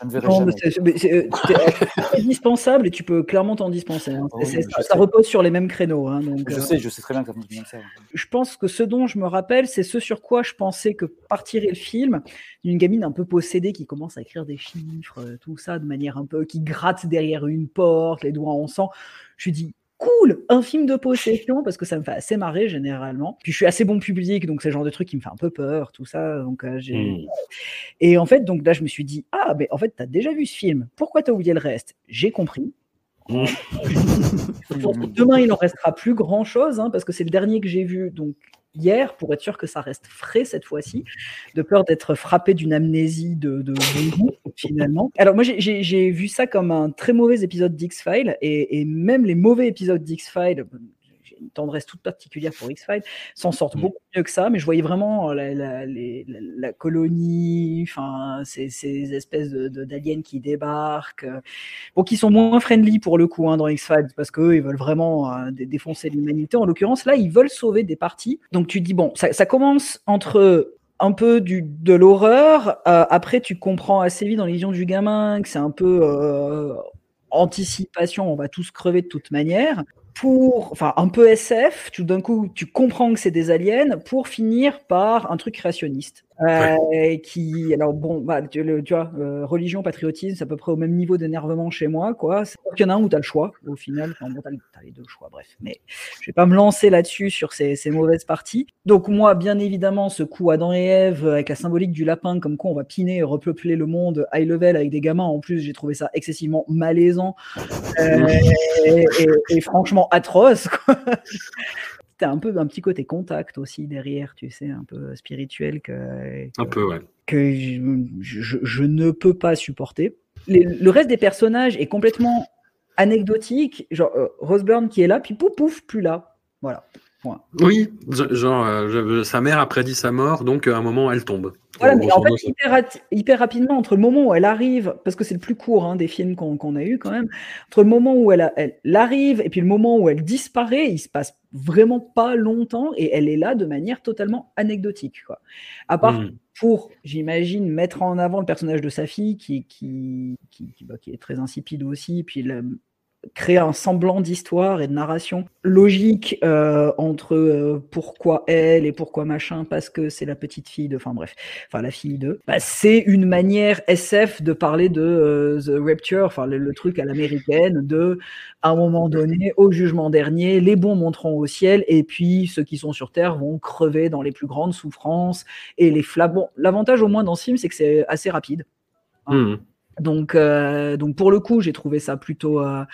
je ne verrai non, jamais. mais c'est- euh, indispensable et tu peux clairement t'en dispenser. hein. Ah oui, ça, repose sur les mêmes créneaux. hein, donc, Je euh, sais, je sais très bien que ça fonctionne comme ça. je pense que ce dont je me rappelle, c'est ce sur quoi je pensais que partirait le film, d'une gamine un peu possédée qui commence à écrire des chiffres, tout ça, de manière un peu qui gratte derrière une porte, les doigts en sang. Je me dis cool, un film de possession parce que ça me fait assez marrer généralement. Puis je suis assez bon public, donc c'est le genre de truc qui me fait un peu peur, tout ça. Donc euh, j'ai Mm. et en fait, donc là, je me suis dit, ah, mais en fait, t'as déjà vu ce film. Pourquoi t'as oublié le reste? J'ai compris. Que demain, il en restera plus grand chose, parce que c'est le dernier que j'ai vu donc hier, pour être sûr que ça reste frais cette fois-ci, de peur d'être frappé d'une amnésie de, de, finalement. Alors, moi, j'ai- vu ça comme un très mauvais épisode d'X-Files, et, et même les mauvais épisodes d'X-Files, une tendresse toute particulière pour X-Files, s'en sortent beaucoup mieux que ça, mais je voyais vraiment la, la, les- la- la colonie, enfin, ces, ces espèces de- de- d'aliens qui débarquent, euh, bon, qui sont moins friendly pour le coup hein, dans X-Files, parce qu'eux, ils veulent vraiment euh, dé- défoncer l'humanité. En l'occurrence, là, ils veulent sauver des parties. Donc tu dis, bon, ça, ça commence entre un peu du, de l'horreur, euh, après tu comprends assez vite dans les visions du gamin que c'est un peu euh, anticipation, on va tous crever de toute manière pour, enfin, un peu SF, tout d'un coup, tu comprends que c'est des aliens, pour finir par un truc créationniste. Euh, qui, alors bon, bah, tu, le- tu vois, euh, religion, patriotisme, c'est à peu près au même niveau d'énervement chez moi, quoi. Qu'il y en a un où tu as le choix, au final. Enfin, bon, t'as, t'as les deux choix, bref. Mais je vais pas me lancer là-dessus sur ces, ces mauvaises parties. Donc, moi, bien évidemment, ce coup Adam et Ève avec la symbolique du lapin, comme quoi on va piner et repeupler le monde high level avec des gamins, en plus, j'ai trouvé ça excessivement malaisant. Euh, et, et- et franchement atroce. quoi. C'était un peu un petit côté contact aussi derrière, tu sais, un peu spirituel que, Un peu, ouais. que je, je- je ne peux pas supporter. Les- le reste des personnages est complètement anecdotique. Genre euh, Rose Byrne qui est là, puis pouf pouf, plus là. Voilà. Oui, genre, euh, sa mère a prédit sa mort, donc à un moment, elle tombe. Voilà, mais en fait, hyper, hyper, rapidement, entre le moment où elle arrive, parce que c'est le plus court hein, des films qu'on a eu quand même, entre le moment où elle, elle, arrive et puis le moment où elle disparaît, il se passe vraiment pas longtemps et elle est là de manière totalement anecdotique. Quoi. À part Hmm. pour, j'imagine, mettre en avant le personnage de sa fille qui, qui, qui, qui, bah, qui est très insipide aussi, puis le, créer un semblant d'histoire et de narration logique euh, entre euh, pourquoi elle et pourquoi machin parce que c'est la petite fille de enfin bref enfin la fille de. Bah, c'est une manière SF de parler de euh, the rapture enfin le, truc à l'américaine de à un moment donné au jugement dernier les bons monteront au ciel et puis ceux qui sont sur terre vont crever dans les plus grandes souffrances et les flammes bon l'avantage au moins dans film c'est que c'est assez rapide. Hmm. Donc, euh, donc pour le coup, j'ai trouvé ça plutôt, euh,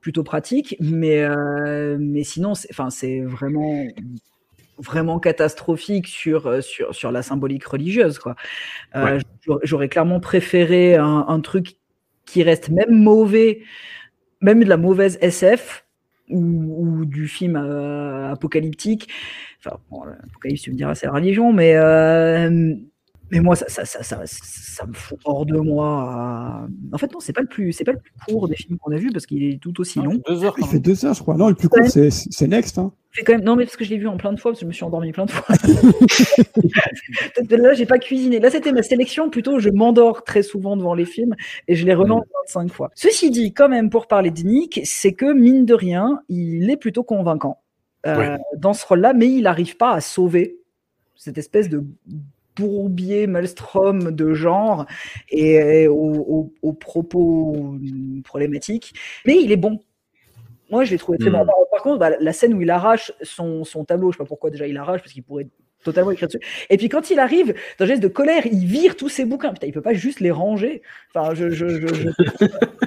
plutôt pratique, mais, euh, mais sinon, c'est, enfin, c'est vraiment, vraiment catastrophique sur, sur, sur la symbolique religieuse, quoi. Ouais. J'aurais, clairement préféré un, un truc qui reste même mauvais, même de la mauvaise SF ou, ou du film apocalyptique. Enfin, bon, l'apocalypse, tu me diras, c'est la religion, mais mais moi, ça, ça, ça, ça, ça me fout hors de moi. En fait, non, c'est pas le plus, c'est pas le plus court des films qu'on a vu parce qu'il est tout aussi long. Deux heures. Il fait deux heures, je crois. Non, le plus court, c'est c'est Next. Hein. Quand même, non, mais parce que je l'ai vu en plein de fois, parce que je me suis endormi plein de fois. là, j'ai pas cuisiné. Là, c'était ma sélection. Plutôt, je m'endors très souvent devant les films et je les relance 25 fois. Ceci dit, quand même, pour parler de Nick, c'est que mine de rien, il est plutôt convaincant euh, Ouais. dans ce rôle-là, mais il n'arrive pas à sauver cette espèce de bourbier maelstrom de genre et aux, aux- aux propos problématiques. Mais il est bon. Moi, je l'ai trouvé très Mm. bon. Par, contre, bah, la scène où il arrache son, son tableau, je sais pas pourquoi déjà il arrache, parce qu'il pourrait totalement écrire dessus. Et puis quand il arrive, dans un geste de colère, il vire tous ses bouquins. Putain, il peut pas juste les ranger. Enfin, je, je, je, je-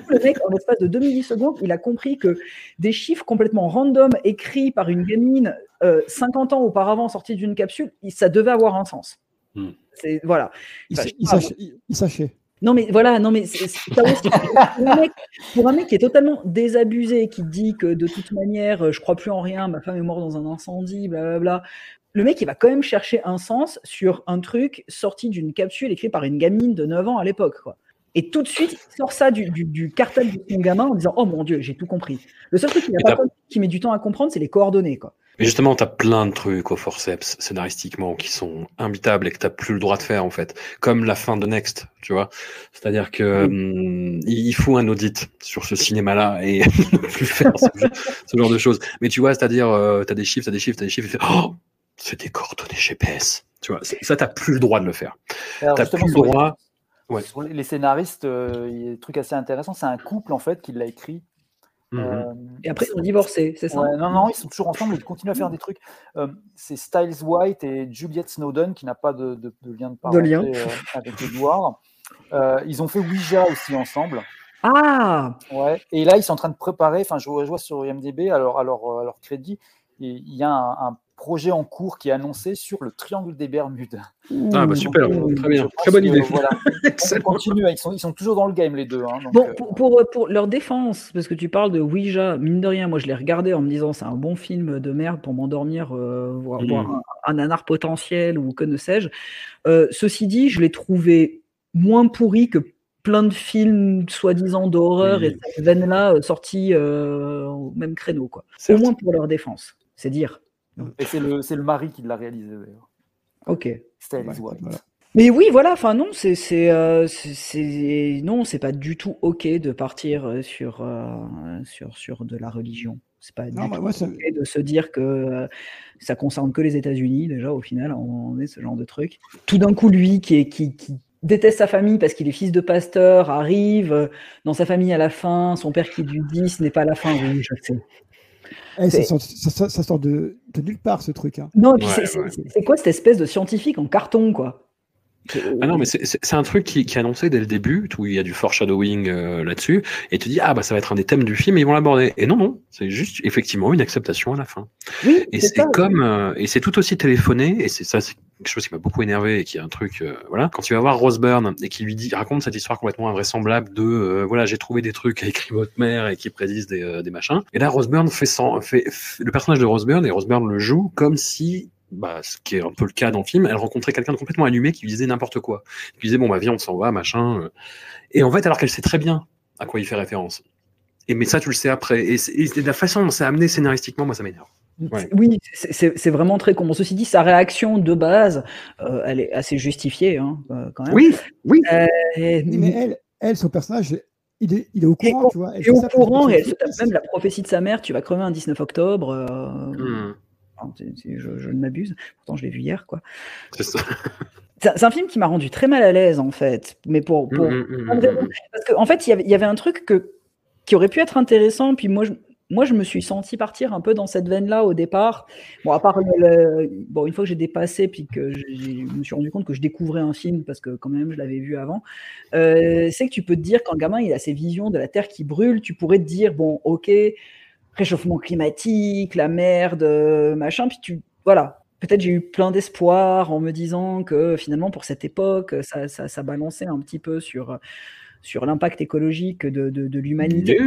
le mec, en l'espace de deux millisecondes, il a compris que des chiffres complètement random écrits par une gamine euh, 50 ans auparavant sortis d'une capsule, ça devait avoir un sens. Hmm. C'est voilà. Il, Enfin, pas, sachait- il- il sachait. non mais voilà, non mais pour, un mec, pour un mec qui est totalement désabusé, qui dit que de toute manière, euh, je crois plus en rien, ma femme est morte dans un incendie, blablabla. Le mec, il va quand même chercher un sens sur un truc sorti d'une capsule écrite par une gamine de 9 ans à l'époque, quoi. Et tout de suite, il sort ça du, du, du cartable de son gamin en disant Oh mon dieu, j'ai tout compris. Le seul truc qu'il a Et pas t'as- compris, qui met du temps à comprendre, c'est les coordonnées, quoi. Mais justement, t'as plein de trucs au forceps scénaristiquement qui sont imbitables et que t'as plus le droit de faire en fait, comme la fin de Next, tu vois. C'est-à-dire que hum, il faut un audit sur ce cinéma-là et ne plus faire ce, ce genre de choses. Mais tu vois, c'est-à-dire, euh, t'as des chiffres, t'as des chiffres, t'as des chiffres, et tu fais, oh, c'est des coordonnées GPS. Tu vois, ça t'as plus le droit de le faire. T'as plus le les- droit. Ouais. Les scénaristes, euh, il y a des trucs assez intéressants. C'est un couple en fait qui l'a écrit. Mhm. Euh, Et après, ils ont divorcé, c'est ça? Ouais, non, non, ils sont toujours ensemble, ils continuent à faire des trucs. Euh, c'est Styles White et Juliette Snowden qui n'a pas de, de- de lien de parenté lien. euh, avec Edward. Euh, ils ont fait Ouija aussi ensemble. Ah Ouais. Et là, ils sont en train de préparer, enfin, je, vois- sur IMDb, à leur, à leur, à leur crédit, il y a un, un projet en cours qui est annoncé sur le triangle des Bermudes. Ah bah super, Donc, très bien, très bonne que, idée. Voilà. On continue, ils sont, ils sont toujours dans le game les deux. hein, donc, Bon, euh, pour, pour, pour leur défense, parce que tu parles de Ouija, mine de rien, moi je l'ai regardé en me disant c'est un bon film de merde pour m'endormir, euh, voir, voir un, un nanar potentiel ou que ne sais-je. Euh, ceci dit, je l'ai trouvé moins pourri que plein de films soi-disant d'horreur Oui. et cette veine-là euh, sortis euh, au même créneau. Quoi. Au moins pour leur défense, c'est dire. Et c'est le, mari qui l'a réalisé d'ailleurs. Ok. Ouais, White. voilà. Mais oui, voilà, enfin non, c'est c'est euh, c'est- c'est non, c'est pas du tout ok de partir euh, sur euh, sur sur de la religion. C'est pas Non, du tout ça- ok de se dire que euh, ça concerne que les États-Unis déjà au final, on est ce genre de truc. Tout d'un coup, lui qui est qui, qui déteste sa famille parce qu'il est fils de pasteur, arrive dans sa famille à la fin, son père qui lui dit ce n'est pas la fin, oui, je sais. Eh, ça, sort, ça, ça- ça sort de, de nulle part, ce truc. Hein. Non, et puis Ouais, c'est- ouais. quoi cette espèce de scientifique en carton quoi? Ah non, mais c'est- un truc qui, qui est annoncé dès le début, où il y a du foreshadowing euh, là-dessus, et tu dis, ah bah ça va être un des thèmes du film, et ils vont l'aborder. Et non, non, c'est juste effectivement une acceptation à la fin. Oui, Et c'est comme, euh, et c'est tout aussi téléphoné, et c'est ça, quelque chose qui m'a beaucoup énervé et qui est un truc, euh, voilà. Quand tu vas voir Rose Byrne et qui lui dit, raconte cette histoire complètement invraisemblable de, euh, voilà, j'ai trouvé des trucs, a écrit votre mère et qui prédisent des, euh, des machins. Et là, Rose Byrne fait, sans, fait, le personnage de Rose Byrne et Rose Byrne le joue comme si bah, ce qui est un peu le cas dans le film, elle rencontrait quelqu'un de complètement allumé qui lui disait n'importe quoi. Qui disait, bon, bah, viens, on s'en va, machin. euh. Et en fait, alors qu'elle sait très bien à quoi il fait référence. Et mais ça, tu le sais après. Et, et la façon dont c'est amené scénaristiquement, moi, ça m'énerve. Ouais. Oui, c'est- vraiment très con. Ceci dit, sa réaction de base, euh, elle est assez justifiée hein, euh, quand même. Oui, oui. Euh, Oui, mais elle, elle, son personnage, il est, il est au courant, tu vois. Elle et fait au courant, et elle se tape même la prophétie de sa mère, tu vas crever un 19 octobre. euh, Hmm. enfin, je, je ne m'abuse. Pourtant, je l'ai vu hier, quoi. C'est ça. C'est un film qui m'a rendu très mal à l'aise, en fait. Mais pour. Mm, mm, mm, de raisons. Parce qu'en en fait, il y avait- il y avait un truc que, qui aurait pu être intéressant. Puis moi, je, moi, je me suis senti partir un peu dans cette veine-là au départ. Bon, à part bon, une fois que j'ai dépassé, puis que je me suis rendu compte que je découvrais un film parce que quand même je l'avais vu avant. euh, c'est que tu peux te dire quand le gamin il a ses visions de la Terre qui brûle, tu pourrais te dire bon, ok, réchauffement climatique, la merde, euh, machin. Puis tu, voilà. Peut-être j'ai eu plein d'espoir en me disant que finalement pour cette époque, ça, ça balançait un petit peu sur sur l'impact écologique de, de, de l'humanité.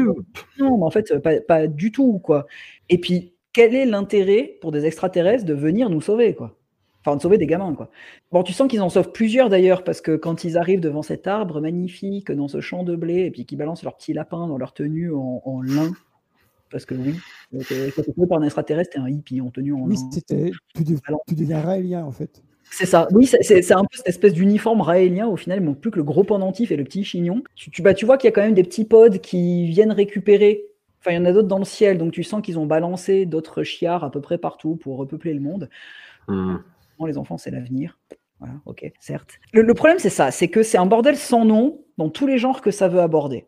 Non, mais en fait, pas, pas du tout, quoi. Et puis, quel est l'intérêt pour des extraterrestres de venir nous sauver, quoi? Enfin, de sauver des gamins, quoi. Bon, tu sens qu'ils en sauvent plusieurs, d'ailleurs, parce que quand ils arrivent devant cet arbre magnifique, dans ce champ de blé, et puis qu'ils balancent leur petit lapin dans leur tenue en, en lin, parce que oui, euh, quand par un extraterrestre, t'es un hippie en tenue en Oui, lin. c'était. Tu, dev- tu deviens raélien, en fait. C'est ça. Oui, c'est- un peu cette espèce d'uniforme raélien. Au final, il manque plus que le gros pendentif et le petit chignon. Tu, tu, bah, tu vois qu'il y a quand même des petits pods qui viennent récupérer. Enfin, il y en a d'autres dans le ciel, donc tu sens qu'ils ont balancé d'autres chiards à peu près partout pour repeupler le monde. Hmm. Les enfants, c'est l'avenir. Voilà, ok, certes. Le, le problème, c'est ça, c'est que c'est un bordel sans nom dans tous les genres que ça veut aborder.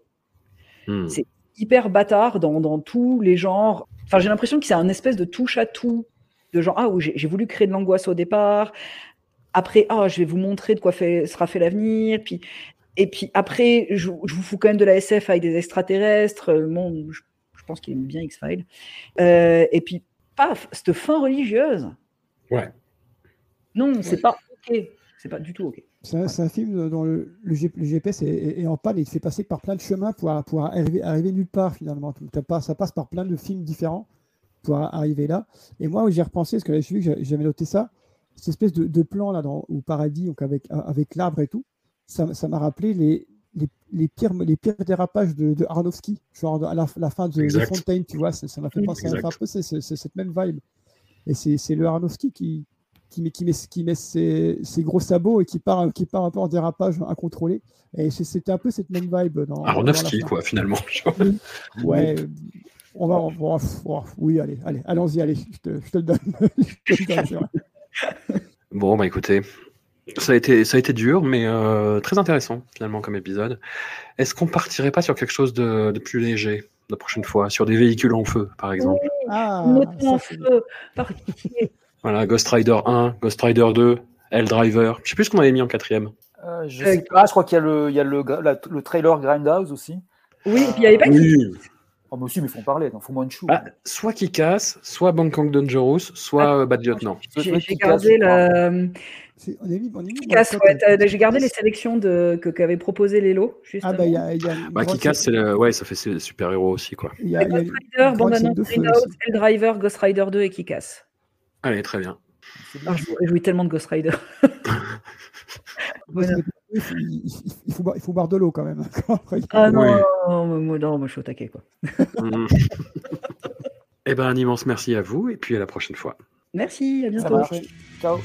Hmm. C'est hyper bâtard dans, dans tous les genres. Enfin, j'ai l'impression que c'est un espèce de touche à tout, de genre ah, j'ai voulu créer de l'angoisse au départ. Après, ah, je vais vous montrer de quoi fait, sera fait l'avenir. Puis, et puis après, je, je vous fous quand même de la SF avec des extraterrestres. Euh, Bon, je, je pense qu'il aime bien X-Files. Euh, et puis, paf, cette fin religieuse. Ouais. Non, c'est pas ok. C'est pas du tout ok. C'est un, film dont le, le G- le GPS est, est- est en panne et il te fait passer par plein de chemins pour, pour arriver, arriver nulle part finalement. Pas- ça passe par plein de films différents pour arriver là. Et moi, j'ai repensé, parce que là, j'ai vu que j'a- j'avais noté ça, cette espèce de, de plan là dans, au paradis, donc avec, avec l'arbre et tout, ça ça m'a rappelé les, les, les pires, les pires dérapages de, de Aronofsky, genre à la, la fin de. Fontaine, tu vois, ça m'a fait penser à Exact. un peu c'est cette même vibe. Et c'est le Aronofsky qui, qui met, qui met, qui met ses, ses gros sabots et qui part, qui part un peu en dérapage incontrôlé. Et c'était un peu cette même vibe. Dans, Aronofsky, quoi, finalement. Ouais, on va. on va- oui, allez, allez, allons-y, allez, je te, je te le donne. Je te le donne. Bon, bah écoutez, ça a été, ça a été dur, mais euh, très intéressant finalement comme épisode. Est-ce qu'on partirait pas sur quelque chose de, de plus léger la prochaine fois, sur des véhicules en feu, par exemple Ah, en feu. Voilà, Ghost Rider 1, Ghost Rider 2, Driver. Je sais plus ce qu'on avait mis en quatrième. Euh, je sais pas, je crois qu'il y a le, il y a le, la- le trailer Grindhouse aussi. Oui, et puis il y avait pas Oui. Oh, mais aussi, mais ils font parler, il faut moins de chou. Bah, soit qui casse, soit Bangkok Dangerous, soit euh, Bad Lieutenant. J'ai j'ai gardé la. C'est- On est mis, on est mis dans Casse, le ouais, top, t'as- j'ai gardé les sélections de, que qu'avait proposé Lélo. Justement. Ah, bah, il y a, y a une Bah, qui casse, c'est le... ouais, ça fait ses super-héros aussi, quoi. il y a- y a Ghost Rider, feu Grindhouse, aussi. Eldriver, Ghost Rider 2 et Kick-Ass. Allez, très bien. Ah, je me réjouis tellement de Ghost Rider. Il faut, il- il- il faut boire- il faut boire de l'eau quand même. Après, Ah non, Oui. non, non, moi, non, moi, je suis au taquet. Quoi. Mhm. Eh ben, un immense merci à vous, et puis à la prochaine fois. Merci, à bientôt. Ciao.